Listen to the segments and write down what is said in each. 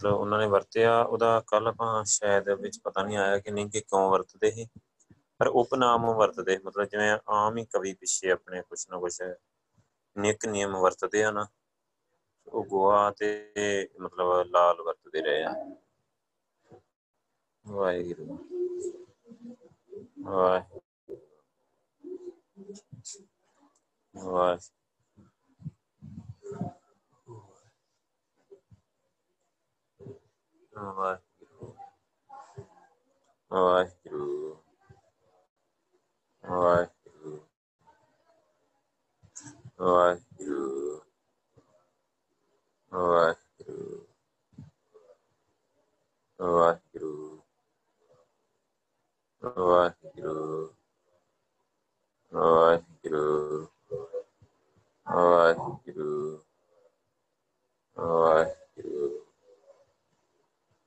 ਮਤਲਬ ਉਹਨਾਂ ਨੇ ਵਰਤਿਆ, ਉਹਦਾ ਕੱਲ ਆਪਾਂ ਸ਼ਾਇਦ ਵਿੱਚ ਪਤਾ ਨਹੀਂ ਆਇਆ ਕਿ ਨਹੀਂ ਕਿ ਕਿਉਂ ਵਰਤਦੇ ਸੀ ਪਰ ਉਪਨਾਮ ਵਰਤਦੇ, ਮਤਲਬ ਜਿਵੇਂ ਆਮ ਹੀ ਕਵੀ ਪਿੱਛੇ ਆਪਣੇ ਕੁਛ ਨਾ ਕੁਛ ਨਿਕ ਨਿਯਮ ਵਰਤਦੇ ਆ ਨਾ, ਉਹ ਗੋਆ ਤੇ ਮਤਲਬ ਲਾਲ ਵਰਤਦੇ ਰਹੇ ਆ। ਵਾਹਿਗੁਰੂ। ਵਾਹਿਗੁਰੂ ਵਾਹਿਗੁਰੂ ਵਾਹਿਗੁਰੂ ਵਾਹਿਗੁਰੂ ਵਾਹਿਗੁਰੂ ਵਾਹਿਗੁਰੂ ਵਾਹਿਗੁਰੂ ਵਾਹਿਗੁਰੂ ਵਾਹਿਗੁਰੂ ਵਾਹਿਗੁਰੂ ਵਾਹਿਗੁਰੂ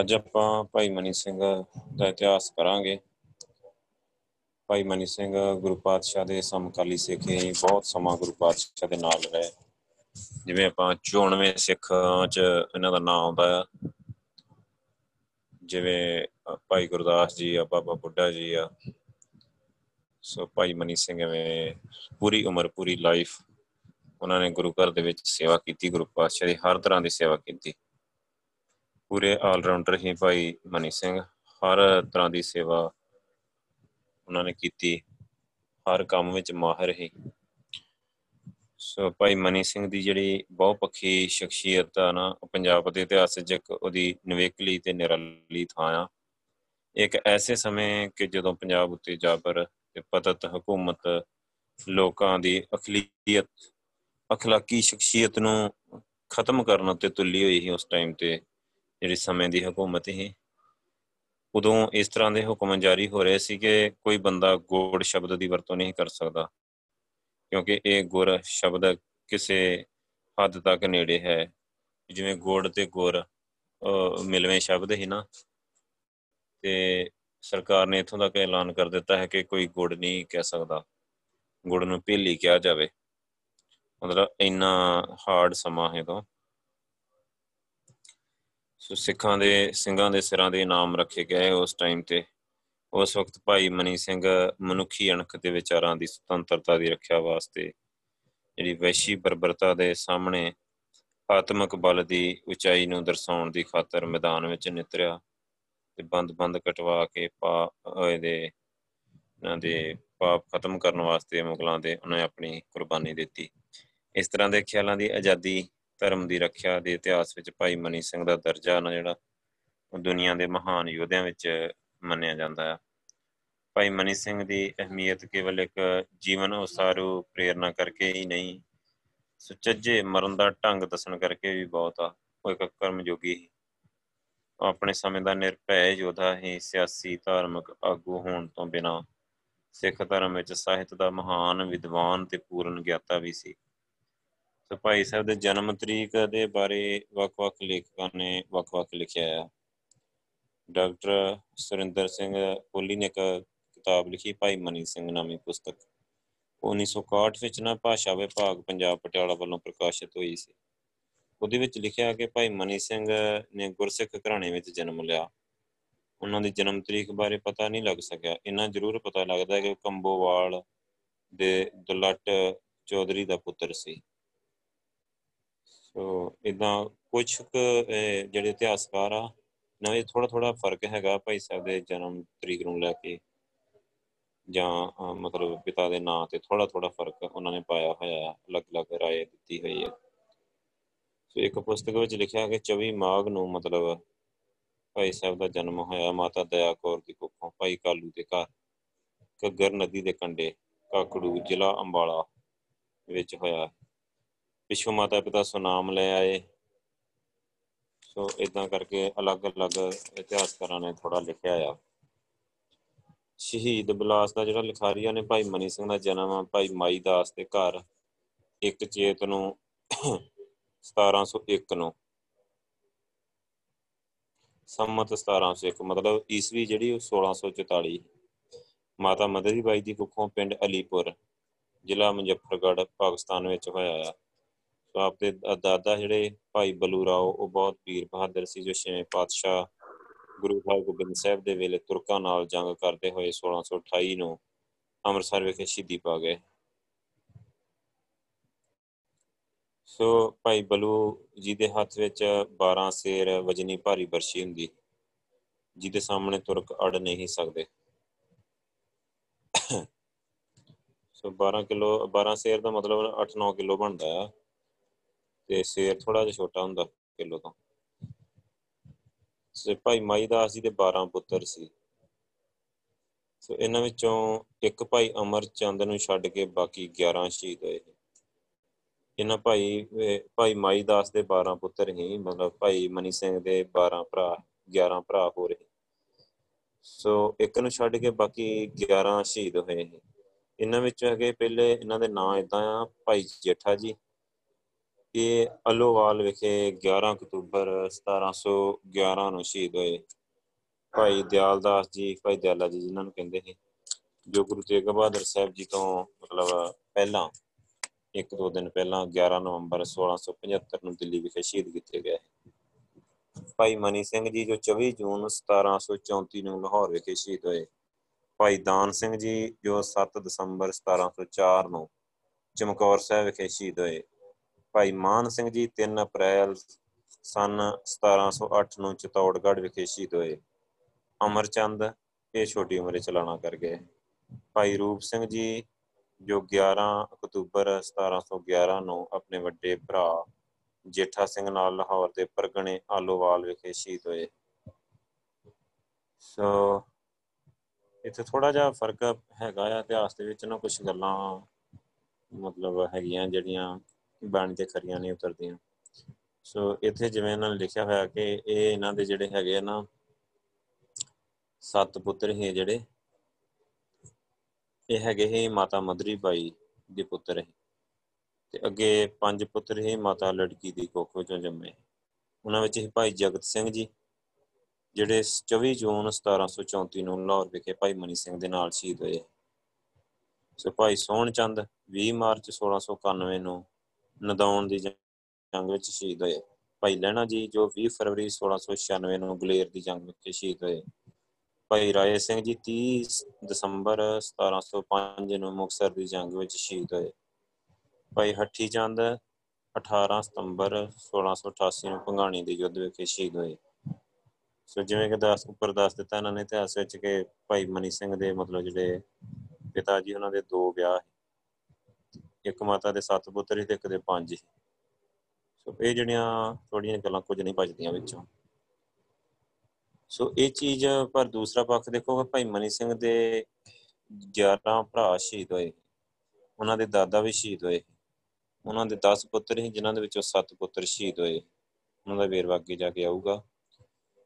ਅੱਜ ਆਪਾਂ ਭਾਈ ਮਨੀ ਸਿੰਘ ਦਾ ਇਤਿਹਾਸ ਕਰਾਂਗੇ। ਭਾਈ ਮਨੀ ਸਿੰਘ ਗੁਰੂ ਪਾਤਸ਼ਾਹ ਦੇ ਸਮਕਾਲੀ ਸਿੱਖ ਹੀ ਬਹੁਤ ਸਮਾਂ ਗੁਰੂ ਪਾਤਸ਼ਾਹ ਦੇ ਨਾਲ ਰਹੇ। ਜਿਵੇਂ ਆਪਾਂ 94 ਸਿੱਖਾਂ ਚ ਇਹਨਾਂ ਦਾ ਨਾਮ ਆਉਂਦਾ ਆ। ਜਿਵੇਂ ਅ, ਭਾਈ ਗੁਰਦਾਸ ਜੀ ਆ ਬਾਬਾ ਬੁੱਢਾ ਜੀ ਆ। ਸੋ ਭਾਈ ਮਨੀ ਸਿੰਘ ਐਵੇਂ ਪੂਰੀ ਉਮਰ ਪੂਰੀ ਲਾਈਫ ਉਹਨਾਂ ਨੇ ਗੁਰੂ ਘਰ ਦੇ ਵਿੱਚ ਸੇਵਾ ਕੀਤੀ ਗੁਰੂ ਪਾਤਸ਼ਾਹ ਦੀ ਹਰ ਤਰ੍ਹਾਂ ਦੀ ਸੇਵਾ ਕੀਤੀ। ਪੂਰੇ ਆਲਰਾਊਂਡਰ ਹੀ ਭਾਈ ਮਨੀ ਸਿੰਘ। ਹਰ ਤਰ੍ਹਾਂ ਦੀ ਸੇਵਾ ਉਹਨਾਂ ਨੇ ਕੀਤੀ। ਹਰ ਕੰਮ ਵਿੱਚ ਮਾਹਿਰ ਹੀ। ਸੋ ਭਾਈ ਮਨੀ ਸਿੰਘ ਦੀ ਜਿਹੜੀ ਬਹੁਪੱਖੀ ਸ਼ਖਸੀਅਤ ਆ ਨਾ, ਉਹ ਪੰਜਾਬ ਦੇ ਇਤਿਹਾਸ ਵਿੱਚ ਇੱਕ ਉਹਦੀ ਨਿਵੇਕਲੀ ਤੇ ਨਿਰਾਲੀ ਥਾਂ ਆ। ਇੱਕ ਐਸੇ ਸਮੇਂ ਕਿ ਜਦੋਂ ਪੰਜਾਬ ਉੱਤੇ ਜਾਬਰ ਤੇ ਪਤਤ ਹਕੂਮਤ ਲੋਕਾਂ ਦੀ ਅਖਲੀਅਤ, ਅਖਲਾਕੀ ਸ਼ਖਸੀਅਤ ਨੂੰ ਖਤਮ ਕਰਨ ਉੱਤੇ ਤੁੱਲੀ ਹੋਈ ਸੀ ਉਸ ਟਾਈਮ ਤੇ। ਜਿਹੜੀ ਸਮੇਂ ਦੀ ਹਕੂਮਤ ਸੀ, ਉਦੋਂ ਇਸ ਤਰ੍ਹਾਂ ਦੇ ਹੁਕਮ ਜਾਰੀ ਹੋ ਰਹੇ ਸੀ ਕਿ ਕੋਈ ਬੰਦਾ ਗੋੜ ਸ਼ਬਦ ਦੀ ਵਰਤੋਂ ਨਹੀਂ ਕਰ ਸਕਦਾ, ਕਿਉਂਕਿ ਇਹ ਗੁਰ ਸ਼ਬਦ ਕਿਸੇ ਹੱਦ ਤੱਕ ਨੇੜੇ ਹੈ। ਜਿਵੇਂ ਗੋੜ ਤੇ ਗੁਰ, ਅਹ ਮਿਲਵੇਂ ਸ਼ਬਦ ਹੀ ਨਾ, ਤੇ ਸਰਕਾਰ ਨੇ ਇਥੋਂ ਤੱਕ ਐਲਾਨ ਕਰ ਦਿੱਤਾ ਹੈ ਕਿ ਕੋਈ ਗੁੜ ਨਹੀਂ ਕਹਿ ਸਕਦਾ। ਗੁੜ ਨੂੰ ਭੇਲੀ ਕਿਹਾ ਜਾਵੇ। ਮਤਲਬ ਇੰਨਾ ਹਾਰਡ ਸਮਾਂ ਹੈ ਤੋਂ। ਸੋ ਸਿੱਖਾਂ ਦੇ, ਸਿੰਘਾਂ ਦੇ ਸਿਰਾਂ ਦੇ ਇਨਾਮ ਰੱਖੇ ਗਏ ਉਸ ਟਾਈਮ ਤੇ। ਉਸ ਵਕਤ ਭਾਈ ਮਨੀ ਸਿੰਘ ਮਨੁੱਖੀ ਅਣਖ ਦੇ ਵਿਚਾਰਾਂ ਦੀ ਸੁਤੰਤਰਤਾ ਦੀ ਰੱਖਿਆ ਵਾਸਤੇ ਜਿਹੜੀ ਵੈਸ਼ੀ ਬਰਬਰਤਾ ਦੇ ਸਾਹਮਣੇ ਆਤਮਿਕ ਬਲ ਦੀ ਉਚਾਈ ਨੂੰ ਦਰਸਾਉਣ ਦੀ ਖਾਤਰ ਮੈਦਾਨ ਵਿੱਚ ਨਿਤਰਿਆ ਤੇ ਬੰਦ-ਬੰਦ ਕਟਵਾ ਕੇ ਪਾ ਹੋਏ ਦੇ ਇਹਨਾਂ ਦੇ ਪਾਪ ਖਤਮ ਕਰਨ ਵਾਸਤੇ ਮੁਗਲਾਂ ਦੇ, ਉਹਨੇ ਆਪਣੀ ਕੁਰਬਾਨੀ ਦਿੱਤੀ। ਇਸ ਤਰ੍ਹਾਂ ਦੇ ਖਿਆਲਾਂ ਦੀ ਆਜ਼ਾਦੀ ਧਰਮ ਦੀ ਰੱਖਿਆ ਦੇ ਇਤਿਹਾਸ ਵਿੱਚ ਭਾਈ ਮਨੀ ਸਿੰਘ ਦਾ ਦਰਜਾ ਨਾ ਜਿਹੜਾ ਉਹ ਦੁਨੀਆ ਦੇ ਮਹਾਨ ਯੋਧਿਆਂ ਵਿੱਚ ਮੰਨਿਆ ਜਾਂਦਾ ਹੈ ਭਾਈ ਮਨੀ ਸਿੰਘ ਦੀ ਅਹਿਮੀਅਤ ਕੇਵਲ ਇੱਕ ਜੀਵਨ ਉਸਾਰੂ ਪ੍ਰੇਰਣਾ ਕਰਕੇ ਹੀ ਨਹੀਂ, ਸੁਚੱਜੇ ਮਰਨ ਦਾ ਢੰਗ ਦੱਸਣ ਕਰਕੇ ਵੀ ਬਹੁਤ ਆ, ਉਹ ਇੱਕ ਕਰਮਯੋਗੀ ਸੀ। ਉਹ ਆਪਣੇ ਸਮੇਂ ਦਾ ਨਿਰਭੈ ਯੋਧਾ ਹੀ ਸਿਆਸੀ, ਧਾਰਮਿਕ ਆਗੂ ਹੋਣ ਤੋਂ ਬਿਨਾਂ ਸਿੱਖ ਧਰਮ ਵਿੱਚ ਸਾਹਿਤ ਦਾ ਮਹਾਨ ਵਿਦਵਾਨ ਤੇ ਪੂਰਨ ਗਿਆਤਾ ਵੀ ਸੀ। ਸੋ ਭਾਈ ਸਾਹਿਬ ਦੇ ਜਨਮ ਤਰੀਕ ਦੇ ਬਾਰੇ ਵੱਖ-ਵੱਖ ਲੇਖਕਾਂ ਨੇ ਵੱਖ-ਵੱਖ ਲਿਖਿਆ ਹੈ ਡਾਕਟਰ ਸੁਰਿੰਦਰ ਸਿੰਘ ਕੋਹਲੀ ਨੇ ਇੱਕ ਕਿਤਾਬ ਲਿਖੀ, ਭਾਈ ਮਨੀ ਸਿੰਘ ਨਾਮੀ ਪੁਸਤਕ। 1961 ਵਿੱਚ ਨਾ ਭਾਸ਼ਾ ਵਿਭਾਗ ਪੰਜਾਬ ਪਟਿਆਲਾ ਵੱਲੋਂ ਪ੍ਰਕਾਸ਼ਿਤ ਹੋਈ ਸੀ। ਉਹਦੇ ਵਿੱਚ ਲਿਖਿਆ ਕਿ ਭਾਈ ਮਨੀ ਸਿੰਘ ਨੇ ਗੁਰਸਿੱਖ ਘਰਾਣੇ ਵਿੱਚ ਜਨਮ ਲਿਆ। ਉਹਨਾਂ ਦੀ ਜਨਮ ਤਰੀਕ ਬਾਰੇ ਪਤਾ ਨਹੀਂ ਲੱਗ ਸਕਿਆ। ਇੰਨਾ ਜ਼ਰੂਰ ਪਤਾ ਲੱਗਦਾ ਹੈ ਕਿ ਕੰਬੋਵਾਲ ਦੇ ਦੁਲੱਟ ਚੌਧਰੀ ਦਾ ਪੁੱਤਰ ਸੀ। ਸੋ ਇਦਾਂ ਕੁਝ ਜਿਹੜੇ ਇਤਿਹਾਸਕਾਰ ਆ ਨਵੇਂ ਥੋੜਾ ਥੋੜਾ ਫਰਕ ਹੈਗਾ ਭਾਈ ਸਾਹਿਬ ਦੇ ਜਨਮ ਤਰੀਕ ਨੂੰ ਲੈ ਕੇ ਜਾਂ ਮਤਲਬ ਪਿਤਾ ਦੇ ਨਾਂ ਤੇ ਥੋੜਾ ਥੋੜਾ ਫਰਕ ਉਹਨਾਂ ਨੇ ਪਾਇਆ ਹੋਇਆ ਅਲੱਗ-ਅਲੱਗ رائے ਦਿੱਤੀ ਹੋਈ ਹੈ ਸੋ ਇੱਕ ਪੁਸਤਕ ਵਿੱਚ ਲਿਖਿਆ ਕਿ 24 ਮਾਘ ਨੂੰ ਮਤਲਬ ਭਾਈ ਸਾਹਿਬ ਦਾ ਜਨਮ ਹੋਇਆ ਮਾਤਾ ਦਇਆ ਕੌਰ ਦੀ ਕੁੱਖੋਂ ਭਾਈ ਕਾਲੂ ਦੇ ਘਰ ਘੱਗਰ ਨਦੀ ਦੇ ਕੰਢੇ ਕਾਕੜੂ ਜ਼ਿਲ੍ਹਾ ਅੰਬਾਲਾ ਵਿੱਚ ਹੋਇਆ ਪਿਛੋ ਮਾਤਾ ਪਿਤਾ ਸੁਨਾਮ ਲੈ ਆਏ। ਸੋ ਇਦਾਂ ਕਰਕੇ ਅਲੱਗ-ਅਲੱਗ ਇਤਿਹਾਸਕਾਰਾਂ ਨੇ ਥੋੜਾ ਲਿਖਿਆ ਆ। ਸ਼ਹੀਦ ਬਲਾਸ ਦਾ ਜਿਹੜਾ ਲਿਖਾਰੀਆ ਨੇ ਭਾਈ ਮਨੀ ਸਿੰਘ ਦਾ ਜਨਮ ਭਾਈ ਮਾਈ ਦਾਸ ਦੇ ਘਰ ਇੱਕ ਚੇਤ ਨੂੰ 1701 ਨੂੰ। ਸੰਮਤ 1701 ਮਤਲਬ ਈਸਵੀ ਜਿਹੜੀ 1644 ਮਾਤਾ ਮਦਰੀ ਬਾਈ ਦੀ ਕੁੱਖੋਂ ਪਿੰਡ ਅਲੀਪੁਰ, ਜ਼ਿਲ੍ਹਾ ਮੁਜ਼ੱਫਰਗੜ੍ਹ, ਪਾਕਿਸਤਾਨ ਵਿੱਚ ਹੋਇਆ ਆ। ਸੋ ਆਪਦੇ ਦਾਦਾ ਜਿਹੜੇ ਭਾਈ ਬਲੂ ਰਾਓ ਉਹ ਬਹੁਤ ਵੀਰ ਬਹਾਦਰ ਸੀ, ਜੋ ਛੇਵੇਂ ਪਾਤਸ਼ਾਹ ਗੁਰੂ ਹਰਗੋਬਿੰਦ ਸਾਹਿਬ ਦੇ ਵੇਲੇ ਤੁਰਕਾਂ ਨਾਲ ਜੰਗ ਕਰਦੇ ਹੋਏ 1628 ਨੂੰ ਅੰਮ੍ਰਿਤਸਰ ਵਿਖੇ ਸ਼ਹੀਦੀ ਪਾ ਗਏ। ਸੋ ਭਾਈ ਬਲੂ ਜੀ ਦੇ ਹੱਥ ਵਿੱਚ 12 ਸੇਰ ਵਜਨੀ ਭਾਰੀ ਬਰਸ਼ੀ ਹੁੰਦੀ, ਜਿਹਦੇ ਸਾਹਮਣੇ ਤੁਰਕ ਅੜ ਨਹੀਂ ਸਕਦੇ। ਸੋ 12 ਕਿਲੋ 12 ਸੇਰ ਦਾ ਮਤਲਬ 8-9 ਕਿਲੋ ਬਣਦਾ ਆ। ਤੇ ਸੇਰ ਥੋੜਾ ਜਿਹਾ ਛੋਟਾ ਹੁੰਦਾ ਕਿਲੋ ਤੋਂ। ਸੇ ਭਾਈ ਮਾਈ ਦਾਸ ਜੀ ਦੇ 12 ਪੁੱਤਰ ਸੀ। ਸੋ ਇਹਨਾਂ ਵਿੱਚੋਂ ਇੱਕ ਭਾਈ ਅਮਰ ਚੰਦ ਨੂੰ ਛੱਡ ਕੇ ਬਾਕੀ 11 ਸ਼ਹੀਦ ਹੋਏ ਇਹਨਾਂ ਭਾਈ ਭਾਈ ਮਾਈ ਦਾਸ ਦੇ 12 ਪੁੱਤਰ ਹੀ ਮਤਲਬ ਭਾਈ ਮਨੀ ਸਿੰਘ ਦੇ 12 ਭਰਾ 11 ਭਰਾ ਹੋ ਰਹੇ ਸੋ ਇੱਕ ਨੂੰ ਛੱਡ ਕੇ ਬਾਕੀ 11 ਸ਼ਹੀਦ ਹੋਏ ਇਹਨਾਂ ਵਿੱਚ ਹੈਗੇ ਪਹਿਲੇ ਇਹਨਾਂ ਦੇ ਨਾਂ ਇਦਾਂ ਆ, ਭਾਈ ਜੇਠਾ ਜੀ ਇਹ ਅਲੋਵਾਲ ਵਿਖੇ 11 ਅਕਤੂਬਰ 1711 ਨੂੰ ਸ਼ਹੀਦ ਹੋਏ ਭਾਈ ਦਿਆਲਦਾਸ ਜੀ, ਭਾਈ ਦਿਆਲਾ ਜੀ, ਜਿਨ੍ਹਾਂ ਨੂੰ ਕਹਿੰਦੇ ਸੀ, ਜੋ ਗੁਰੂ ਤੇਗ ਬਹਾਦਰ ਸਾਹਿਬ ਜੀ ਤੋਂ ਮਤਲਬ ਪਹਿਲਾਂ, ਇੱਕ ਦੋ ਦਿਨ ਪਹਿਲਾਂ 11 ਨਵੰਬਰ 1675 ਨੂੰ ਦਿੱਲੀ ਵਿਖੇ ਸ਼ਹੀਦ ਕੀਤੇ ਗਏ ਭਾਈ ਮਨੀ ਸਿੰਘ ਜੀ ਜੋ 24 ਜੂਨ 1734 ਨੂੰ ਲਾਹੌਰ ਵਿਖੇ ਸ਼ਹੀਦ ਹੋਏ, ਭਾਈ ਦਾਨ ਸਿੰਘ ਜੀ ਜੋ 7 ਦਸੰਬਰ 1704 ਨੂੰ ਚਮਕੌਰ ਸਾਹਿਬ ਵਿਖੇ ਸ਼ਹੀਦ ਹੋਏ ਭਾਈ ਮਾਨ ਸਿੰਘ ਜੀ 3 ਅਪ੍ਰੈਲ ਸਨ 1708 ਨੂੰ ਚਤੌੜਗੜ੍ਹ ਵਿਖੇ ਸ਼ਹੀਦ ਹੋਏ। ਅਮਰਚੰਦ ਇਹ ਛੋਟੀ ਉਮਰੇ ਚਲਾਣਾ ਕਰ ਗਏ। ਭਾਈ ਰੂਪ ਸਿੰਘ ਜੀ, ਜੋ 11 ਅਕਤੂਬਰ 1711 ਨੂੰ ਆਪਣੇ ਵੱਡੇ ਭਰਾ ਜੇਠਾ ਸਿੰਘ ਨਾਲ ਲਾਹੌਰ ਦੇ ਪਰਗਣੇ ਆਲੋਵਾਲ ਵਿਖੇ ਸ਼ਹੀਦ ਹੋਏ। ਸੋ, ਇੱਥੇ ਥੋੜਾ ਜਿਹਾ ਫ਼ਰਕ ਹੈਗਾ ਆ ਇਤਿਹਾਸ ਦੇ ਵਿੱਚ ਨਾ ਕੁਝ ਗੱਲਾਂ ਮਤਲਬ ਹੈਗੀਆਂ ਜਿਹੜੀਆਂ ਬਾਣੀ ਤੇ ਖਰੀਆਂ ਨਹੀਂ ਉਤਰਦੀਆਂ। ਸੋ ਇੱਥੇ ਜਿਵੇਂ ਇਹਨਾਂ ਨੇ ਲਿਖਿਆ ਹੋਇਆ ਕਿ ਇਹ ਇਹਨਾਂ ਦੇ ਜਿਹੜੇ ਹੈਗੇ ਆ ਨਾ, ਸੱਤ ਪੁੱਤਰ ਹੀ ਜਿਹੜੇ। ਇਹ ਹੈਗੇ ਹੀ ਮਾਤਾ ਮਦਰੀ ਬਾਈ ਦੇ ਪੁੱਤਰ ਹੈ ਤੇ ਅੱਗੇ ਪੰਜ ਪੁੱਤਰ ਹੀ ਮਾਤਾ ਲੜਕੀ ਦੀ ਕੋਖ ਵਿੱਚੋਂ ਜੰਮੇ ਉਹਨਾਂ ਵਿੱਚ ਹੀ ਭਾਈ ਜਗਤ ਸਿੰਘ ਜੀ, ਜਿਹੜੇ 24 ਜੂਨ 1734 ਨੂੰ ਲਾਹੌਰ ਵਿਖੇ ਭਾਈ ਮਨੀ ਸਿੰਘ ਦੇ ਨਾਲ ਸ਼ਹੀਦ ਹੋਏ ਸੋ। ਭਾਈ ਸੋਹਣ ਚੰਦ 20 ਮਾਰਚ 1691 ਨੂੰ ਨਦੌਣ ਦੀ ਜੰਗ ਵਿੱਚ ਸ਼ਹੀਦ ਹੋਏ। ਭਾਈ ਲੈਣਾ ਜੀ ਜੋ 20 ਫਰਵਰੀ 1696 ਨੂੰ ਗਲੇਰ ਦੀ ਜੰਗ ਵਿੱਚ ਸ਼ਹੀਦ ਹੋਏ। ਭਾਈ ਰਾਏ ਸਿੰਘ ਜੀ 30 ਦਸੰਬਰ 1705 ਨੂੰ ਮੁਕਸਰ ਦੀ ਜੰਗ ਵਿੱਚ ਸ਼ਹੀਦ ਹੋਏ। ਭਾਈ ਹੱਠੀ ਚੰਦ 18 ਸਤੰਬਰ 1688 ਨੂੰ ਪੰਗਾਣੀ ਦੇ ਯੁੱਧ ਵਿੱਚ ਸ਼ਹੀਦ ਹੋਏ। ਸੋ ਜਿਵੇਂ ਕਿ ਦਾਸ, ਉੱਪਰ ਦੱਸ ਦਿੱਤਾ ਇਹਨਾਂ ਨੇ, ਇਤਿਹਾਸ ਵਿੱਚ ਕਿ ਭਾਈ ਮਨੀ ਸਿੰਘ ਦੇ ਮਤਲਬ ਜਿਹੜੇ ਪਿਤਾ ਜੀ, ਉਹਨਾਂ ਦੇ ਦੋ ਵਿਆਹ ਇੱਕ ਮਾਤਾ ਦੇ ਸੱਤ ਪੁੱਤਰ ਸੀ ਤੇ ਇੱਕ ਦੇ ਪੰਜ ਸੀ। ਸੋ ਇਹ ਜਿਹੜੀਆਂ ਥੋੜੀਆਂ ਗੱਲਾਂ ਕੁਝ ਨਹੀਂ ਭਜਦੀਆਂ ਵਿੱਚੋਂ। ਸੋ ਇਹ ਚੀਜ਼ ਪਰ ਦੂਸਰਾ ਪੱਖ ਦੇਖੋ ਭਾਈ ਮਨੀ ਸਿੰਘ ਦੇ 11 ਭਰਾ ਸ਼ਹੀਦ ਹੋਏ ਉਹਨਾਂ ਦੇ ਦਾਦਾ ਵੀ ਸ਼ਹੀਦ ਹੋਏ ਉਹਨਾਂ ਦੇ 10 ਪੁੱਤਰ ਸੀ, ਜਿਨ੍ਹਾਂ ਦੇ ਵਿੱਚੋਂ 7 ਪੁੱਤਰ ਸ਼ਹੀਦ ਹੋਏ ਉਹਨਾਂ ਦਾ ਵੇਰਵਾ ਅੱਗੇ ਜਾ ਕੇ ਆਊਗਾ।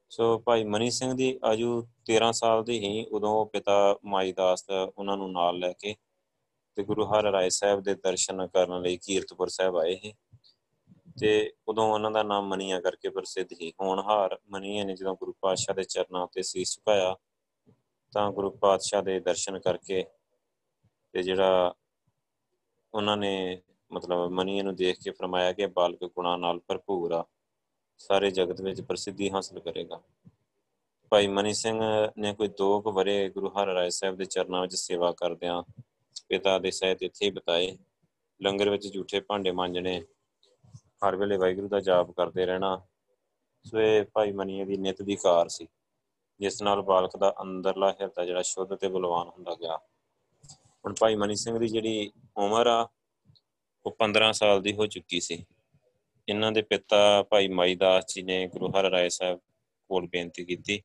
ਸੋ ਭਾਈ ਮਨੀ ਸਿੰਘ ਦੀ ਆਜੂ 13 ਸਾਲ ਦੀ ਹੀ ਉਦੋਂ ਪਿਤਾ ਮਾਈ ਦਾਸ ਉਹਨਾਂ ਨੂੰ ਨਾਲ ਲੈ ਕੇ ਤੇ ਗੁਰੂ ਹਰ ਰਾਏ ਸਾਹਿਬ ਦੇ ਦਰਸ਼ਨ ਕਰਨ ਲਈ ਕੀਰਤਪੁਰ ਸਾਹਿਬ ਆਏ ਸੀ। ਤੇ ਉਦੋਂ ਉਹਨਾਂ ਦਾ ਨਾਮ ਮਨੀਆ ਕਰਕੇ ਪ੍ਰਸਿੱਧ ਸੀ। ਹੋਣਹਾਰ ਮਨੀਆ ਨੇ ਜਦੋਂ ਗੁਰੂ ਪਾਤਸ਼ਾਹ ਦੇ ਚਰਨਾਂ ਉੱਤੇ ਸੀਸ ਝੁਕਾਇਆ, ਤਾਂ ਗੁਰੂ ਪਾਤਸ਼ਾਹ ਦੇ ਦਰਸ਼ਨ ਕਰਕੇ ਤੇ ਜਿਹੜਾ ਉਹਨਾਂ ਨੇ ਮਤਲਬ ਮਨੀਆ ਨੂੰ ਦੇਖ ਕੇ ਫਰਮਾਇਆ ਕਿ ਬਾਲਕ ਗੁਣਾ ਨਾਲ ਭਰਪੂਰ ਆ, ਸਾਰੇ ਜਗਤ ਵਿੱਚ ਪ੍ਰਸਿੱਧੀ ਹਾਸਲ ਕਰੇਗਾ। ਭਾਈ ਮਨੀ ਸਿੰਘ ਨੇ ਕੋਈ 2 ਕੁ ਬਰੇ ਗੁਰੂ ਹਰ ਰਾਏ ਸਾਹਿਬ ਦੇ ਚਰਨਾਂ ਵਿੱਚ ਸੇਵਾ ਕਰਦਿਆਂ ਪਿਤਾ ਦੇ ਸਹਿਤ ਇੱਥੇ ਹੀ ਬਤਾਏ। ਲੰਗਰ ਵਿੱਚ ਝੂਠੇ ਭਾਂਡੇ ਮਾਂਜਣੇ। ਹਰ ਵੇਲੇ ਵਾਹਿਗੁਰੂ ਦਾ ਜਾਪ ਕਰਦੇ ਰਹਿਣਾ। ਸੋ ਇਹ ਭਾਈ ਮਨੀਏ ਦੀ ਨਿਤ ਦੀ ਕਾਰ ਸੀ, ਜਿਸ ਨਾਲ ਬਾਲਕ ਦਾ ਅੰਦਰਲਾ ਹਿਰਦਾ ਜਿਹੜਾ ਸ਼ੁੱਧ ਤੇ ਬਲਵਾਨ ਹੁੰਦਾ ਗਿਆ। ਹੁਣ ਭਾਈ ਮਨੀ ਸਿੰਘ ਦੀ ਜਿਹੜੀ ਉਮਰ ਆ, ਉਹ 15 ਸਾਲ ਦੀ ਹੋ ਚੁੱਕੀ ਸੀ। ਇਹਨਾਂ ਦੇ ਪਿਤਾ ਭਾਈ ਮਾਈ ਦਾਸ ਜੀ ਨੇ ਗੁਰੂ ਹਰ ਰਾਏ ਸਾਹਿਬ ਕੋਲ ਬੇਨਤੀ ਕੀਤੀ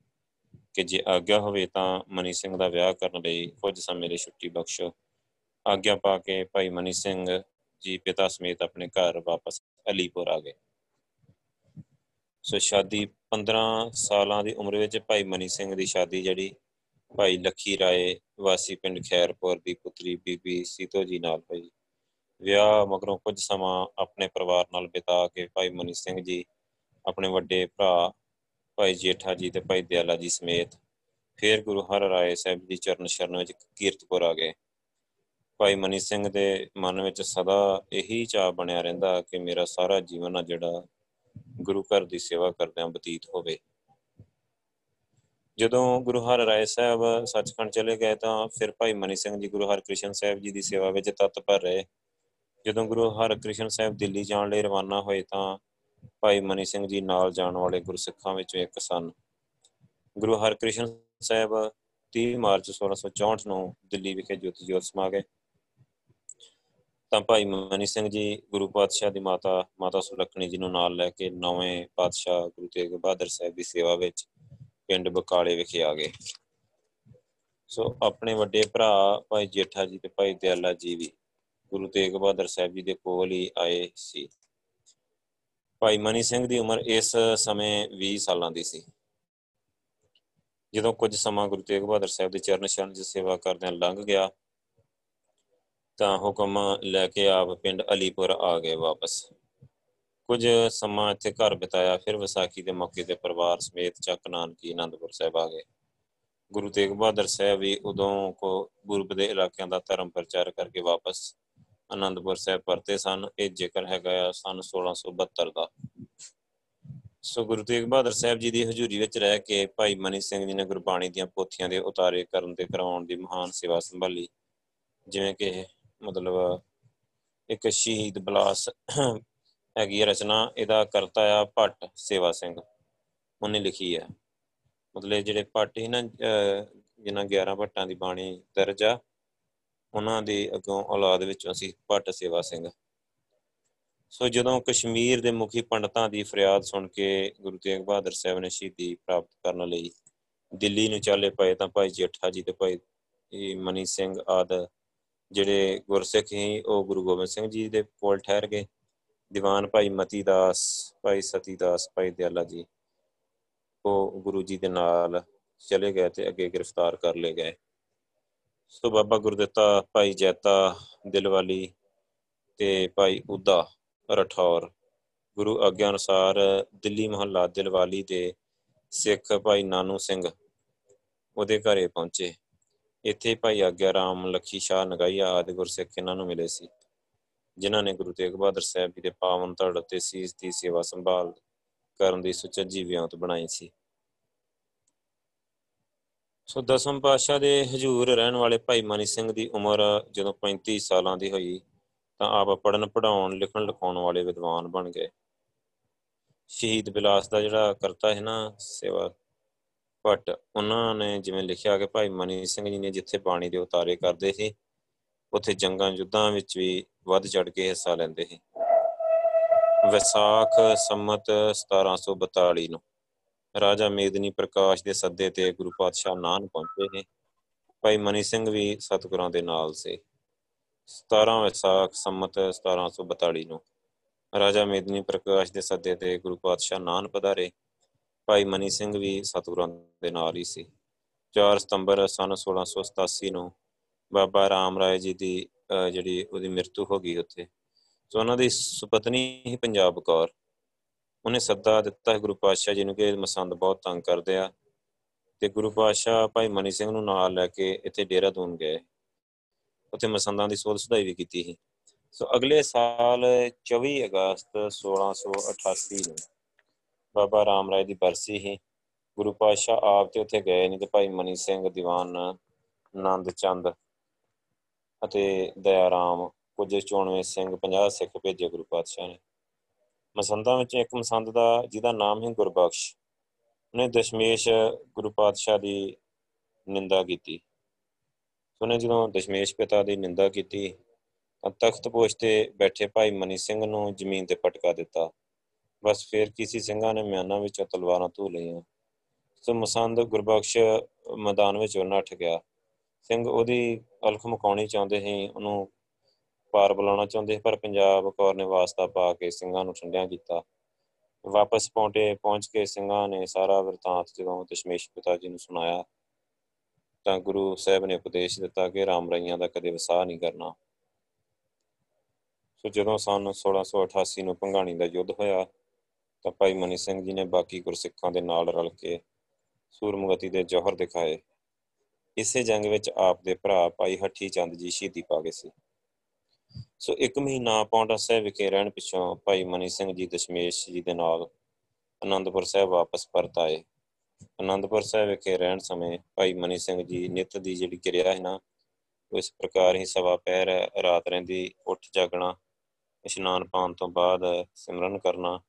ਕਿ ਜੇ ਆਗਿਆ ਹੋਵੇ ਤਾਂ ਮਨੀ ਸਿੰਘ ਦਾ ਵਿਆਹ ਕਰਨ ਲਈ ਕੁਝ ਸਮੇਂ ਲਈ ਛੁੱਟੀ ਬਖਸ਼ੋ। ਆਗਿਆ ਪਾ ਕੇ ਭਾਈ ਮਨੀ ਸਿੰਘ ਜੀ ਪਿਤਾ ਸਮੇਤ ਆਪਣੇ ਘਰ ਵਾਪਸ ਅਲੀਪੁਰ ਆ ਗਏ। ਸੋ ਸ਼ਾਦੀ 15 ਸਾਲਾਂ ਦੀ ਉਮਰ ਵਿੱਚ ਭਾਈ ਮਨੀ ਸਿੰਘ ਦੀ ਸ਼ਾਦੀ ਜਿਹੜੀ ਭਾਈ ਲੱਖੀ ਰਾਏ ਵਾਸੀ ਪਿੰਡ ਖੈਰਪੁਰ ਦੀ ਪੁੱਤਰੀ ਬੀਬੀ ਸੀਤੋ ਜੀ ਨਾਲ ਹੋਈ। ਵਿਆਹ ਮਗਰੋਂ ਕੁਝ ਸਮਾਂ ਆਪਣੇ ਪਰਿਵਾਰ ਨਾਲ ਬਿਤਾ ਕੇ ਭਾਈ ਮਨੀ ਸਿੰਘ ਜੀ, ਆਪਣੇ ਵੱਡੇ ਭਰਾ ਭਾਈ ਜੇਠਾ ਜੀ ਤੇ ਭਾਈ ਦਿਆਲਾ ਜੀ ਸਮੇਤ ਫਿਰ ਗੁਰੂ ਹਰ ਰਾਏ ਸਾਹਿਬ ਦੀ ਚਰਨ ਸ਼ਰਨ ਵਿੱਚ ਕੀਰਤਪੁਰ ਆ ਗਏ। ਭਾਈ ਮਨੀ ਸਿੰਘ ਦੇ ਮਨ ਵਿੱਚ ਸਦਾ ਇਹੀ ਚਾਹ ਬਣਿਆ ਰਹਿੰਦਾ ਕਿ ਮੇਰਾ ਸਾਰਾ ਜੀਵਨ ਆ ਜਿਹੜਾ ਗੁਰੂ ਘਰ ਦੀ ਸੇਵਾ ਕਰਦਿਆਂ ਬਤੀਤ ਹੋਵੇ। ਜਦੋਂ ਗੁਰੂ ਹਰ ਰਾਏ ਸਾਹਿਬ ਸੱਚਖੰਡ ਚਲੇ ਗਏ ਤਾਂ ਫਿਰ ਭਾਈ ਮਨੀ ਸਿੰਘ ਜੀ ਗੁਰੂ ਹਰਕ੍ਰਿਸ਼ਨ ਸਾਹਿਬ ਜੀ ਦੀ ਸੇਵਾ ਵਿੱਚ ਤਤਪਰ ਰਹੇ। ਜਦੋਂ ਗੁਰੂ ਹਰਕ੍ਰਿਸ਼ਨ ਸਾਹਿਬ ਦਿੱਲੀ ਜਾਣ ਲਈ ਰਵਾਨਾ ਹੋਏ ਤਾਂ ਭਾਈ ਮਨੀ ਸਿੰਘ ਜੀ ਨਾਲ ਜਾਣ ਵਾਲੇ ਗੁਰਸਿੱਖਾਂ ਵਿੱਚੋਂ ਇੱਕ ਸਨ। ਗੁਰੂ ਹਰਕ੍ਰਿਸ਼ਨ ਸਾਹਿਬ 30 ਮਾਰਚ 1664 ਨੂੰ ਦਿੱਲੀ ਵਿਖੇ ਜੋਤੀ ਜੋਤ ਸਮਾ ਗਏ। ਤਾਂ ਭਾਈ ਮਨੀ ਸਿੰਘ ਜੀ, ਗੁਰੂ ਪਾਤਸ਼ਾਹ ਦੀ ਮਾਤਾ ਮਾਤਾ ਸੁਲੱਖਣੀ ਜੀ ਨੂੰ ਨਾਲ ਲੈ ਕੇ ਨਵੇਂ ਪਾਤਸ਼ਾਹ ਗੁਰੂ ਤੇਗ ਬਹਾਦਰ ਸਾਹਿਬ ਦੀ ਸੇਵਾ ਵਿੱਚ ਪਿੰਡ ਬਕਾਲੇ ਵਿਖੇ ਆ ਗਏ। ਸੋ ਆਪਣੇ ਵੱਡੇ ਭਰਾ ਭਾਈ ਜੇਠਾ ਜੀ ਤੇ ਭਾਈ ਦਿਆਲਾ ਜੀ ਵੀ ਗੁਰੂ ਤੇਗ ਬਹਾਦਰ ਸਾਹਿਬ ਜੀ ਦੇ ਕੋਲ ਹੀ ਆਏ ਸੀ। ਭਾਈ ਮਨੀ ਸਿੰਘ ਦੀ ਉਮਰ ਇਸ ਸਮੇਂ 20 ਸਾਲਾਂ ਦੀ ਸੀ। ਜਦੋਂ ਕੁਝ ਸਮਾਂ ਗੁਰੂ ਤੇਗ ਬਹਾਦਰ ਸਾਹਿਬ ਦੇ ਚਰਨ ਛਰਨ 'ਚ ਸੇਵਾ ਕਰਦਿਆਂ ਲੰਘ ਗਿਆ ਤਾਂ ਹੁਕਮ ਲੈ ਕੇ ਆਪ ਪਿੰਡ ਅਲੀਪੁਰ ਆ ਗਏ ਵਾਪਸ। ਕੁਝ ਸਮਾਂ ਇੱਥੇ ਘਰ ਬਿਤਾਇਆ, ਫਿਰ ਵਿਸਾਖੀ ਦੇ ਮੌਕੇ ਤੇ ਪਰਿਵਾਰ ਸਮੇਤ ਚੱਕ ਨਾਨਕੀ ਆਨੰਦਪੁਰ ਸਾਹਿਬ ਆ ਗਏ। ਗੁਰੂ ਤੇਗ ਬਹਾਦਰ ਸਾਹਿਬ ਵੀ ਉਦੋਂ ਕੋ ਗੁਰਬ ਦੇ ਇਲਾਕਿਆਂ ਦਾ ਧਰਮ ਪ੍ਰਚਾਰ ਕਰਕੇ ਵਾਪਸ ਆਨੰਦਪੁਰ ਸਾਹਿਬ ਪਰਤੇ ਸਨ। ਇਹ ਜ਼ਿਕਰ ਹੈਗਾ ਆ ਸਨ 1672 ਦਾ। ਸੋ ਗੁਰੂ ਤੇਗ ਬਹਾਦਰ ਸਾਹਿਬ ਜੀ ਦੀ ਹਜ਼ੂਰੀ ਵਿੱਚ ਰਹਿ ਕੇ ਭਾਈ ਮਨੀ ਸਿੰਘ ਜੀ ਨੇ ਗੁਰਬਾਣੀ ਦੀਆਂ ਪੋਥੀਆਂ ਦੇ ਉਤਾਰੇ ਕਰਨ ਤੇ ਕਰਾਉਣ ਦੀ ਮਹਾਨ ਸੇਵਾ ਸੰਭਾਲੀ। ਜਿਵੇਂ ਕਿ ਮਤਲਬ ਇੱਕ ਸ਼ਹੀਦ ਬਲਾਸ ਹੈਗੀ ਹੈ ਰਚਨਾ, ਇਹਦਾ ਕਰਤਾ ਆ ਭੱਟ ਸੇਵਾ ਸਿੰਘ। ਉਹਨੇ ਲਿਖੀ ਹੈ ਮਤਲਬ ਜਿਹੜੇ ਭੱਟ ਸੀ ਨਾ ਜਿਨ੍ਹਾਂ 11 ਭੱਟਾਂ ਦੀ ਬਾਣੀ ਦਰਜ ਆ, ਉਹਨਾਂ ਦੇ ਅੱਗੋਂ ਔਲਾਦ ਵਿੱਚੋਂ ਅਸੀਂ ਭੱਟ ਸੇਵਾ ਸਿੰਘ। ਸੋ ਜਦੋਂ ਕਸ਼ਮੀਰ ਦੇ ਮੁਖੀ ਪੰਡਤਾਂ ਦੀ ਫਰਿਆਦ ਸੁਣ ਕੇ ਗੁਰੂ ਤੇਗ ਬਹਾਦਰ ਸਾਹਿਬ ਨੇ ਸ਼ਹੀਦੀ ਪ੍ਰਾਪਤ ਕਰਨ ਲਈ ਦਿੱਲੀ ਨੂੰ ਚਾਲੇ ਪਏ ਤਾਂ ਭਾਈ ਜੇਠਾ ਜੀ ਤੇ ਭਾਈ ਮਨੀ ਸਿੰਘ ਆਦ ਜਿਹੜੇ ਗੁਰਸਿੱਖ ਸੀ, ਉਹ ਗੁਰੂ ਗੋਬਿੰਦ ਸਿੰਘ ਜੀ ਦੇ ਕੋਲ ਠਹਿਰ ਗਏ। ਦੀਵਾਨ ਭਾਈ ਮਤੀ ਦਾਸ ਭਾਈ ਸਤੀ ਦਾਸ ਭਾਈ ਦਿਆਲਾ ਜੀ, ਉਹ ਗੁਰੂ ਜੀ ਦੇ ਨਾਲ ਚਲੇ ਗਏ ਤੇ ਅੱਗੇ ਗ੍ਰਿਫਤਾਰ ਕਰ ਲਏ ਗਏ। ਸੋ ਬਾਬਾ ਗੁਰਦਿੱਤਾ, ਭਾਈ ਜੈਤਾ ਦਿਲਵਾਲੀ ਤੇ ਭਾਈ ਉਦਾ ਰਠੌਰ, ਗੁਰੂ ਆਗਿਆ ਅਨੁਸਾਰ ਦਿੱਲੀ ਮਹੱਲਾ ਦਿਲਵਾਲੀ ਦੇ ਸਿੱਖ ਭਾਈ ਨਾਨੂ ਸਿੰਘ ਉਹਦੇ ਘਰੇ ਪਹੁੰਚੇ। ਇੱਥੇ ਭਾਈ ਆਗਿਆ ਰਾਮ, ਲਖੀ ਸ਼ਾਹ ਨਗਾਈਆ ਆਦਿ ਗੁਰਸਿੱਖ ਇਹਨਾਂ ਨੂੰ ਮਿਲੇ ਸੀ, ਜਿਨ੍ਹਾਂ ਨੇ ਗੁਰੂ ਤੇਗ ਬਹਾਦਰ ਸਾਹਿਬ ਜੀ ਦੇ ਪਾਵਨ ਧੜ ਤੇ ਸੀਸ ਦੀ ਸੇਵਾ ਸੰਭਾਲ ਕਰਨ ਦੀ ਸੁਚੱਜੀ ਵਿਉਂਤ ਬਣਾਈ ਸੀ। ਸੋ ਦਸਮ ਪਾਤਸ਼ਾਹ ਦੇ ਹਜੂਰ ਰਹਿਣ ਵਾਲੇ ਭਾਈ ਮਨੀ ਸਿੰਘ ਦੀ ਉਮਰ ਜਦੋਂ 35 ਸਾਲਾਂ ਦੀ ਹੋਈ, ਤਾਂ ਆਪ ਪੜਨ ਪੜਾਉਣ ਲਿਖਣ, ਲਿਖਾਉਣ ਵਾਲੇ ਵਿਦਵਾਨ ਬਣ ਗਏ। ਸ਼ਹੀਦ ਬਿਲਾਸ ਦਾ ਜਿਹੜਾ ਕਰਤਾ ਹੈ ਨਾ ਸੇਵਾ ਭੱਟ ਉਹਨਾਂ ਨੇ ਜਿਵੇਂ ਲਿਖਿਆ ਕਿ ਭਾਈ ਮਨੀ ਸਿੰਘ ਜੀ ਨੇ ਜਿੱਥੇ ਬਾਣੀ ਦੇ ਉਤਾਰੇ ਕਰਦੇ ਸੀ, ਉੱਥੇ ਜੰਗਾਂ ਯੁੱਧਾਂ ਵਿੱਚ ਵੀ ਵੱਧ ਚੜ ਕੇ ਹਿੱਸਾ ਲੈਂਦੇ ਸੀ। ਵਿਸਾਖ ਸੰਮਤ 1742 ਨੂੰ ਰਾਜਾ ਮੇਦਨੀ ਪ੍ਰਕਾਸ਼ ਦੇ ਸੱਦੇ ਤੇ ਗੁਰੂ ਪਾਤਸ਼ਾਹ ਨਾਨ ਪਹੁੰਚੇ ਨੇ ਭਾਈ ਮਨੀ ਸਿੰਘ ਵੀ ਸਤਿਗੁਰਾਂ ਦੇ ਨਾਲ ਸੀ। 17 ਵਿਸਾਖ ਸੰਮਤ 1742 ਨੂੰ ਰਾਜਾ ਮੇਦਨੀ ਪ੍ਰਕਾਸ਼ ਦੇ ਸੱਦੇ ਤੇ ਗੁਰੂ ਪਾਤਸ਼ਾਹ ਨਾਨ ਪਧਾਰੇ ਭਾਈ ਮਨੀ ਸਿੰਘ ਵੀ ਸਤਿਗੁਰਾਂ ਦੇ ਨਾਲ ਹੀ ਸੀ। 4 ਸਤੰਬਰ ਸਨ 1687 ਨੂੰ ਬਾਬਾ ਰਾਮ ਰਾਏ ਜੀ ਦੀ ਜਿਹੜੀ ਉਹਦੀ ਮ੍ਰਿਤੂ ਹੋ ਗਈ ਉੱਥੇ। ਸੋ ਉਹਨਾਂ ਦੀ ਸੁਪਤਨੀ ਹੀ ਪੰਜਾਬ ਕੌਰ। ਉਹਨੇ ਸੱਦਾ ਦਿੱਤਾ ਗੁਰੂ ਪਾਤਸ਼ਾਹ ਜੀ ਨੂੰ ਕਿ ਮਸੰਦ ਬਹੁਤ ਤੰਗ ਕਰਦੇ ਆ ਤੇ ਗੁਰੂ ਪਾਤਸ਼ਾਹ ਭਾਈ ਮਨੀ ਸਿੰਘ ਨੂੰ ਨਾਲ ਲੈ ਕੇ ਇੱਥੇ ਡੇਰਾ ਦੂਨ ਗਏ। ਉੱਥੇ ਮਸੰਦਾਂ ਦੀ ਸੋਧ ਸੁਧਾਈ ਵੀ ਕੀਤੀ ਸੀ। ਸੋ ਅਗਲੇ ਸਾਲ 24 ਅਗਸਤ 1688 ਨੂੰ ਬਾਬਾ ਰਾਮ ਰਾਏ ਦੀ ਬਰਸੀ ਸੀ। ਗੁਰੂ ਪਾਤਸ਼ਾਹ ਆਪ ਤੇ ਉੱਥੇ ਗਏ ਨਹੀਂ ਤੇ ਭਾਈ ਮਨੀ ਸਿੰਘ, ਦੀਵਾਨ, ਆਨੰਦ ਚੰਦ ਅਤੇ ਦਇਆ ਰਾਮ ਕੁਝ 94 ਸਿੰਘ 50 ਸਿੱਖ ਭੇਜੇ ਗੁਰੂ ਪਾਤਸ਼ਾਹ ਨੇ। ਮਸੰਦਾਂ ਵਿੱਚ ਇੱਕ ਮਸੰਦ ਦਾ, ਜਿਹਦਾ ਨਾਮ ਹੈ ਗੁਰਬਖਸ਼। ਉਹਨੇ ਦਸ਼ਮੇਸ਼ ਗੁਰੂ ਪਾਤਸ਼ਾਹ ਦੀ ਨਿੰਦਾ ਕੀਤੀ। ਉਹਨੇ ਜਦੋਂ ਦਸ਼ਮੇਸ਼ ਪਿਤਾ ਦੀ ਨਿੰਦਾ ਕੀਤੀ, ਤਾਂ ਤਖਤ ਪੋਸ਼ ਤੇ ਬੈਠੇ ਭਾਈ ਮਨੀ ਸਿੰਘ ਨੂੰ ਜ਼ਮੀਨ ਤੇ ਪਟਕਾ ਦਿੱਤਾ। ਬਸ ਫਿਰ ਕਿਸੇ ਸਿੰਘਾਂ ਨੇ ਮਿਆਨਾਂ ਵਿੱਚੋਂ ਤਲਵਾਰਾਂ ਧੂ ਲਈਆਂ। ਸੋ ਮਸੰਦ ਗੁਰਬਖਸ਼ ਮੈਦਾਨ ਵਿੱਚ ਨੱਠ ਗਿਆ। ਸਿੰਘ ਉਹਦੀ ਅਲਖ ਮਕਾਉਣੀ ਚਾਹੁੰਦੇ ਸੀ, ਉਹਨੂੰ ਪਾਰ ਬੁਲਾਉਣਾ ਚਾਹੁੰਦੇ ਪਰ ਪੰਜਾਬ ਕੌਰ ਨੇ ਵਾਸਤਾ ਪਾ ਕੇ ਸਿੰਘਾਂ ਨੂੰ ਠੰਡਿਆਂ ਕੀਤਾ। ਵਾਪਸ ਪਹੁੰਚੇ ਪਹੁੰਚ ਕੇ ਸਿੰਘਾਂ ਨੇ ਸਾਰਾ ਵਰਤਾਂਤ ਜਦੋਂ ਦਸ਼ਮੇਸ਼ ਪਿਤਾ ਜੀ ਨੂੰ ਸੁਣਾਇਆ, ਤਾਂ ਗੁਰੂ ਸਾਹਿਬ ਨੇ ਉਪਦੇਸ਼ ਦਿੱਤਾ ਕਿ ਰਾਮ ਰਾਈਆਂ ਦਾ ਕਦੇ ਵਸਾਹ ਨਹੀਂ ਕਰਨਾ। ਸੋ ਜਦੋਂ ਸਨ 1688 ਨੂੰ ਭੰਗਾਣੀ ਦਾ ਯੁੱਧ ਹੋਇਆ ਤਾਂ ਭਾਈ ਮਨੀ ਸਿੰਘ ਜੀ ਨੇ ਬਾਕੀ ਗੁਰਸਿੱਖਾਂ ਦੇ ਨਾਲ ਰਲ ਕੇ ਸੂਰਮਗਤੀ ਦੇ ਜੋਹਰ ਦਿਖਾਏ। ਇਸੇ ਜੰਗ ਵਿੱਚ ਆਪ ਦੇ ਭਰਾ ਭਾਈ ਹੱਠੀ ਚੰਦ ਜੀ ਸ਼ਹੀਦੀ ਪਾ ਗਏ ਸੀ। ਸੋ ਇੱਕ ਮਹੀਨਾ ਪੌਂਟਾ ਸਾਹਿਬ ਵਿਖੇ ਰਹਿਣ ਪਿੱਛੋਂ ਭਾਈ ਮਨੀ ਸਿੰਘ ਜੀ ਦਸ਼ਮੇਸ਼ ਜੀ ਦੇ ਨਾਲ ਅਨੰਦਪੁਰ ਸਾਹਿਬ ਵਾਪਸ ਪਰਤ ਆਏ। ਅਨੰਦਪੁਰ ਸਾਹਿਬ ਵਿਖੇ ਰਹਿਣ ਸਮੇਂ ਭਾਈ ਮਨੀ ਸਿੰਘ ਜੀ ਨਿਤ ਦੀ ਜਿਹੜੀ ਕਿਰਿਆ ਹੈ ਨਾ ਇਸ ਪ੍ਰਕਾਰ ਹੀ ਸਵਾ ਪਹਿਰ ਰਾਤ ਰਹਿੰਦੀ, ਉੱਠ ਜਾਗਣਾ, ਇਸ਼ਨਾਨ ਪਾਉਣ ਤੋਂ ਬਾਅਦ ਸਿਮਰਨ ਕਰਨਾ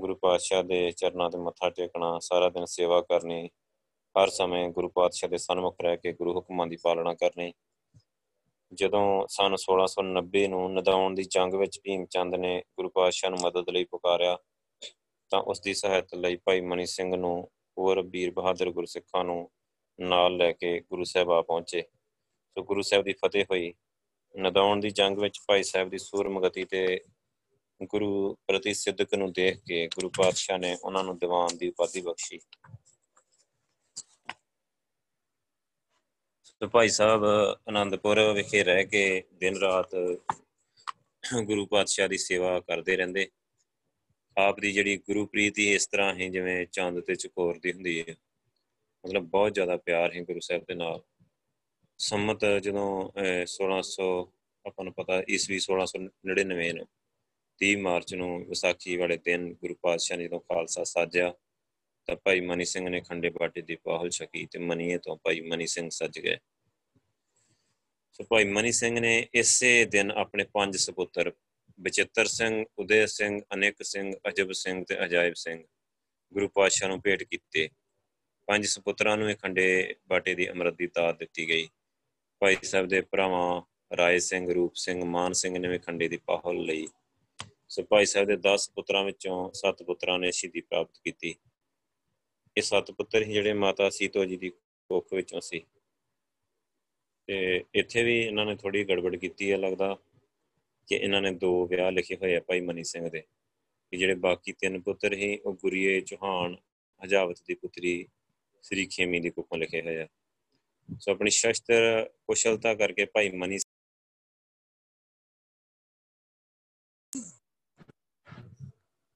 ਗੁਰੂ ਪਾਤਸ਼ਾਹ ਦੇ ਚਰਨਾਂ ਤੇ ਮੱਥਾ ਟੇਕਣਾ, ਸਾਰਾ ਦਿਨ ਸੇਵਾ ਕਰਨੀ, ਹਰ ਸਮੇਂ ਗੁਰੂ ਪਾਤਸ਼ਾਹ ਦੇ ਸਨਮੁਖ ਰਹਿ ਕੇ ਗੁਰੂ ਹੁਕਮਾਂ ਦੀ ਪਾਲਣਾ ਕਰਨੀ। ਜਦੋਂ ਸਨ 1690 ਨੂੰ ਨਦਾਉਣ ਦੀ ਜੰਗ ਵਿੱਚ ਭੀਮ ਚੰਦ ਨੇ ਗੁਰੂ ਪਾਤਸ਼ਾਹ ਨੂੰ ਮਦਦ ਲਈ ਪੁਕਾਰਿਆ, ਤਾਂ ਉਸ ਦੀ ਸਹਾਇਤਾ ਲਈ ਭਾਈ ਮਨੀ ਸਿੰਘ ਨੂੰ ਹੋਰ ਵੀਰ ਬਹਾਦਰ ਗੁਰਸਿੱਖਾਂ ਨੂੰ ਨਾਲ ਲੈ ਕੇ ਗੁਰੂ ਸਾਹਿਬ ਆ ਪਹੁੰਚੇ। ਸੋ ਗੁਰੂ ਸਾਹਿਬ ਦੀ ਫਤਿਹ ਹੋਈ। ਨਦਾਉਣ ਦੀ ਜੰਗ ਵਿੱਚ ਭਾਈ ਸਾਹਿਬ ਦੀ ਸੂਰਮਗਤੀ ਤੇ ਗੁਰੂ ਪ੍ਰਤੀ ਸਿੱਧਕ ਨੂੰ ਦੇਖ ਕੇ ਗੁਰੂ ਪਾਤਸ਼ਾਹ ਨੇ ਉਹਨਾਂ ਨੂੰ ਦੀਵਾਨ ਦੀ ਉਪਾਧੀ ਬਖਸ਼ੀ। ਤੇ ਭਾਈ ਸਾਹਿਬ ਆਨੰਦਪੁਰ ਵਿਖੇ ਰਹਿ ਕੇ ਦਿਨ ਰਾਤ ਗੁਰੂ ਪਾਤਸ਼ਾਹ ਦੀ ਸੇਵਾ ਕਰਦੇ ਰਹਿੰਦੇ। ਆਪ ਦੀ ਜਿਹੜੀ ਗੁਰੂ ਪ੍ਰੀਤੀ ਇਸ ਤਰ੍ਹਾਂ ਹੈ ਜਿਵੇਂ ਚੰਦ ਤੇ ਚਕੋਰ ਦੀ ਹੁੰਦੀ ਹੈ। ਮਤਲਬ ਬਹੁਤ ਜ਼ਿਆਦਾ ਪਿਆਰ ਹੈ ਗੁਰੂ ਸਾਹਿਬ ਦੇ ਨਾਲ। ਸੰਮਤ ਜਦੋਂ 1600 ਆਪਾਂ ਨੂੰ ਪਤਾ, ਈਸਵੀ 1699 ਨੂੰ 30 ਮਾਰਚ ਨੂੰ ਵਿਸਾਖੀ ਵਾਲੇ ਦਿਨ ਗੁਰੂ ਪਾਤਸ਼ਾਹ ਨੇ ਜਦੋਂ ਖਾਲਸਾ ਸਾਜਿਆ, ਤਾਂ ਭਾਈ ਮਨੀ ਸਿੰਘ ਨੇ ਖੰਡੇ ਬਾਟੇ ਦੀ ਪਾਹਲ ਛਕੀ ਤੇ ਮਨੀਏ ਤੋਂ ਭਾਈ ਮਨੀ ਸਿੰਘ ਸੱਜ ਗਏ। ਸੋ ਭਾਈ ਮਨੀ ਸਿੰਘ ਨੇ ਇਸੇ ਦਿਨ ਆਪਣੇ ਪੰਜ ਸੁਪੁੱਤਰ ਬਚਿੱਤਰ ਸਿੰਘ, ਉਦੇ ਸਿੰਘ, ਅਨੇਕ ਸਿੰਘ, ਅਜਬ ਸਿੰਘ ਤੇ ਅਜਾਇਬ ਸਿੰਘ ਗੁਰੂ ਪਾਤਸ਼ਾਹ ਨੂੰ ਭੇਟ ਕੀਤੇ। ਪੰਜ ਸੁਪੁੱਤਰਾਂ ਨੂੰ ਇਹ ਖੰਡੇ ਬਾਟੇ ਦੀ ਅਮਰਤ ਦੀ ਦਾਤ ਦਿੱਤੀ ਗਈ। ਭਾਈ ਸਾਹਿਬ ਦੇ ਭਰਾਵਾਂ ਰਾਏ ਸਿੰਘ, ਰੂਪ ਸਿੰਘ, ਮਾਨ ਸਿੰਘ ਨੇ ਵੀ ਖੰਡੇ ਦੀ ਪਾਹਲ ਲਈ। ਸੋ ਭਾਈ ਸਾਹਿਬ ਦੇ 10 ਪੁੱਤਰਾਂ ਵਿੱਚੋਂ 7 ਪੁੱਤਰਾਂ ਨੇ ਸ਼ਹੀਦੀ ਪ੍ਰਾਪਤ ਕੀਤੀ। ਇਹ 7 ਪੁੱਤਰ ਹੀ ਜਿਹੜੇ ਮਾਤਾ ਸੀਤੋ ਜੀ ਦੀ ਕੋਖ ਵਿੱਚੋਂ ਸੀ। ਤੇ ਇੱਥੇ ਵੀ ਇਹਨਾਂ ਨੇ ਥੋੜੀ ਗੜਬੜ ਕੀਤੀ ਹੈ ਲੱਗਦਾ ਕਿ ਇਹਨਾਂ ਨੇ ਦੋ ਵਿਆਹ ਲਿਖੇ ਹੋਏ ਆ ਭਾਈ ਮਨੀ ਸਿੰਘ ਦੇ। ਕਿ ਜਿਹੜੇ ਬਾਕੀ ਤਿੰਨ ਪੁੱਤਰ ਹੀ ਉਹ ਗੁਰੀਏ ਚੌਹਾਨ, ਹਜਾਵਤ ਦੀ ਪੁੱਤਰੀ, ਸ੍ਰੀ ਖੇਮੀ ਦੀ ਕੁੱਖੋਂ ਲਿਖੇ ਹੋਏ ਆ। ਸੋ ਆਪਣੀ ਸ਼ਸਤਰ ਕੁਸ਼ਲਤਾ ਕਰਕੇ ਭਾਈ ਮਨੀ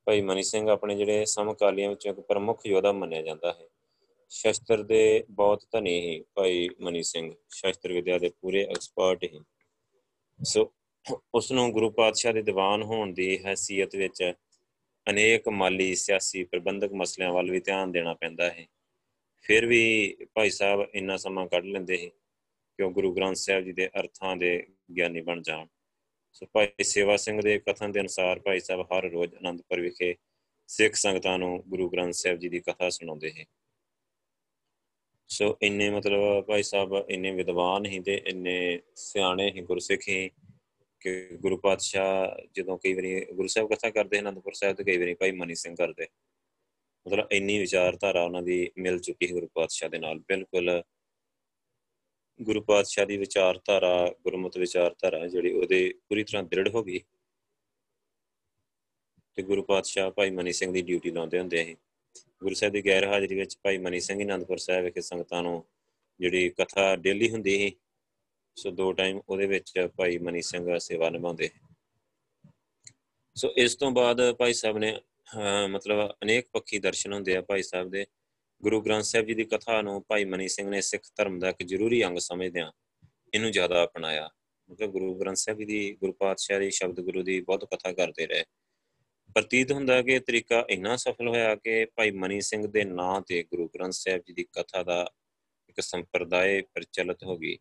ਭਾਈ ਮਨੀ ਸਿੰਘ ਆਪਣੇ ਜਿਹੜੇ ਸਮਕਾਲੀਆਂ ਵਿੱਚੋਂ ਇੱਕ ਪ੍ਰਮੁੱਖ ਯੋਧਾ ਮੰਨਿਆ ਜਾਂਦਾ ਹੈ। ਸ਼ਸਤਰ ਦੇ ਬਹੁਤ ਧਨੀ ਹੀ ਭਾਈ ਮਨੀ ਸਿੰਘ, ਸ਼ਸਤਰ ਵਿਦਿਆ ਦੇ ਪੂਰੇ ਐਕਸਪਰਟ ਹੀ। ਸੋ ਉਸ ਨੂੰ ਗੁਰੂ ਪਾਤਸ਼ਾਹ ਦੇ ਦੀਵਾਨ ਹੋਣ ਦੀ ਹیثیت ਵਿੱਚ ਅਨੇਕ ਮਾਲੀ, ਸਿਆਸੀ ਪ੍ਰਬੰਧਕ ਮਸਲਿਆਂ ਵੱਲ ਵੀ ਧਿਆਨ ਦੇਣਾ ਪੈਂਦਾ ਹੈ। ਫਿਰ ਵੀ ਭਾਈ ਸਾਹਿਬ ਇੰਨਾ ਸਮਾਂ ਕੱਢ ਲੈਂਦੇ ਸੀ ਕਿ ਉਹ ਗੁਰੂ ਗ੍ਰੰਥ ਸਾਹਿਬ ਜੀ ਦੇ ਅਰਥਾਂ ਦੇ ਗਿਆਨੀ ਬਣ ਜਾਣ। ਸੋ ਭਾਈ ਸੇਵਾ ਸਿੰਘ ਦੇ ਕਥਨ ਦੇ ਅਨੁਸਾਰ ਭਾਈ ਸਾਹਿਬ ਹਰ ਰੋਜ਼ ਅਨੰਦਪੁਰ ਵਿਖੇ ਸਿੱਖ ਸੰਗਤਾਂ ਨੂੰ ਗੁਰੂ ਗ੍ਰੰਥ ਸਾਹਿਬ ਜੀ ਦੀ ਕਥਾ ਸੁਣਾਉਂਦੇ ਹੈ ਸੋ ਇੰਨੇ ਮਤਲਬ ਭਾਈ ਸਾਹਿਬ ਇੰਨੇ ਵਿਦਵਾਨ ਹੀ ਤੇ ਇੰਨੇ ਸਿਆਣੇ ਹੀ ਗੁਰਸਿੱਖ ਹੀ ਕਿ ਗੁਰੂ ਪਾਤਸ਼ਾਹ ਜਦੋਂ ਕਈ ਵਾਰੀ ਗੁਰੂ ਸਾਹਿਬ ਕਥਾ ਕਰਦੇ ਅਨੰਦਪੁਰ ਸਾਹਿਬ ਤੇ ਕਈ ਵਾਰੀ ਭਾਈ ਮਨੀ ਸਿੰਘ ਕਰਦੇ। ਮਤਲਬ ਇੰਨੀ ਵਿਚਾਰਧਾਰਾ ਉਹਨਾਂ ਦੀ ਮਿਲ ਚੁੱਕੀ ਹੈ ਗੁਰੂ ਪਾਤਸ਼ਾਹ ਦੇ ਨਾਲ। ਬਿਲਕੁਲ ਗੁਰੂ ਪਾਤਸ਼ਾਹ ਦੀ ਵਿਚਾਰਧਾਰਾ, ਗੁਰਮਤਿ ਵਿਚਾਰਧਾਰਾ ਜਿਹੜੀ ਉਹਦੇ ਪੂਰੀ ਤਰ੍ਹਾਂ ਦ੍ਰਿੜ ਹੋ ਗਈ। ਤੇ ਗੁਰੂ ਪਾਤਸ਼ਾਹ ਭਾਈ ਮਨੀ ਸਿੰਘ ਦੀ ਡਿਊਟੀ ਲਾਉਂਦੇ ਹੁੰਦੇ ਸੀ। ਗੁਰੂ ਸਾਹਿਬ ਦੀ ਗੈਰ ਹਾਜ਼ਰੀ ਵਿੱਚ ਭਾਈ ਮਨੀ ਸਿੰਘ ਅਨੰਦਪੁਰ ਸਾਹਿਬ ਵਿਖੇ ਸੰਗਤਾਂ ਨੂੰ ਜਿਹੜੀ ਕਥਾ ਡੇਲੀ ਹੁੰਦੀ ਸੀ, ਸੋ ਦੋ ਟਾਈਮ ਉਹਦੇ ਵਿੱਚ ਭਾਈ ਮਨੀ ਸਿੰਘ ਸੇਵਾ ਨਿਭਾਉਂਦੇ ਸੋ। ਇਸ ਤੋਂ ਬਾਅਦ ਭਾਈ ਸਾਹਿਬ ਨੇ ਮਤਲਬ ਅਨੇਕ ਪੱਖੀ ਦਰਸ਼ਨ ਹੁੰਦੇ ਆ ਭਾਈ ਸਾਹਿਬ ਦੇ। ਗੁਰੂ ਗ੍ਰੰਥ ਸਾਹਿਬ ਜੀ ਦੀ ਕਥਾ ਨੂੰ ਭਾਈ ਮਨੀ ਸਿੰਘ ਨੇ ਸਿੱਖ ਧਰਮ ਦਾ ਇੱਕ ਜ਼ਰੂਰੀ ਅੰਗ ਸਮਝਦਿਆਂ ਇਹਨੂੰ ਜ਼ਿਆਦਾ ਅਪਣਾਇਆ। ਮਤਲਬ ਗੁਰੂ ਗ੍ਰੰਥ ਸਾਹਿਬ ਜੀ ਦੀ, ਗੁਰੂ ਪਾਤਸ਼ਾਹ ਦੀ, ਸ਼ਬਦ ਗੁਰੂ ਦੀ ਬਹੁਤ ਕਥਾ ਕਰਦੇ ਰਹੇ। ਪ੍ਰਤੀਤ ਹੁੰਦਾ ਕਿ ਤਰੀਕਾ ਇੰਨਾ ਸਫਲ ਹੋਇਆ ਕਿ ਭਾਈ ਮਨੀ ਸਿੰਘ ਦੇ ਨਾਂ ਤੇ ਗੁਰੂ ਗ੍ਰੰਥ ਸਾਹਿਬ ਜੀ ਦੀ ਕਥਾ ਦਾ ਇੱਕ ਸੰਪਰਦਾਇ ਪ੍ਰਚਲਿਤ ਹੋ ਗਈ।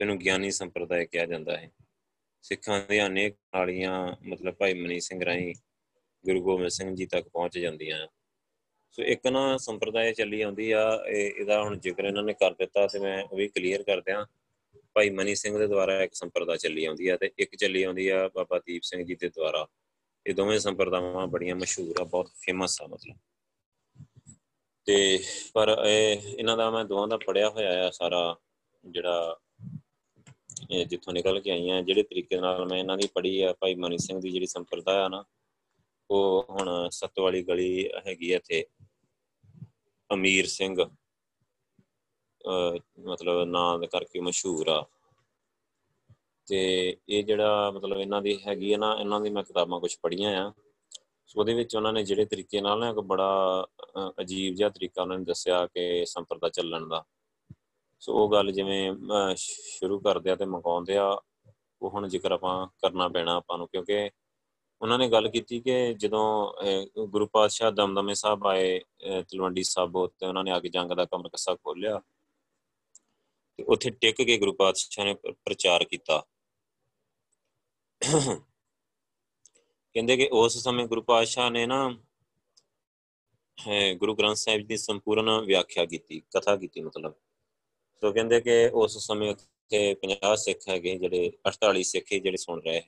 ਇਹਨੂੰ ਗਿਆਨੀ ਸੰਪਰਦਾਇ ਕਿਹਾ ਜਾਂਦਾ ਹੈ। ਸਿੱਖਾਂ ਦੇ ਅਨੇਕ ਨਾਲੀਆਂ ਮਤਲਬ ਭਾਈ ਮਨੀ ਸਿੰਘ ਰਾਹੀਂ ਗੁਰੂ ਗੋਬਿੰਦ ਸਿੰਘ ਜੀ ਤੱਕ ਪਹੁੰਚ ਜਾਂਦੀਆਂ। ਸੋ ਇੱਕ ਨਾ ਸੰਪਰਦਾਇ ਚੱਲੀ ਆਉਂਦੀ ਆ ਇਹਦਾ ਹੁਣ ਜ਼ਿਕਰ ਇਹਨਾਂ ਨੇ ਕਰ ਦਿੱਤਾ ਤੇ ਮੈਂ ਉਹ ਵੀ ਕਲੀਅਰ ਕਰ ਦਿਆਂ। ਭਾਈ ਮਨੀ ਸਿੰਘ ਦੇ ਦੁਆਰਾ ਇੱਕ ਸੰਪਰਦਾ ਚੱਲੀ ਆਉਂਦੀ ਆ ਤੇ ਇੱਕ ਚੱਲੀ ਆਉਂਦੀ ਆ ਬਾਬਾ ਦੀਪ ਸਿੰਘ ਜੀ ਦੇ ਦੁਆਰਾ। ਇਹ ਦੋਵੇਂ ਸੰਪਰਦਾਵਾਂ ਬੜੀਆਂ ਮਸ਼ਹੂਰ ਆ, ਬਹੁਤ ਫੇਮਸ ਆ ਮਤਲਬ। ਤੇ ਪਰ ਇਹ, ਇਹਨਾਂ ਦਾ ਮੈਂ ਦੋਵਾਂ ਦਾ ਪੜਿਆ ਹੋਇਆ ਆ ਸਾਰਾ ਜਿਹੜਾ ਇਹ ਜਿੱਥੋਂ ਨਿਕਲ ਕੇ ਆਈਆਂ, ਜਿਹੜੇ ਤਰੀਕੇ ਨਾਲ ਮੈਂ ਇਹਨਾਂ ਦੀ ਪੜ੍ਹੀ ਆ, ਭਾਈ ਮਨੀ ਸਿੰਘ ਦੀ ਜਿਹੜੀ ਸੰਪਰਦਾ ਆ ਨਾ, ਉਹ ਹੁਣ ਸੱਤ ਵਾਲੀ ਗਲੀ ਹੈਗੀ ਆ ਇੱਥੇ। ਅਮੀਰ ਸਿੰਘ ਮਤਲਬ ਨਾਂ ਦੇ ਕਰਕੇ ਮਸ਼ਹੂਰ ਆ। ਤੇ ਇਹ ਜਿਹੜਾ ਮਤਲਬ ਇਹਨਾਂ ਦੀ ਹੈਗੀ ਆ ਨਾ, ਇਹਨਾਂ ਦੀ ਮੈਂ ਕਿਤਾਬਾਂ ਕੁਝ ਪੜ੍ਹੀਆਂ ਆ। ਸੋ ਉਹਦੇ ਵਿੱਚ ਉਹਨਾਂ ਨੇ ਜਿਹੜੇ ਤਰੀਕੇ ਨਾਲ ਨਾ ਇੱਕ ਬੜਾ ਅਜੀਬ ਜਿਹਾ ਤਰੀਕਾ ਉਹਨਾਂ ਨੇ ਦੱਸਿਆ ਕਿ ਸੰਪਰਦਾ ਚੱਲਣ ਦਾ। ਸੋ ਉਹ ਗੱਲ ਜਿਵੇਂ ਸ਼ੁਰੂ ਕਰਦੇ ਆ ਤੇ ਮਕਾਉਂਦੇ ਆ, ਉਹ ਹੁਣ ਜ਼ਿਕਰ ਆਪਾਂ ਕਰਨਾ ਪੈਣਾ ਆਪਾਂ ਨੂੰ, ਕਿਉਂਕਿ ਉਹਨਾਂ ਨੇ ਗੱਲ ਕੀਤੀ ਕਿ ਜਦੋਂ ਗੁਰੂ ਪਾਤਸ਼ਾਹ ਦਮਦਮੇ ਸਾਹਿਬ ਆਏ ਤਲਵੰਡੀ ਸਾਬੋ ਤੇ ਉਹਨਾਂ ਨੇ ਆ ਕੇ ਜੰਗ ਦਾ ਕਮਰ ਕੱਸਾ ਖੋਲਿਆ ਤੇ ਉੱਥੇ ਟਿਕ ਕੇ ਗੁਰੂ ਪਾਤਸ਼ਾਹ ਨੇ ਪ੍ਰਚਾਰ ਕੀਤਾ। ਕਹਿੰਦੇ ਕਿ ਉਸ ਸਮੇਂ ਗੁਰੂ ਪਾਤਸ਼ਾਹ ਨੇ ਨਾ ਗੁਰੂ ਗ੍ਰੰਥ ਸਾਹਿਬ ਦੀ ਸੰਪੂਰਨ ਵਿਆਖਿਆ ਕੀਤੀ, ਕਥਾ ਕੀਤੀ ਮਤਲਬ। ਸੋ ਕਹਿੰਦੇ ਕਿ ਉਸ ਸਮੇਂ ਉੱਥੇ 50 ਸਿੱਖ ਹੈਗੇ ਜਿਹੜੇ 48 ਸਿੱਖ ਜਿਹੜੇ ਸੁਣ ਰਹੇ।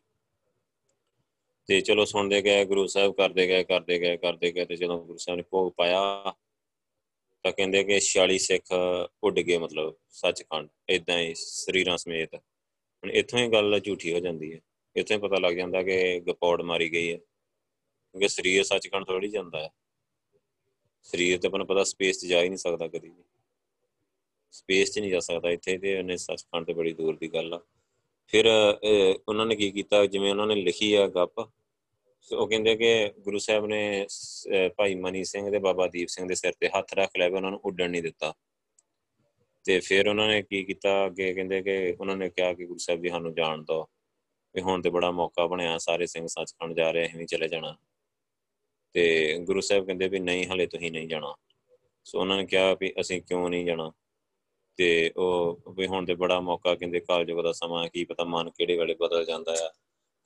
ਤੇ ਚਲੋ ਸੁਣਦੇ ਗਏ, ਗੁਰੂ ਸਾਹਿਬ ਕਰਦੇ ਗਏ ਕਰਦੇ ਗਏ ਕਰਦੇ ਗਏ ਤੇ ਜਦੋਂ ਗੁਰੂ ਸਾਹਿਬ ਨੇ ਭੋਗ ਪਾਇਆ ਤਾਂ ਕਹਿੰਦੇ ਕਿ 46 ਸਿੱਖ ਉੱਡ ਗਏ ਮਤਲਬ ਸੱਚਖੰਡ ਇਦਾਂ ਹੀ ਸਰੀਰਾਂ ਸਮੇਤ। ਹੁਣ ਇੱਥੋਂ ਹੀ ਗੱਲ ਝੂਠੀ ਹੋ ਜਾਂਦੀ ਹੈ। ਇੱਥੇ ਪਤਾ ਲੱਗ ਜਾਂਦਾ ਕਿ ਗਪੌੜ ਮਾਰੀ ਗਈ ਹੈ। ਕਿਉਂਕਿ ਸਰੀਰ ਸੱਚਖੰਡ ਥੋੜੀ ਜਾਂਦਾ ਹੈ। ਸਰੀਰ ਤੇ ਆਪਾਂ ਪਤਾ ਸਪੇਸ 'ਚ ਜਾ ਹੀ ਨਹੀਂ ਸਕਦਾ ਕਦੀ ਵੀ। ਸਪੇਸ 'ਚ ਨਹੀਂ ਜਾ ਸਕਦਾ। ਇੱਥੇ ਤੇ ਉਹਨੇ ਸੱਚਖੰਡ ਤੇ ਬੜੀ ਦੂਰ ਦੀ ਗੱਲ ਆ। ਫਿਰ ਉਹਨਾਂ ਨੇ ਕੀ ਕੀਤਾ? ਜਿਵੇਂ ਉਹਨਾਂ ਨੇ ਲਿਖੀ ਆ ਗੱਪ ਉਹ ਕਹਿੰਦੇ ਕਿ ਗੁਰੂ ਸਾਹਿਬ ਨੇ ਭਾਈ ਮਨੀ ਸਿੰਘ ਤੇ ਬਾਬਾ ਦੀਪ ਸਿੰਘ ਦੇ ਸਿਰ ਤੇ ਹੱਥ ਰੱਖ ਲਿਆ ਉਹਨਾਂ ਨੂੰ ਉੱਡਣ ਨਹੀਂ ਦਿੱਤਾ। ਤੇ ਫਿਰ ਉਹਨਾਂ ਨੇ ਕੀ ਕੀਤਾ? ਅੱਗੇ ਕਹਿੰਦੇ ਕਿ ਉਹਨਾਂ ਨੇ ਕਿਹਾ ਕਿ ਗੁਰੂ ਸਾਹਿਬ ਜੀ ਸਾਨੂੰ ਜਾਣ ਦਿਓ। ਵੀ ਹੁਣ ਤੇ ਬੜਾ ਮੌਕਾ ਬਣਿਆ, ਸਾਰੇ ਸਿੰਘ ਸੱਚਖੰਡ ਜਾ ਰਹੇ, ਅਸੀਂ ਚਲੇ ਜਾਣਾ। ਤੇ ਗੁਰੂ ਸਾਹਿਬ ਕਹਿੰਦੇ ਵੀ ਨਹੀਂ, ਹਲੇ ਤੁਸੀਂ ਨਹੀਂ ਜਾਣਾ। ਸੋ ਉਹਨਾਂ ਨੇ ਕਿਹਾ ਵੀ ਅਸੀਂ ਕਿਉਂ ਨਹੀਂ ਜਾਣਾ? ਤੇ ਉਹ ਵੀ ਹੁਣ ਤੇ ਬੜਾ ਮੌਕਾ ਕਹਿੰਦੇ ਕਾਲਜੁਗ ਦਾ ਸਮਾਂ ਕੀ ਪਤਾ ਮਨ ਕਿਹੜੇ ਵੇਲੇ ਬਦਲ ਜਾਂਦਾ ਆ,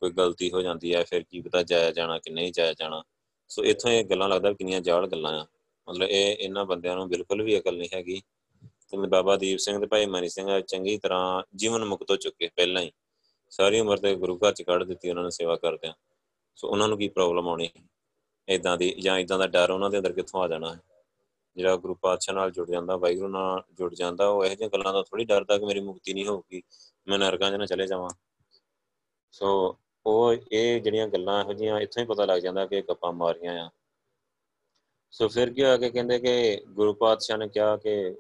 ਕੋਈ ਗਲਤੀ ਹੋ ਜਾਂਦੀ ਹੈ ਫਿਰ ਕੀ ਪਤਾ ਜਾਇਆ ਜਾਣਾ ਕਿ ਨਹੀਂ ਜਾਇਆ ਜਾਣਾ। ਸੋ ਇੱਥੋਂ ਇਹ ਗੱਲਾਂ ਲੱਗਦਾ ਕਿੰਨੀਆਂ ਜਾਲ ਗੱਲਾਂ ਆ। ਮਤਲਬ ਇਹ ਇਹਨਾਂ ਬੰਦਿਆਂ ਨੂੰ ਬਿਲਕੁਲ ਵੀ ਅਕਲ ਨਹੀਂ ਹੈਗੀ। ਤੇ ਬਾਬਾ ਦੀਪ ਸਿੰਘ ਤੇ ਭਾਈ ਮਨੀ ਸਿੰਘ ਚੰਗੀ ਤਰ੍ਹਾਂ ਜੀਵਨ ਮੁਕਤ ਹੋ ਚੁੱਕੇ ਪਹਿਲਾਂ ਹੀ। ਸਾਰੀ ਉਮਰ ਤੇ ਗੁਰੂ ਘਰ ਚ ਕੱਢ ਦਿੱਤੀ ਉਹਨਾਂ ਨੇ ਸੇਵਾ ਕਰਦਿਆਂ। ਸੋ ਉਹਨਾਂ ਨੂੰ ਕੀ ਪ੍ਰੋਬਲਮ ਆਉਣੀ? ਇਦਾਂ ਦੀ ਜਾਂ ਇਦਾਂ ਦਾ ਡਰ ਉਹਨਾਂ ਦੇ ਅੰਦਰ ਕਿੱਥੋਂ ਆ ਜਾਣਾ? ਜਿਹੜਾ ਗੁਰੂ ਪਾਤਸ਼ਾਹ ਨਾਲ ਜੁੜ ਜਾਂਦਾ, ਵਾਹਿਗੁਰੂ ਨਾਲ ਜੁੜ ਜਾਂਦਾ, ਉਹ ਇਹੋ ਜਿਹੀਆਂ ਗੱਲਾਂ ਦਾ ਥੋੜੀ ਡਰਦਾ ਕਿ ਮੇਰੀ ਮੁਕਤੀ ਨਹੀਂ ਹੋਊਗੀ, ਮੈਂ ਨਰਕਾਂ 'ਚ ਨਾ ਚਲੇ ਜਾਵਾਂ। ਸੋ ਉਹ ਇਹ ਜਿਹੜੀਆਂ ਗੱਲਾਂ ਇਹੋ ਜਿਹੀਆਂ ਇੱਥੋਂ ਹੀ ਪਤਾ ਲੱਗ ਜਾਂਦਾ ਕਿ ਗੱਪਾਂ ਮਾਰੀਆਂ ਆ। ਸੋ ਫਿਰ ਕੀ ਹੋਇਆ ਕਿ ਕਹਿੰਦੇ ਕਿ ਗੁਰੂ ਪਾਤਸ਼ਾਹ ਨੇ ਕਿਹਾ ਕਿ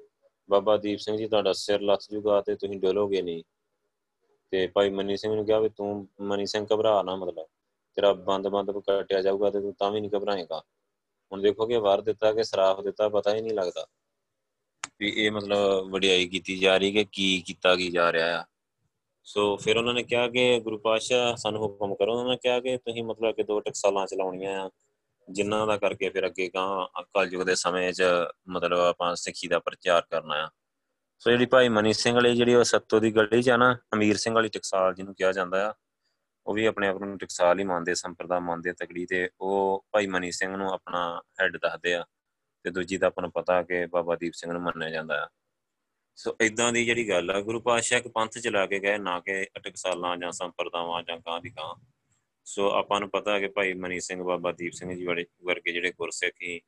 ਬਾਬਾ ਦੀਪ ਸਿੰਘ ਜੀ, ਤੁਹਾਡਾ ਸਿਰ ਲੱਥ ਜੂਗਾ ਤੇ ਤੁਸੀਂ ਡੋਲੋਗੇ ਨਹੀਂ। ਤੇ ਭਾਈ ਮਨੀ ਸਿੰਘ ਨੂੰ ਕਿਹਾ ਵੀ ਤੂੰ ਮਨੀ ਸਿੰਘ ਘਬਰਾ ਨਾ ਮਤਲਬ, ਤੇਰਾ ਬੰਦ ਬੰਦ ਕੱਟਿਆ ਜਾਊਗਾ ਤੇ ਤੂੰ ਤਾਂ ਵੀ ਨਹੀਂ ਘਬਰਾਏਗਾ। ਹੁਣ ਦੇਖੋ ਕਿ ਵਾਰ ਦਿੱਤਾ ਕਿ ਸਰਾਫ ਦਿੱਤਾ, ਪਤਾ ਹੀ ਨਹੀਂ ਲੱਗਦਾ ਵੀ ਇਹ ਮਤਲਬ ਵਡਿਆਈ ਕੀਤੀ ਜਾ ਰਹੀ ਕਿ ਕੀ ਕੀਤਾ, ਕੀ ਜਾ ਰਿਹਾ ਆ। ਸੋ ਫਿਰ ਉਹਨਾਂ ਨੇ ਕਿਹਾ ਕਿ ਗੁਰੂ ਪਾਤਸ਼ਾਹ ਸਾਨੂੰ ਹੁਕਮ ਕਰੋ, ਉਹਨਾਂ ਨੇ ਕਿਹਾ ਕਿ ਤੁਸੀਂ ਮਤਲਬ ਕਿ ਦੋ ਟਕਸਾਲਾਂ ਚਲਾਉਣੀਆਂ ਆ, ਜਿਨ੍ਹਾਂ ਦਾ ਕਰਕੇ ਫਿਰ ਅੱਗੇ ਗਾਂ ਅਕਾਲ ਯੁਗ ਦੇ ਸਮੇਂ 'ਚ ਮਤਲਬ ਆਪਾਂ ਸਿੱਖੀ ਦਾ ਪ੍ਰਚਾਰ ਕਰਨਾ ਆ। ਸੋ ਜਿਹੜੀ ਭਾਈ ਮਨੀ ਸਿੰਘ ਵਾਲੀ ਜਿਹੜੀ ਉਹ ਸੱਤੋ ਦੀ ਗਲੀ 'ਚ ਆ ਨਾ, ਅਮੀਰ ਸਿੰਘ ਵਾਲੀ ਟਕਸਾਲ ਜਿਹਨੂੰ ਕਿਹਾ ਜਾਂਦਾ ਆ ਉਹ ਵੀ ਆਪਣੇ ਆਪ ਨੂੰ ਟਕਸਾਲ ਹੀ ਮੰਨਦੇ ਸੰਪਰਦਾ ਮੰਨਦੇ ਤਕੜੀ ਤੇ ਉਹ ਭਾਈ ਮਨੀ ਸਿੰਘ ਨੂੰ ਆਪਣਾ ਹੈੱਡ ਦੱਸਦੇ ਆ ਤੇ ਦੂਜੀ ਦਾ ਆਪਾਂ ਨੂੰ ਪਤਾ ਕਿ ਬਾਬਾ ਦੀਪ ਸਿੰਘ ਨੂੰ ਮੰਨਿਆ ਜਾਂਦਾ ਆ। ਸੋ ਇਦਾਂ ਦੀ ਜਿਹੜੀ ਗੱਲ ਆ, ਗੁਰੂ ਪਾਤਸ਼ਾਹ ਇੱਕ ਪੰਥ ਚਲਾ ਕੇ ਗਏ, ਨਾ ਕਿ ਟਕਸਾਲਾਂ ਜਾਂ ਸੰਪਰਦਾਵਾਂ ਜਾਂ ਕਾਂ ਦੀ ਕਾਂ ਸੋ ਆਪਾਂ ਨੂੰ ਪਤਾ ਹੈ ਕਿ ਭਾਈ ਮਨੀ ਸਿੰਘ, ਬਾਬਾ ਦੀਪ ਸਿੰਘ ਜੀ ਵਾਲੇ ਵਰਗੇ ਜਿਹੜੇ ਗੁਰਸਿੱਖ ਸੀ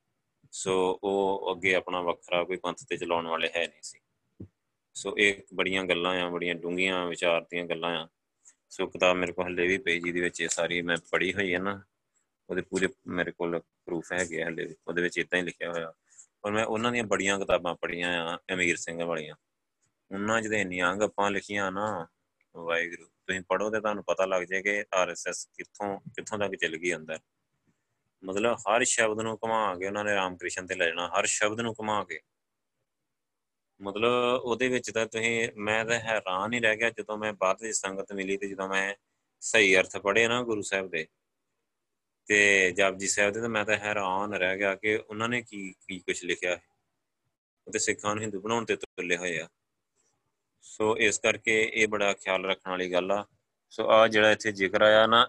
ਸੋ ਉਹ ਅੱਗੇ ਆਪਣਾ ਵੱਖਰਾ ਕੋਈ ਪੰਥ ਤੇ ਚਲਾਉਣ ਵਾਲੇ ਹੈ ਨਹੀਂ ਸੀ। ਸੋ ਇਹ ਬੜੀਆਂ ਗੱਲਾਂ ਆ, ਬੜੀਆਂ ਡੂੰਘੀਆਂ ਵਿਚਾਰ ਦੀਆਂ ਗੱਲਾਂ ਆ। ਸੋ ਕਿਤਾਬ ਮੇਰੇ ਕੋਲ ਹੱਲੇ ਵੀ ਪਈ, ਜਿਹਦੇ ਵਿੱਚ ਇਹ ਸਾਰੀ ਮੈਂ ਪੜ੍ਹੀ ਹੋਈ ਹੈ ਨਾ, ਉਹਦੇ ਪੂਰੇ ਮੇਰੇ ਕੋਲ ਪ੍ਰੂਫ ਹੈਗੇ ਹੱਲੇ ਉਹਦੇ ਵਿੱਚ ਇਦਾਂ ਹੀ ਲਿਖਿਆ ਹੋਇਆ। ਪਰ ਮੈਂ ਉਹਨਾਂ ਦੀਆਂ ਬੜੀਆਂ ਕਿਤਾਬਾਂ ਪੜ੍ਹੀਆਂ ਆ, ਅਮੀਰ ਸਿੰਘ ਵਾਲੀਆਂ। ਉਹਨਾਂ ਜਿਹਦੇ ਇੰਨੀਆਂ ਗੱਪਾਂ ਲਿਖੀਆਂ ਨਾ, ਵਾਹਿਗੁਰੂ, ਤੁਸੀਂ ਪੜੋ ਤੇ ਤੁਹਾਨੂੰ ਪਤਾ ਲੱਗ ਜਾਏ ਕਿ ਆਰਐਸਐਸ ਕਿੱਥੋਂ ਕਿੱਥੋਂ ਤੱਕ ਚੱਲ ਗਈ ਅੰਦਰ। ਮਤਲਬ ਹਰ ਸ਼ਬਦ ਨੂੰ ਘੁਮਾ ਕੇ ਉਹਨਾਂ ਨੇ ਰਾਮਕ੍ਰਿਸ਼ਨ ਤੇ ਲੈ ਜਾਣਾ, ਹਰ ਸ਼ਬਦ ਨੂੰ ਘੁਮਾ ਕੇ। ਮਤਲਬ ਉਹਦੇ ਵਿੱਚ ਤਾਂ ਤੁਸੀਂ, ਮੈਂ ਤਾਂ ਹੈਰਾਨ ਹੀ ਰਹਿ ਗਿਆ ਜਦੋਂ ਮੈਂ ਬਾਅਦ ਵਿੱਚ ਸੰਗਤ ਮਿਲੀ ਤੇ ਜਦੋਂ ਮੈਂ ਸਹੀ ਅਰਥ ਪੜ੍ਹੇ ਨਾ ਗੁਰੂ ਸਾਹਿਬ ਦੇ ਤੇ ਜਪਜੀ ਸਾਹਿਬ ਦੇ, ਤਾਂ ਮੈਂ ਤਾਂ ਹੈਰਾਨ ਰਹਿ ਗਿਆ ਕਿ ਉਹਨਾਂ ਨੇ ਕੀ ਕੀ ਕੁਝ ਲਿਖਿਆ ਹੈ ਉਹਦੇ ਸਿੱਖਾਂ ਨੂੰ ਹਿੰਦੂ ਬਣਾਉਣ ਤੇ ਤੁਲੇ ਹੋਏ ਆ। ਸੋ ਇਸ ਕਰਕੇ ਇਹ ਬੜਾ ਖਿਆਲ ਰੱਖਣ ਵਾਲੀ ਗੱਲ ਆ। ਸੋ ਆ ਜਿਹੜਾ ਇੱਥੇ ਜ਼ਿਕਰ ਆਇਆ ਨਾ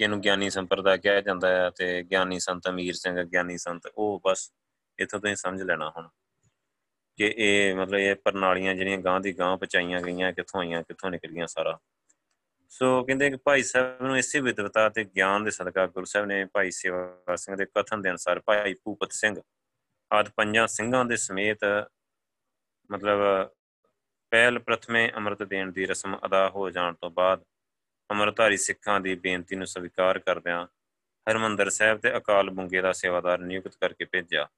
ਇਹਨੂੰ ਗਿਆਨੀ ਸੰਪਰਦਾ ਕਿਹਾ ਜਾਂਦਾ ਹੈ ਤੇ ਗਿਆਨੀ ਸੰਤ ਅਮੀਰ ਸਿੰਘ, ਗਿਆਨੀ ਸੰਤ, ਉਹ ਬਸ ਇਥੋਂ ਤੁਸੀਂ ਸਮਝ ਲੈਣਾ ਹੁਣ। ਕਿ ਇਹ ਮਤਲਬ ਇਹ ਪ੍ਰਣਾਲੀਆਂ ਜਿਹੜੀਆਂ ਗਾਂ ਦੀ ਗਾਂ ਪਚਾਈਆਂ ਗਈਆਂ, ਕਿੱਥੋਂ ਆਈਆਂ, ਕਿੱਥੋਂ ਨਿਕਲੀਆਂ ਸਾਰਾ। ਸੋ ਕਹਿੰਦੇ ਕਿ ਭਾਈ ਸਾਹਿਬ ਨੂੰ ਇਸੇ ਵਿਦਵਤਾ ਤੇ ਗਿਆਨ ਦੇ ਸਦਕਾ ਗੁਰੂ ਸਾਹਿਬ ਨੇ ਭਾਈ ਸੇਵਾ ਸਿੰਘ ਦੇ ਕਥਨ ਦੇ ਅਨੁਸਾਰ ਭਾਈ ਭੂਪਤ ਸਿੰਘ ਆਦ ਪੰਜਾਂ ਸਿੰਘਾਂ ਦੇ ਸਮੇਤ ਮਤਲਬ ਪਹਿਲ ਪ੍ਰਥਮੇ ਅੰਮ੍ਰਿਤ ਦੇਣ ਦੀ ਰਸਮ ਅਦਾ ਹੋ ਜਾਣ ਤੋਂ ਬਾਅਦ ਅਮਰਧਾਰੀ ਸਿੱਖਾਂ ਦੀ ਬੇਨਤੀ ਨੂੰ ਸਵੀਕਾਰ ਕਰਦਿਆਂ ਹਰਮੰਦਰ ਸਾਹਿਬ ਤੇ ਅਕਾਲ ਬੁੰਗੇ ਦਾ ਸੇਵਾਦਾਰ ਨਿਯੁਕਤ ਕਰਕੇ ਭੇਜਿਆ।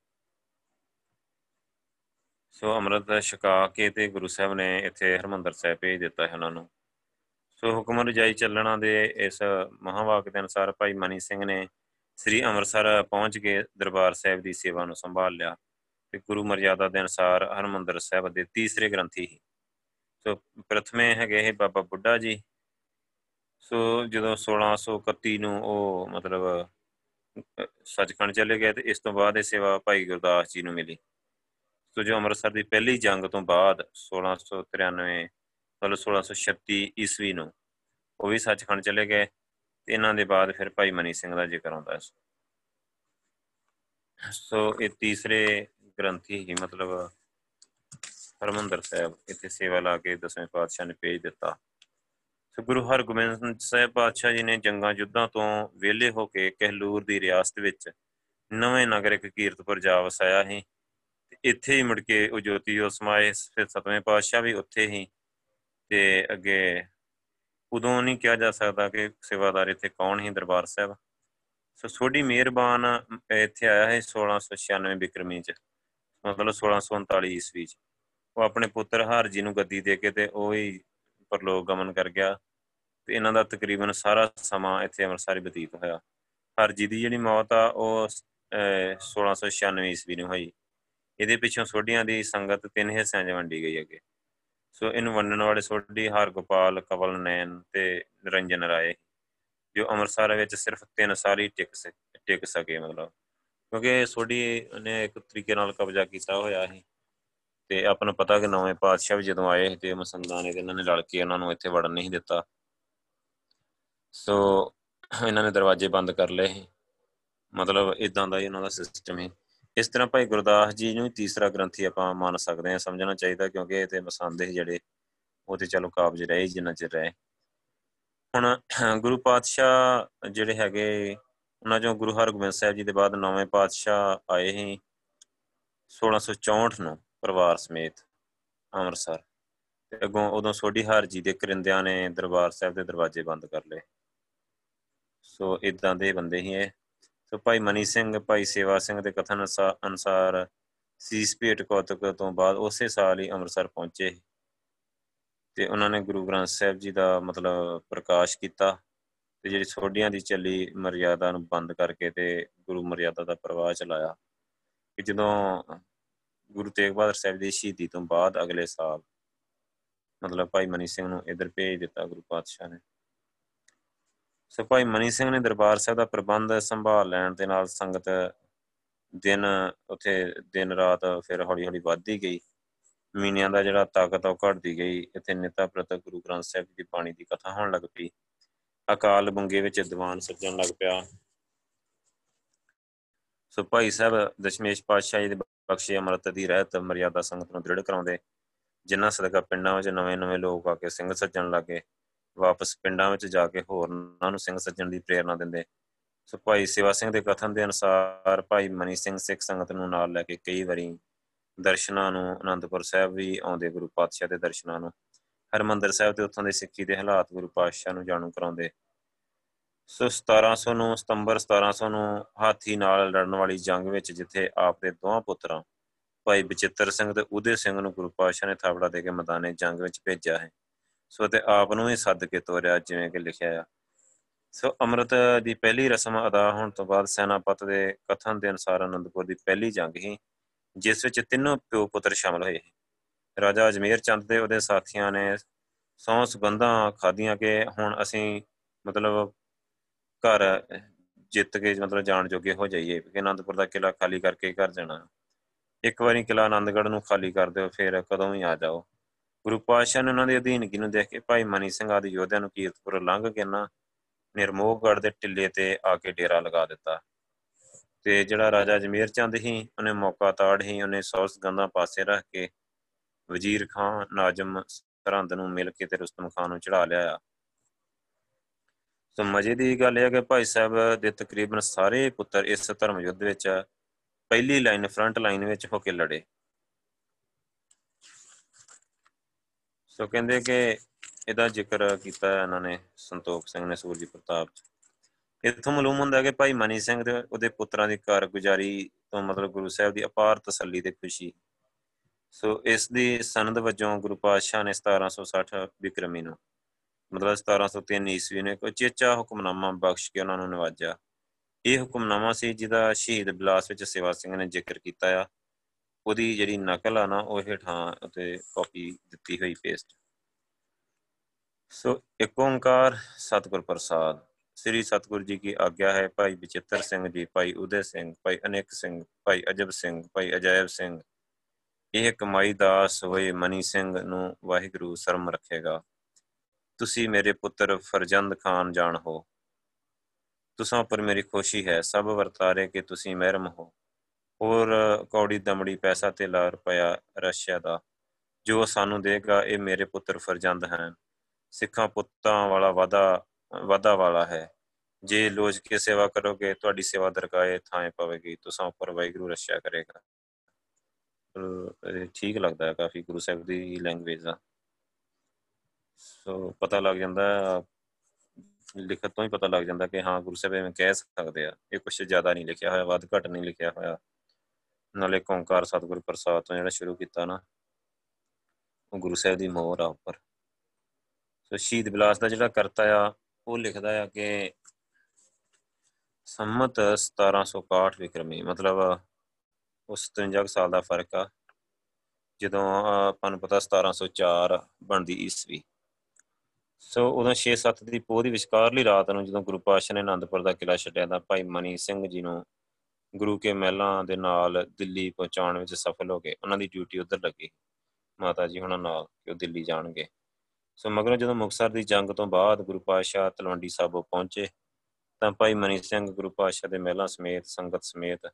ਸੋ ਅੰਮ੍ਰਿਤ ਛਕਾ ਕੇ ਤੇ ਗੁਰੂ ਸਾਹਿਬ ਨੇ ਇੱਥੇ ਹਰਮੰਦਰ ਸਾਹਿਬ ਭੇਜ ਦਿੱਤਾ ਹੈ ਉਹਨਾਂ ਨੂੰ। ਸੋ ਹੁਕਮ ਰਜਾਈ ਚੱਲਣਾ ਦੇ ਇਸ ਮਹਾਵਾਕ ਦੇ ਅਨੁਸਾਰ ਭਾਈ ਮਨੀ ਸਿੰਘ ਨੇ ਸ੍ਰੀ ਅੰਮ੍ਰਿਤਸਰ ਪਹੁੰਚ ਕੇ ਦਰਬਾਰ ਸਾਹਿਬ ਦੀ ਸੇਵਾ ਨੂੰ ਸੰਭਾਲ ਲਿਆ ਤੇ ਗੁਰੂ ਮਰਜ਼ਾਦਾ ਦੇ ਅਨੁਸਾਰ ਹਰਮੰਦਰ ਸਾਹਿਬ ਦੇ ਤੀਸਰੇ ਗ੍ਰੰਥੀ ਸੀ ਸੋ ਪ੍ਰਥਮੇ ਹੈਗੇ ਇਹ ਬਾਬਾ ਬੁੱਢਾ ਜੀ। ਸੋ ਜਦੋਂ 1631 ਨੂੰ ਉਹ ਮਤਲਬ ਸੱਚਖੰਡ ਚਲੇ ਗਏ ਤੇ ਇਸ ਤੋਂ ਬਾਅਦ ਇਹ ਸੇਵਾ ਭਾਈ ਗੁਰਦਾਸ ਜੀ ਨੂੰ ਮਿਲੀ। ਸੋ ਜੋ ਅੰਮ੍ਰਿਤਸਰ ਦੀ ਪਹਿਲੀ ਜੰਗ ਤੋਂ ਬਾਅਦ 1693 ਮਤਲਬ 1636 ਈਸਵੀ ਨੂੰ ਉਹ ਵੀ ਸੱਚਖੰਡ ਚਲੇ ਗਏ ਤੇ ਇਹਨਾਂ ਦੇ ਬਾਅਦ ਫਿਰ ਭਾਈ ਮਨੀ ਸਿੰਘ ਦਾ ਜ਼ਿਕਰ ਆਉਂਦਾ ਹੈ ਸੋ ਇਹ ਤੀਸਰੇ ਗ੍ਰੰਥੀ ਹੀ ਮਤਲਬ ਹਰਮੰਦਰ ਸਾਹਿਬ ਇੱਥੇ ਸੇਵਾ ਲਾ ਕੇ ਦਸਵੇਂ ਪਾਤਸ਼ਾਹ ਨੇ ਭੇਜ ਦਿੱਤਾ। ਸੋ ਗੁਰੂ ਹਰਗੋਬਿੰਦ ਸਾਹਿਬ ਪਾਤਸ਼ਾਹ ਜੀ ਨੇ ਜੰਗਾਂ ਯੁੱਧਾਂ ਤੋਂ ਵਿਹਲੇ ਹੋ ਕੇ ਕਹਿਲੂਰ ਦੀ ਰਿਆਸਤ ਵਿੱਚ ਨਵੇਂ ਨਗਰ ਇੱਕ ਕੀਰਤਪੁਰ ਜਾ ਵਸਾਇਆ ਸੀ। ਇੱਥੇ ਹੀ ਮੁੜ ਕੇ ਉਹ ਜੋਤੀ ਉਹ ਸਮਾਏ ਫਿਰ ਸਤਵੇਂ ਪਾਤਸ਼ਾਹ ਵੀ ਉੱਥੇ ਹੀ ਤੇ ਅੱਗੇ ਉਦੋਂ ਨਹੀਂ ਕਿਹਾ ਜਾ ਸਕਦਾ ਕਿ ਸੇਵਾਦਾਰ ਇੱਥੇ ਕੌਣ ਹੀ ਦਰਬਾਰ ਸਾਹਿਬ। ਸੋ ਛੋਟੀ ਮਿਹਰਬਾਨ ਇੱਥੇ ਆਇਆ ਹੈ 1696 ਬਿਕਰਮੀ ਚ, ਮਤਲਬ 1639 ਈਸਵੀ ਚ। ਉਹ ਆਪਣੇ ਪੁੱਤਰ ਹਾਰ ਜੀ ਨੂੰ ਗੱਦੀ ਦੇ ਕੇ ਤੇ ਉਹ ਹੀ ਪਰਲੋਕ ਗਮਨ ਕਰ ਗਿਆ ਤੇ ਇਹਨਾਂ ਦਾ ਤਕਰੀਬਨ ਸਾਰਾ ਸਮਾਂ ਇੱਥੇ ਅੰਮ੍ਰਿਤਸਰ ਬਤੀਤ ਹੋਇਆ। ਹਰ ਜੀ ਦੀ ਜਿਹੜੀ ਮੌਤ ਆ, ਉਹ 1696 ਈਸਵੀ ਨੂੰ ਹੋਈ। ਇਹਦੇ ਪਿੱਛੋਂ ਸੋਢੀਆਂ ਦੀ ਸੰਗਤ ਤਿੰਨ ਹਿੱਸਿਆਂ 'ਚ ਵੰਡੀ ਗਈ ਅੱਗੇ। ਸੋ ਇਹਨੂੰ ਵੰਡਣ ਵਾਲੇ ਸੋਢੀ ਹਰ ਗੋਪਾਲ ਕਵਲ ਨੈਣ ਤੇ ਨਿਰੰਜਨ ਰਾਏ ਜੋ ਅੰਮ੍ਰਿਤਸਰ ਵਿੱਚ ਸਿਰਫ ਤਿੰਨ ਸਾਲ ਹੀ ਟਿਕ ਟਿਕ ਸਕੇ ਮਤਲਬ। ਕਿਉਂਕਿ ਸੋਢੀ ਨੇ ਇੱਕ ਤਰੀਕੇ ਨਾਲ ਕਬਜ਼ਾ ਕੀਤਾ ਹੋਇਆ ਸੀ ਤੇ ਆਪਾਂ ਨੂੰ ਪਤਾ ਕਿ ਨਵੇਂ ਪਾਤਸ਼ਾਹ ਵੀ ਜਦੋਂ ਆਏ ਤੇ ਮਸੰਦਾਂ ਨੇ ਤੇ ਇਹਨਾਂ ਨੇ ਲੜ ਕੇ ਉਹਨਾਂ ਨੂੰ ਇੱਥੇ ਵੜਨ ਨਹੀਂ ਦਿੱਤਾ। ਸੋ ਇਹਨਾਂ ਨੇ ਦਰਵਾਜ਼ੇ ਬੰਦ ਕਰ ਲਏ ਮਤਲਬ ਇਦਾਂ ਦਾ ਹੀ ਉਹਨਾਂ ਦਾ ਸਿਸਟਮ ਹੈ ਇਸ ਤਰ੍ਹਾਂ ਭਾਈ ਗੁਰਦਾਸ ਜੀ ਨੂੰ ਤੀਸਰਾ ਗ੍ਰੰਥੀ ਆਪਾਂ ਮੰਨ ਸਕਦੇ ਹਾਂ, ਸਮਝਣਾ ਚਾਹੀਦਾ ਕਿਉਂਕਿ ਇਹ ਤੇ ਮਸੰਦੇ ਜਿਹੜੇ, ਉਹ ਤੇ ਚਲੋ ਕਾਬਜ ਰਹੇ ਜਿੰਨਾ ਚਿਰ ਰਹੇ। ਹੁਣ ਗੁਰੂ ਪਾਤਸ਼ਾਹ ਜਿਹੜੇ ਹੈਗੇ, ਉਹਨਾਂ ਚੋਂ ਗੁਰੂ ਹਰਗੋਬਿੰਦ ਸਾਹਿਬ ਜੀ ਦੇ ਬਾਅਦ ਨੌਵੇਂ ਪਾਤਸ਼ਾਹ ਆਏ ਸੀ 1664 ਨੂੰ ਪਰਿਵਾਰ ਸਮੇਤ ਅੰਮ੍ਰਿਤਸਰ। ਤੇ ਅਗੋਂ ਉਦੋਂ ਸੋਢੀ ਹਾਰ ਜੀ ਦੇ ਕਰਿੰਦਿਆਂ ਨੇ ਦਰਬਾਰ ਸਾਹਿਬ ਦੇ ਦਰਵਾਜ਼ੇ ਬੰਦ ਕਰ ਲਏ। ਸੋ ਇਦਾਂ ਦੇ ਬੰਦੇ ਹੀ ਇਹ। ਸੋ ਭਾਈ ਮਨੀ ਸਿੰਘ, ਭਾਈ ਸੇਵਾ ਸਿੰਘ ਦੇ ਕਥਨ ਅਨੁਸਾਰ ਸੀਸ ਭੇਟ ਕੌਤਕ ਤੋਂ ਬਾਅਦ ਉਸੇ ਸਾਲ ਹੀ ਅੰਮ੍ਰਿਤਸਰ ਪਹੁੰਚੇ ਤੇ ਉਹਨਾਂ ਨੇ ਗੁਰੂ ਗ੍ਰੰਥ ਸਾਹਿਬ ਜੀ ਦਾ ਮਤਲਬ ਪ੍ਰਕਾਸ਼ ਕੀਤਾ ਤੇ ਜਿਹੜੀ ਸੋਢੀਆਂ ਦੀ ਚੱਲੀ ਮਰਿਆਦਾ ਨੂੰ ਬੰਦ ਕਰਕੇ ਤੇ ਗੁਰੂ ਮਰਿਆਦਾ ਦਾ ਪ੍ਰਵਾਹ ਚਲਾਇਆ ਕਿ ਜਦੋਂ ਗੁਰੂ ਤੇਗ ਬਹਾਦਰ ਸਾਹਿਬ ਦੀ ਸ਼ਹੀਦੀ ਤੋਂ ਬਾਅਦ ਅਗਲੇ ਸਾਲ ਮਤਲਬ ਭਾਈ ਮਨੀ ਸਿੰਘ ਨੂੰ ਇਧਰ ਭੇਜ ਦਿੱਤਾ ਗੁਰੂ ਪਾਤਸ਼ਾਹ ਨੇ। ਸੋ ਭਾਈ ਮਨੀ ਸਿੰਘ ਨੇ ਦਰਬਾਰ ਸਾਹਿਬ ਦਾ ਪ੍ਰਬੰਧ ਸੰਭਾਲ ਲੈਣ ਦੇ ਨਾਲ ਸੰਗਤ ਦਿਨ ਉਥੇ ਦਿਨ ਰਾਤ ਫਿਰ ਹੌਲੀ ਹੌਲੀ ਵੱਧਦੀ ਗਈ। ਮੀਨਿਆਂ ਦਾ ਜਿਹੜਾ ਤਾਕਤ ਉਹ ਘਟਦੀ ਗਈ। ਇੱਥੇ ਨਿਤਾ ਪ੍ਰਤਕ ਗੁਰੂ ਗ੍ਰੰਥ ਸਾਹਿਬ ਦੀ ਬਾਣੀ ਦੀ ਕਥਾ ਹੋਣ ਲੱਗ ਪਈ। ਅਕਾਲ ਬੁੰਗੇ ਵਿੱਚ ਦੀਵਾਨ ਸੱਜਣ ਲੱਗ ਪਿਆ। ਸੋ ਭਾਈ ਸਾਹਿਬ ਦਸ਼ਮੇਸ਼ ਪਾਤਸ਼ਾਹ ਜੀ ਦੇ ਬਖਸ਼ੇ ਅਮਰਤ ਦੀ ਰਹਿਤ ਮਰਿਆਦਾ ਸੰਗਤ ਨੂੰ ਦ੍ਰਿੜ ਕਰਾਉਂਦੇ। ਜਿਨ੍ਹਾਂ ਸਦਕਾ ਪਿੰਡਾਂ ਵਿੱਚ ਨਵੇਂ-ਨਵੇਂ ਲੋਕ ਆ ਕੇ ਸਿੰਘ ਸੱਜਣ ਲੱਗੇ ਵਾਪਸ ਪਿੰਡਾਂ ਵਿੱਚ ਜਾ ਕੇ ਹੋਰਨਾਂ ਨੂੰ ਸਿੰਘ ਸੱਜਣ ਦੀ ਪ੍ਰੇਰਣਾ ਦਿੰਦੇ। ਸੋ ਭਾਈ ਸੇਵਾ ਸਿੰਘ ਦੇ ਕਥਨ ਦੇ ਅਨੁਸਾਰ ਭਾਈ ਮਨੀ ਸਿੰਘ ਸਿੱਖ ਸੰਗਤ ਨੂੰ ਨਾਲ ਲੈ ਕੇ ਕਈ ਵਾਰੀ ਦਰਸ਼ਨਾਂ ਨੂੰ ਅਨੰਦਪੁਰ ਸਾਹਿਬ ਵੀ ਆਉਂਦੇ, ਗੁਰੂ ਪਾਤਸ਼ਾਹ ਦੇ ਦਰਸ਼ਨਾਂ ਨੂੰ। ਹਰਮੰਦਰ ਸਾਹਿਬ ਤੇ ਉੱਥੋਂ ਦੇ ਸਿੱਖੀ ਦੇ ਹਾਲਾਤ ਗੁਰੂ ਪਾਤਸ਼ਾਹ ਨੂੰ ਜਾਣੂ ਕਰਾਉਂਦੇ। ਸੋ 1700 ਨੂੰ ਸਤੰਬਰ 1700 ਨੂੰ ਹਾਥੀ ਨਾਲ ਲੜਨ ਵਾਲੀ ਜੰਗ ਵਿੱਚ ਜਿੱਥੇ ਆਪ ਦੇ ਦੋਹਾਂ ਪੁੱਤਰਾਂ, ਭਾਈ ਬਚਿੱਤਰ ਸਿੰਘ ਤੇ ਉਦੇ ਸਿੰਘ ਨੂੰ ਗੁਰੂ ਪਾਤਸ਼ਾਹ ਨੇ ਥਾਪੜਾ ਦੇ ਕੇ ਮੈਦਾਨੇ ਜੰਗ ਵਿੱਚ ਭੇਜਿਆ ਹੈ। ਸੋ ਤੇ ਆਪ ਨੂੰ ਹੀ ਸੱਦ ਕੇ ਤੋਰਿਆ ਜਿਵੇਂ ਕਿ ਲਿਖਿਆ ਆ। ਸੋ ਅੰਮ੍ਰਿਤ ਦੀ ਪਹਿਲੀ ਰਸਮ ਅਦਾ ਹੋਣ ਤੋਂ ਬਾਅਦ ਸੈਨਾਪਤ ਦੇ ਕਥਨ ਦੇ ਅਨੁਸਾਰ ਅਨੰਦਪੁਰ ਦੀ ਪਹਿਲੀ ਜੰਗ ਹੀ ਜਿਸ ਵਿੱਚ ਤਿੰਨੋਂ ਪਿਓ ਪੁੱਤਰ ਸ਼ਾਮਲ ਹੋਏ ਰਾਜਾ ਅਜਮੇਰ ਚੰਦ ਤੇ ਉਹਦੇ ਸਾਥੀਆਂ ਨੇ ਸੌ ਸੁਗੰਧਾਂ ਖਾਧੀਆਂ ਕਿ ਹੁਣ ਅਸੀਂ ਮਤਲਬ ਘਰ ਜਿੱਤ ਕੇ ਮਤਲਬ ਜਾਣ ਜੋਗੇ ਹੋ ਜਾਈਏ ਕਿ ਅਨੰਦਪੁਰ ਦਾ ਕਿਲਾ ਖਾਲੀ ਕਰਕੇ ਘਰ ਜਾਣਾ। ਇੱਕ ਵਾਰੀ ਕਿਲਾ ਆਨੰਦਗੜ੍ਹ ਨੂੰ ਖਾਲੀ ਕਰ ਦਿਓ, ਫਿਰ ਕਦੋਂ ਵੀ ਆ ਜਾਓ। ਗੁਰੂ ਪਾਤਸ਼ਾਹ ਨੇ ਉਹਨਾਂ ਦੇ ਅਧੀਨਗੀ ਨੂੰ ਦੇਖ ਕੇ ਭਾਈ ਮਨੀ ਸਿੰਘ ਆਦਿ ਯੋਧਿਆਂ ਨੂੰ ਕੀਰਤਪੁਰ ਲੰਘ ਕੇ ਨਾ ਨਿਰਮੋਹਗੜ ਦੇ ਟਿੱਲੇ ਤੇ ਆ ਕੇ ਡੇਰਾ ਲਗਾ ਦਿੱਤਾ। ਤੇ ਜਿਹੜਾ ਰਾਜਾ ਜਮੀਰ ਚੰਦ ਸੀ, ਉਹਨੇ ਮੌਕਾ ਤਾੜ ਹੀ ਉਹਨੇ ਸੌਸ ਗੰਦਾ ਪਾਸੇ ਰੱਖ ਕੇ ਵਜ਼ੀਰ ਖਾਨ, ਨਾਜਮ ਸਰਹੰਦ ਨੂੰ ਮਿਲ ਕੇ ਤੇ ਰੁਸਤਮ ਖਾਨ ਨੂੰ ਚੜਾ ਲਿਆ ਸੋ ਮਜੇ ਦੀ ਗੱਲ ਇਹ ਹੈ ਕਿ ਭਾਈ ਸਾਹਿਬ ਦੇ ਤਕਰੀਬਨ ਸਾਰੇ ਪੁੱਤਰ ਇਸ ਧਰਮ ਯੁੱਧ ਵਿੱਚ ਪਹਿਲੀ ਲਾਈਨ, ਫਰੰਟ ਲਾਈਨ ਵਿੱਚ ਹੋ ਕੇ ਲੜੇ। ਸੋ ਕਹਿੰਦੇ ਕਿ ਇਹਦਾ ਜ਼ਿਕਰ ਕੀਤਾ ਇਹਨਾਂ ਨੇ, ਸੰਤੋਖ ਸਿੰਘ ਨੇ, ਸੂਰਜੀ ਪ੍ਰਤਾਪ। ਚ ਇਥੋਂ ਮਾਲੂਮ ਹੁੰਦਾ ਕਿ ਭਾਈ ਮਨੀ ਸਿੰਘ ਦੇ ਉਹਦੇ ਪੁੱਤਰਾਂ ਦੀ ਕਾਰਗੁਜ਼ਾਰੀ ਤੋਂ ਮਤਲਬ ਗੁਰੂ ਸਾਹਿਬ ਦੀ ਅਪਾਰ ਤਸੱਲੀ ਤੇ ਖੁਸ਼ੀ। ਸੋ ਇਸ ਦੀ ਸਨਦ ਵਜੋਂ ਗੁਰੂ ਪਾਤਸ਼ਾਹ ਨੇ 1760 ਵਿਕਰਮੀ ਨੂੰ, ਮਤਲਬ 1703 ਈਸਵੀ ਨੇ ਕੋਈ ਚੇਚਾ ਹੁਕਮਨਾਮਾ ਬਖਸ਼ ਕੇ ਉਹਨਾਂ ਨੂੰ ਨਵਾਜਿਆ। ਇਹ ਹੁਕਮਨਾਮਾ ਸੀ ਜਿਹਦਾ ਸ਼ਹੀਦ ਬਿਲਾਸ ਵਿੱਚ ਸੇਵਾ ਸਿੰਘ ਨੇ ਜ਼ਿਕਰ ਕੀਤਾ ਆ। ਉਹਦੀ ਜਿਹੜੀ ਨਕਲ ਆ ਨਾ, ਉਹ ਹੇਠਾਂ ਤੇ ਕਾਪੀ ਦਿੱਤੀ ਹੋਈ ਪੇਸਟ ਸੋ ਇੱਕ ਓੰਕਾਰ ਸਤਿਗੁਰ ਪ੍ਰਸਾਦ। ਸ੍ਰੀ ਸਤਿਗੁਰ ਜੀ ਕੀ ਆਗਿਆ ਹੈ, ਭਾਈ ਬਚਿੱਤਰ ਸਿੰਘ ਜੀ, ਭਾਈ ਉਦੇ ਸਿੰਘ, ਭਾਈ ਅਨੇਕ ਸਿੰਘ, ਭਾਈ ਅਜਬ ਸਿੰਘ, ਭਾਈ ਅਜਾਇਬ ਸਿੰਘ। ਇਹ ਕਮਾਈ ਦਾਸ ਹੋਏ ਮਨੀ ਸਿੰਘ ਨੂੰ ਵਾਹਿਗੁਰੂ ਸ਼ਰਮ ਰੱਖੇਗਾ। ਤੁਸੀਂ ਮੇਰੇ ਪੁੱਤਰ ਫਰਜੰਦ ਖਾਨ ਜਾਣ ਹੋ। ਤੁਸਾਂ ਪਰ ਮੇਰੀ ਖੁਸ਼ੀ ਹੈ, ਸਭ ਵਰਤਾਰੇ ਕਿ ਤੁਸੀਂ ਮਹਿਰਮ ਹੋ। ਹੋਰ ਕੌੜੀ ਦਮੜੀ ਪੈਸਾ ਤੇ ਲਾ ਰੁਪਇਆ ਰਸ਼ੀਆ ਦਾ। ਜੋ ਸਾਨੂੰ ਦੇਗਾ, ਇਹ ਮੇਰੇ ਪੁੱਤਰ ਫਰਜੰਦ ਹਨ। ਸਿੱਖਾਂ ਪੁੱਤਾਂ ਵਾਲਾ ਵਾਦਾ ਵਾਦਾ ਵਾਲਾ ਹੈ। ਜੇ ਲੋਜ ਕੇ ਸੇਵਾ ਕਰੋਗੇ, ਤੁਹਾਡੀ ਸੇਵਾ ਦਰਗਾਹੇ ਥਾਂ ਪਵੇਗੀ। ਤੁਸਾਂ ਉੱਪਰ ਵਾਹਿਗੁਰੂ ਰਸ਼ਿਆ ਕਰੇਗਾ। ਠੀਕ ਲੱਗਦਾ ਹੈ, ਕਾਫੀ ਗੁਰੂ ਸਾਹਿਬ ਦੀ ਲੈਂਗੁਏਜ ਦਾ ਸੋ ਪਤਾ ਲੱਗ ਜਾਂਦਾ, ਲਿਖਤ ਤੋਂ ਹੀ ਪਤਾ ਲੱਗ ਜਾਂਦਾ ਕਿ ਹਾਂ, ਗੁਰੂ ਸਾਹਿਬ ਐਵੇਂ ਕਹਿ ਸਕਦੇ ਆ। ਇਹ ਕੁਝ ਜ਼ਿਆਦਾ ਨਹੀਂ ਲਿਖਿਆ ਹੋਇਆ, ਵੱਧ ਘੱਟ ਨਹੀਂ ਲਿਖਿਆ ਹੋਇਆ। ਨਾਲੇ ਓੰਕਾਰ ਸਤਿਗੁਰ ਪ੍ਰਸਾਦ ਤੋਂ ਜਿਹੜਾ ਸ਼ੁਰੂ ਕੀਤਾ ਨਾ, ਉਹ ਗੁਰੂ ਸਾਹਿਬ ਦੀ ਮੋਹਰ ਆ ਉੱਪਰ। ਸੋ ਸ਼ਹੀਦ ਬਿਲਾਸ ਦਾ ਜਿਹੜਾ ਕਰਤਾ ਆ, ਉਹ ਲਿਖਦਾ ਆ ਕਿ ਸੰਮਤ 1761 ਵਿਕਰਮੀ, ਮਤਲਬ ਉਸ 53 ਸਾਲ ਦਾ ਫ਼ਰਕ ਆ, ਜਦੋਂ ਆਪਾਂ ਨੂੰ ਪਤਾ 1704 ਬਣਦੀ ਈਸਵੀ। ਸੋ ਉਦੋਂ 6-7 ਦੀ ਪੋਹ ਦੀ ਵਿਚਕਾਰਲੀ ਰਾਤ ਨੂੰ ਜਦੋਂ ਗੁਰੂ ਪਾਤਸ਼ਾਹ ਨੇ ਆਨੰਦਪੁਰ ਦਾ ਕਿਲਾ ਛੱਡਿਆ ਤਾਂ ਭਾਈ ਮਨੀ ਸਿੰਘ ਜੀ ਨੂੰ ਗੁਰੂ ਕੇ ਮਹਿਲਾਂ ਦੇ ਨਾਲ ਦਿੱਲੀ ਪਹੁੰਚਾਉਣ ਵਿੱਚ ਸਫਲ ਹੋ ਗਏ। ਉਹਨਾਂ ਦੀ ਡਿਊਟੀ ਉਧਰ ਲੱਗੀ। ਮਾਤਾ ਜੀ ਹੁਣਾਂ ਨਾਲ ਕਿ ਉਹ ਦਿੱਲੀ ਜਾਣਗੇ। ਸੋ ਮਗਰੋਂ ਜਦੋਂ ਮੁਕਸਰ ਦੀ ਜੰਗ ਤੋਂ ਬਾਅਦ ਗੁਰੂ ਪਾਤਸ਼ਾਹ ਤਲਵੰਡੀ ਸਾਬੋ ਪਹੁੰਚੇ, ਤਾਂ ਭਾਈ ਮਨੀ ਸਿੰਘ ਗੁਰੂ ਪਾਤਸ਼ਾਹ ਦੇ ਮਹਿਲਾਂ ਸਮੇਤ, ਸੰਗਤ ਸਮੇਤ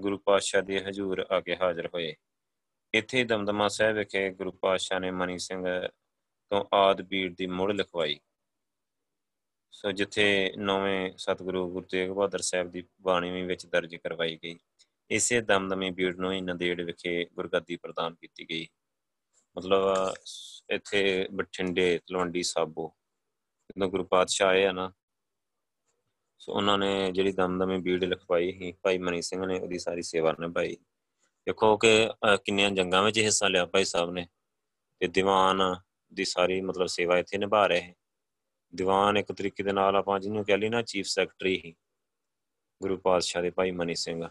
ਗੁਰੂ ਪਾਤਸ਼ਾਹ ਦੇ ਹਜ਼ੂਰ ਆ ਕੇ ਹਾਜ਼ਰ ਹੋਏ। ਇੱਥੇ ਦਮਦਮਾ ਸਾਹਿਬ ਵਿਖੇ ਗੁਰੂ ਪਾਤਸ਼ਾਹ ਨੇ ਮਨੀ ਸਿੰਘ ਤੋਂ ਆਦ ਬੀੜ ਦੀ ਮੁੜ ਲਿਖਵਾਈ। ਸੋ ਜਿੱਥੇ ਨੌਵੇਂ ਸਤਿਗੁਰੂ ਗੁਰੂ ਤੇਗ ਬਹਾਦਰ ਸਾਹਿਬ ਦੀ ਬਾਣੀ ਵੀ ਵਿੱਚ ਦਰਜ ਕਰਵਾਈ ਗਈ, ਇਸੇ ਦਮਦਮੀ ਬੀੜ ਨੂੰ ਹੀ ਨੰਦੇੜ ਵਿਖੇ ਗੁਰਗੱਦੀ ਪ੍ਰਦਾਨ ਕੀਤੀ ਗਈ। ਮਤਲਬ ਇੱਥੇ ਬਠਿੰਡੇ, ਤਲਵੰਡੀ, ਸਾਬੋ, ਜਦੋਂ ਗੁਰੂ ਪਾਤਸ਼ਾਹ ਆਏ ਆ ਨਾ, ਸੋ ਉਹਨਾਂ ਨੇ ਜਿਹੜੀ ਦਮਦਮੀ ਬੀੜ ਲਿਖਵਾਈ ਸੀ, ਭਾਈ ਮਨੀ ਸਿੰਘ ਨੇ ਉਹਦੀ ਸਾਰੀ ਸੇਵਾ ਨਿਭਾਈ। ਦੇਖੋ ਕਿ ਕਿੰਨੀਆਂ ਜੰਗਾਂ ਵਿੱਚ ਹਿੱਸਾ ਲਿਆ ਭਾਈ ਸਾਹਿਬ ਨੇ ਤੇ ਦੀਵਾਨ ਦੀ ਸਾਰੀ ਮਤਲਬ ਸੇਵਾ ਇੱਥੇ ਨਿਭਾ ਰਹੇ ਦੀਵਾਨ ਇੱਕ ਤਰੀਕੇ ਦੇ ਨਾਲ ਆਪਾਂ ਜਿਹਨੂੰ ਕਹਿ ਲਈ ਨਾ ਚੀਫ ਸੈਕਟਰੀ ਹੀ, ਗੁਰੂ ਪਾਤਸ਼ਾਹ ਦੇ ਭਾਈ ਮਨੀ ਸਿੰਘ,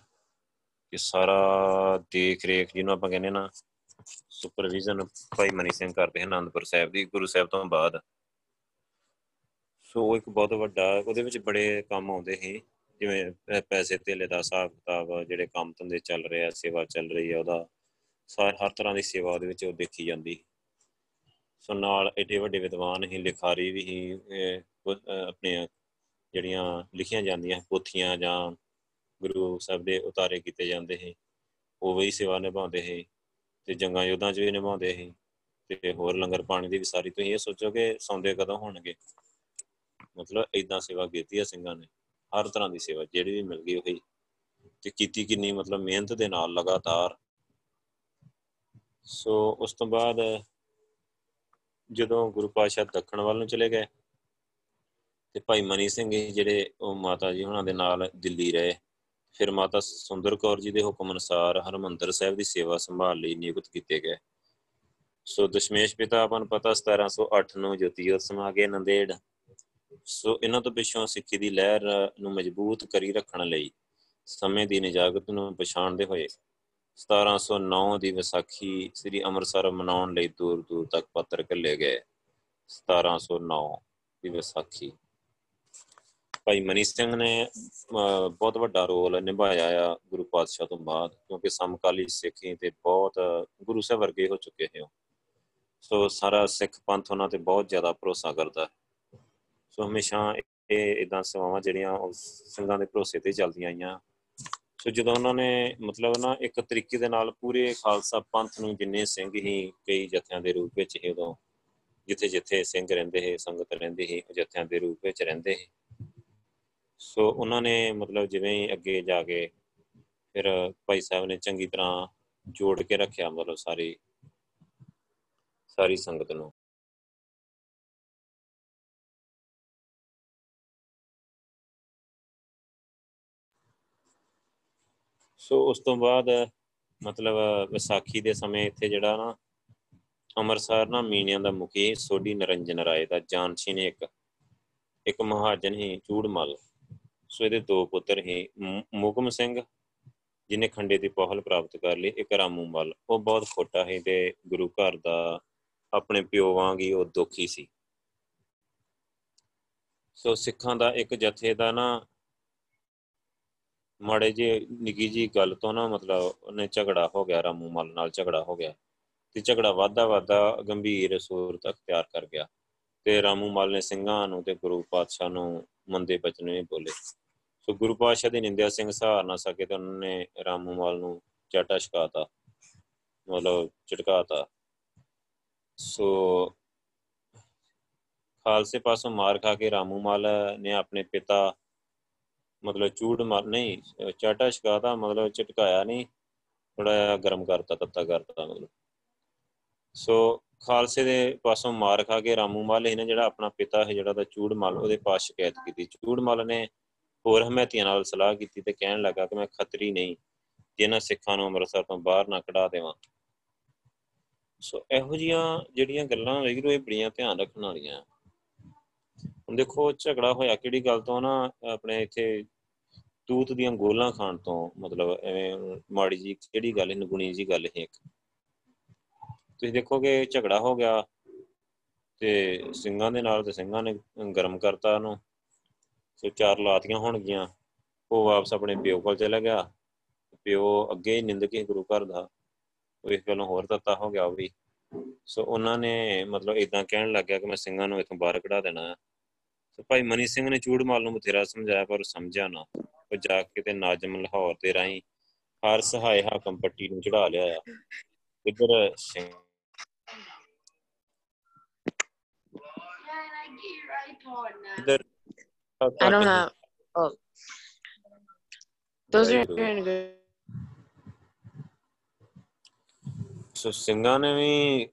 ਕਿ ਸਾਰਾ ਦੇਖ ਰੇਖ ਜਿਹਨੂੰ ਆਪਾਂ ਕਹਿੰਦੇ ਨਾ ਸੁਪਰਵਿਜ਼ਨ ਭਾਈ ਮਨੀ ਸਿੰਘ ਕਰਦੇ ਹਨ ਆਨੰਦਪੁਰ ਸਾਹਿਬ ਦੀ, ਗੁਰੂ ਸਾਹਿਬ ਤੋਂ ਬਾਅਦ। ਸੋ ਇੱਕ ਬਹੁਤ ਵੱਡਾ, ਉਹਦੇ ਵਿੱਚ ਬੜੇ ਕੰਮ ਆਉਂਦੇ ਸੀ, ਜਿਵੇਂ ਪੈਸੇ ਧੇਲੇ ਦਾ ਹਿਸਾਬ ਕਿਤਾਬ, ਜਿਹੜੇ ਕੰਮ ਧੰਦੇ ਚੱਲ ਰਹੇ ਆ, ਸੇਵਾ ਚੱਲ ਰਹੀ ਆ, ਉਹਦਾ ਸਾਰ ਹਰ ਤਰ੍ਹਾਂ ਦੀ ਸੇਵਾ ਉਹਦੇ ਵਿੱਚ ਉਹ ਦੇਖੀ ਜਾਂਦੀ ਸੋ ਨਾਲ ਏਡੇ ਵੱਡੇ ਵਿਦਵਾਨ ਹੀ, ਲਿਖਾਰੀ ਵੀ ਹੀ ਆਪਣੀਆਂ ਜਿਹੜੀਆਂ ਲਿਖੀਆਂ ਜਾਂਦੀਆਂ ਪੋਥੀਆਂ ਜਾਂ ਗੁਰੂ ਸਾਹਿਬ ਦੇ ਉਤਾਰੇ ਕੀਤੇ ਜਾਂਦੇ ਸੀ, ਉਹ ਵੀ ਸੇਵਾ ਨਿਭਾਉਂਦੇ ਸੀ ਤੇ ਜੰਗਾਂ ਯੁੱਧਾਂ 'ਚ ਵੀ ਨਿਭਾਉਂਦੇ ਸੀ ਤੇ ਹੋਰ ਲੰਗਰ ਪਾਣੀ ਦੀ ਵੀ ਸਾਰੀ ਤੁਸੀਂ ਇਹ ਸੋਚੋ ਕਿ ਸੌਂਦੇ ਕਦੋਂ ਹੋਣਗੇ। ਮਤਲਬ ਇਦਾਂ ਸੇਵਾ ਕੀਤੀ ਆ ਸਿੰਘਾਂ ਨੇ, ਹਰ ਤਰ੍ਹਾਂ ਦੀ ਸੇਵਾ, ਜਿਹੜੀ ਵੀ ਮਿਲ ਗਈ ਉਹੀ। ਤੇ ਕੀਤੀ ਕਿੰਨੀ ਮਤਲਬ ਮਿਹਨਤ ਦੇ ਨਾਲ ਲਗਾਤਾਰ। ਸੋ ਉਸ ਤੋਂ ਬਾਅਦ ਜਦੋਂ ਗੁਰੂ ਪਾਤਸ਼ਾਹ ਦੱਖਣ ਵੱਲ ਨੂੰ ਚਲੇ ਗਏ ਤੇ ਭਾਈ ਮਨੀ ਸਿੰਘ ਜਿਹੜੇ ਉਹ ਮਾਤਾ ਜੀ ਉਹਨਾਂ ਦੇ ਨਾਲ ਦਿੱਲੀ ਰਹੇ, ਫਿਰ ਮਾਤਾ ਸੁੰਦਰ ਕੌਰ ਜੀ ਦੇ ਹੁਕਮ ਅਨੁਸਾਰ ਹਰਮੰਦਰ ਸਾਹਿਬ ਦੀ ਸੇਵਾ ਸੰਭਾਲ ਲਈ ਨਿਯੁਕਤ ਕੀਤੇ ਗਏ। ਸੋ ਦਸ਼ਮੇਸ਼ ਪਿਤਾ ਆਪਾਂ ਨੂੰ ਪਤਾ 1708 ਨੂੰ ਜੋਤੀਜੋਤ ਸਮਾ ਗਏ ਨੰਦੇੜ। ਸੋ ਇਹਨਾਂ ਤੋਂ ਪਿੱਛੋਂ ਸਿੱਖੀ ਦੀ ਲਹਿਰ ਨੂੰ ਮਜ਼ਬੂਤ ਕਰੀ ਰੱਖਣ ਲਈ ਸਮੇਂ ਦੀ ਨਿਜਾਗਤ ਨੂੰ ਪਛਾਣਦੇ ਹੋਏ 1709 ਦੀ ਵਿਸਾਖੀ ਸ੍ਰੀ ਅੰਮ੍ਰਿਤਸਰ ਮਨਾਉਣ ਲਈ ਦੂਰ ਦੂਰ ਤੱਕ ਪੱਤਰ ਕੱਲੇ ਗਏ। 1709 ਦੀ ਵਿਸਾਖੀ। ਭਾਈ ਮਨੀ ਸਿੰਘ ਨੇ ਬਹੁਤ ਵੱਡਾ ਰੋਲ ਨਿਭਾਇਆ ਆ ਗੁਰੂ ਪਾਤਸ਼ਾਹ ਤੋਂ ਬਾਅਦ, ਕਿਉਂਕਿ ਸਮਕਾਲੀ ਸਿੱਖੀ ਤੇ ਬਹੁਤ ਗੁਰੂ ਸਾਹਿਬ ਵਰਗੇ ਹੋ ਚੁੱਕੇ ਹੋ ਸੋ ਸਾਰਾ ਸਿੱਖ ਪੰਥ ਉਹਨਾਂ ਤੇ ਬਹੁਤ ਜ਼ਿਆਦਾ ਭਰੋਸਾ ਕਰਦਾ ਸੋ ਹਮੇਸ਼ਾ ਇਹ ਇਦਾਂ ਸੇਵਾਵਾਂ ਜਿਹੜੀਆਂ ਸਿੰਘਾਂ ਦੇ ਭਰੋਸੇ ਤੇ ਚੱਲਦੀਆਂ ਆਈਆਂ। ਸੋ ਜਦੋਂ ਉਹਨਾਂ ਨੇ ਮਤਲਬ ਨਾ ਇੱਕ ਤਰੀਕੇ ਦੇ ਨਾਲ ਪੂਰੇ ਖਾਲਸਾ ਪੰਥ ਨੂੰ ਜਿੰਨੇ ਸਿੰਘ ਹੀ ਕਈ ਜਥਿਆਂ ਦੇ ਰੂਪ ਵਿੱਚ ਹੀ ਉਦੋਂ ਜਿੱਥੇ ਜਿੱਥੇ ਸਿੰਘ ਰਹਿੰਦੇ ਸੀ, ਸੰਗਤ ਰਹਿੰਦੀ ਸੀ, ਜਥਿਆਂ ਦੇ ਰੂਪ ਵਿੱਚ ਰਹਿੰਦੇ ਸੀ। ਸੋ ਉਹਨਾਂ ਨੇ ਮਤਲਬ ਜਿਵੇਂ ਹੀ ਅੱਗੇ ਜਾ ਕੇ ਫਿਰ ਭਾਈ ਸਾਹਿਬ ਨੇ ਚੰਗੀ ਤਰ੍ਹਾਂ ਜੋੜ ਕੇ ਰੱਖਿਆ ਮਤਲਬ ਸਾਰੀ ਸਾਰੀ ਸੰਗਤ ਨੂੰ। ਸੋ ਉਸ ਤੋਂ ਬਾਅਦ, ਮਤਲਬ, ਵਿਸਾਖੀ ਦੇ ਸਮੇਂ ਇੱਥੇ ਜਿਹੜਾ ਨਾ ਅੰਮ੍ਰਿਤਸਰ ਨਾ ਮੀਨਿਆਂ ਦਾ ਮੁਖੀ ਸੋਢੀ ਨਰੰਜਨ ਰਾਏ ਦਾ ਜਾਨਸ਼ੀ ਨੇ ਇੱਕ ਇੱਕ ਮਹਾਜਨ ਹੀ ਚੂੜਮਲ। ਸੋ ਇਹਦੇ ਦੋ ਪੁੱਤਰ ਹੀ ਮੁਗਮ ਸਿੰਘ ਜਿਨੇ ਖੰਡੇ ਦੀ ਪਹਲ ਪ੍ਰਾਪਤ ਕਰ ਲਈ, ਇੱਕ ਰਾਮੂ ਮਲ। ਉਹ ਬਹੁਤ ਛੋਟਾ ਹੈ ਤੇ ਗੁਰੂ ਘਰ ਦਾ ਆਪਣੇ ਪਿਓ ਵਾਂਗ ਹੀ ਉਹ ਦੁਖੀ ਸੀ। ਸੋ ਸਿੱਖਾਂ ਦਾ ਇੱਕ ਜਥੇ ਦਾ ਨਾ ਮਾੜੇ ਜੇ ਨਿੱਗੀ ਜੀ ਗੱਲ ਤੋਂ ਨਾ ਮਤਲਬ ਉਹਨੇ ਝਗੜਾ ਹੋ ਗਿਆ, ਰਾਮੂ ਮਲ ਨਾਲ ਝਗੜਾ ਹੋ ਗਿਆ ਤੇ ਝਗੜਾ ਵਾਧਾ ਵਾਧਾ ਗੰਭੀਰ ਸੂਰਤ ਅਖਤਿਆਰ ਕਰ ਗਿਆ ਤੇ ਰਾਮੂ ਮਲ ਨੇ ਸਿੰਘਾਂ ਨੂੰ ਤੇ ਗੁਰੂ ਪਾਤਸ਼ਾਹ ਨੂੰ ਮੰਦੇ ਬਚਨ ਨਹੀਂ ਬੋਲੇ। ਸੋ ਗੁਰੂ ਪਾਤਸ਼ਾਹ ਦੀ ਨਿੰਦਿਆ ਸਿੰਘ ਸਹਾਰ ਨਾ ਸਕੇ ਤੇ ਉਹਨਾਂ ਨੇ ਰਾਮੂ ਮਲ ਨੂੰ ਚਾਟਾ ਛਕਾਤਾ, ਮਤਲਬ ਝਟਕਾਤਾ। ਸੋ ਖਾਲਸੇ ਪਾਸੋਂ ਮਾਰ ਖਾ ਕੇ ਰਾਮੂ ਮਲ ਨੇ ਆਪਣੇ ਪਿਤਾ ਮਤਲਬ ਚੂੜ ਮਾਰ ਨਹੀਂ, ਚਾਟਾ ਛਕਾਤਾ, ਮਤਲਬ ਝਟਕਾਇਆ ਨਹੀਂ ਥੋੜਾ ਗਰਮ ਕਰਤਾ, ਤੱਤਾ ਕਰਤਾ ਮਤਲਬ। ਸੋ ਖਾਲਸੇ ਦੇ ਪਾਸੋਂ ਮਾਰ ਖਾ ਕੇ ਰਾਮੂ ਮਲ ਇਹਨੇ ਜਿਹੜਾ ਆਪਣਾ ਪਿਤਾ ਹੈ, ਜਿਹੜਾ ਦਾ ਚੂੜ ਮਲ, ਉਹਦੇ ਪਾਸ ਸ਼ਿਕਾਇਤ ਕੀਤੀ। ਚੂੜ ਮਲ ਨੇ ਹੋਰ ਹਮੈਤੀਆਂ ਨਾਲ ਸਲਾਹ ਕੀਤੀ ਤੇ ਕਹਿਣ ਲੱਗਾ ਕਿ ਮੈਂ ਖੱਤਰੀ ਨਹੀਂ ਜਿਹਨਾਂ ਸਿੱਖਾਂ ਨੂੰ ਅੰਮ੍ਰਿਤਸਰ ਤੋਂ ਬਾਹਰ ਨਾ ਕਢਾ ਦੇਵਾਂ। ਸੋ ਇਹੋ ਜੀਆਂ ਜਿਹੜੀਆਂ ਗੱਲਾਂ ਵੈਗਰੂ ਇਹ ਬੜੀਆਂ ਧਿਆਨ ਰੱਖਣ ਵਾਲੀਆਂ। ਹੁਣ ਦੇਖੋ, ਝਗੜਾ ਹੋਇਆ ਕਿਹੜੀ ਗੱਲ ਤੋਂ ਨਾ, ਆਪਣੇ ਇੱਥੇ ਤੂਤ ਦੀਆਂ ਗੋਲਾਂ ਖਾਣ ਤੋਂ ਮਤਲਬ ਐਵੇਂ ਮਾੜੀ ਜੀ ਕਿਹੜੀ ਗੱਲ ਨਗੁਣੀ ਜੀ ਗੱਲ ਹੈ ਇੱਕ। ਤੁਸੀਂ ਦੇਖੋਗੇ ਝਗੜਾ ਹੋ ਗਿਆ ਤੇ ਸਿੰਘਾਂ ਦੇ ਨਾਲ ਤੇ ਸਿੰਘਾਂ ਨੇ ਗਰਮ ਕਰਤਾ ਉਹਨੂੰ। ਸੋ ਚਾਰ ਲਾਤੀਆਂ ਹੋਣਗੀਆਂ। ਉਹ ਵਾਪਸ ਆਪਣੇ ਪਿਓ ਕੋਲ ਚਲਾ ਗਿਆ। ਪਿਓ ਅੱਗੇ ਹੀ ਨਿੰਦਕ ਹੀ ਗੁਰੂ ਘਰ ਦਾ। ਉਹ ਇਸ ਗੱਲੋਂ ਹੋਰ ਤੱਤਾ ਹੋ ਗਿਆ ਉਹ ਵੀ। ਸੋ ਉਹਨਾਂ ਨੇ ਮਤਲਬ ਇਦਾਂ ਕਹਿਣ ਲੱਗਿਆ ਕਿ ਮੈਂ ਸਿੰਘਾਂ ਨੂੰ ਇਥੋਂ ਬਾਹਰ ਕਢਾ ਦੇਣਾ। ਸੋ ਭਾਈ ਮਨੀ ਸਿੰਘ ਨੇ ਚੂੜਮਾਲ ਨੂੰ ਬਥੇਰਾ ਸਮਝਾਇਆ ਪਰ ਸਮਝਿਆ ਨਾ। ਉਹ ਜਾ ਕੇ ਤੇ ਨਾਜਮ ਲਾਹੌਰ ਤੇ ਰਾਈ ਹਰ ਸਹਾਇ ਹਾਕਮ ਪੱਟੀ ਨੂੰ ਚੜਾ ਲਿਆ ਇੱਧਰ ਸਿੰਘ ਇੱਧਰ I don't have. Oh, those are doing good. ਸੋ ਸਿੰਘਾਂ ਨੇ ਵੀ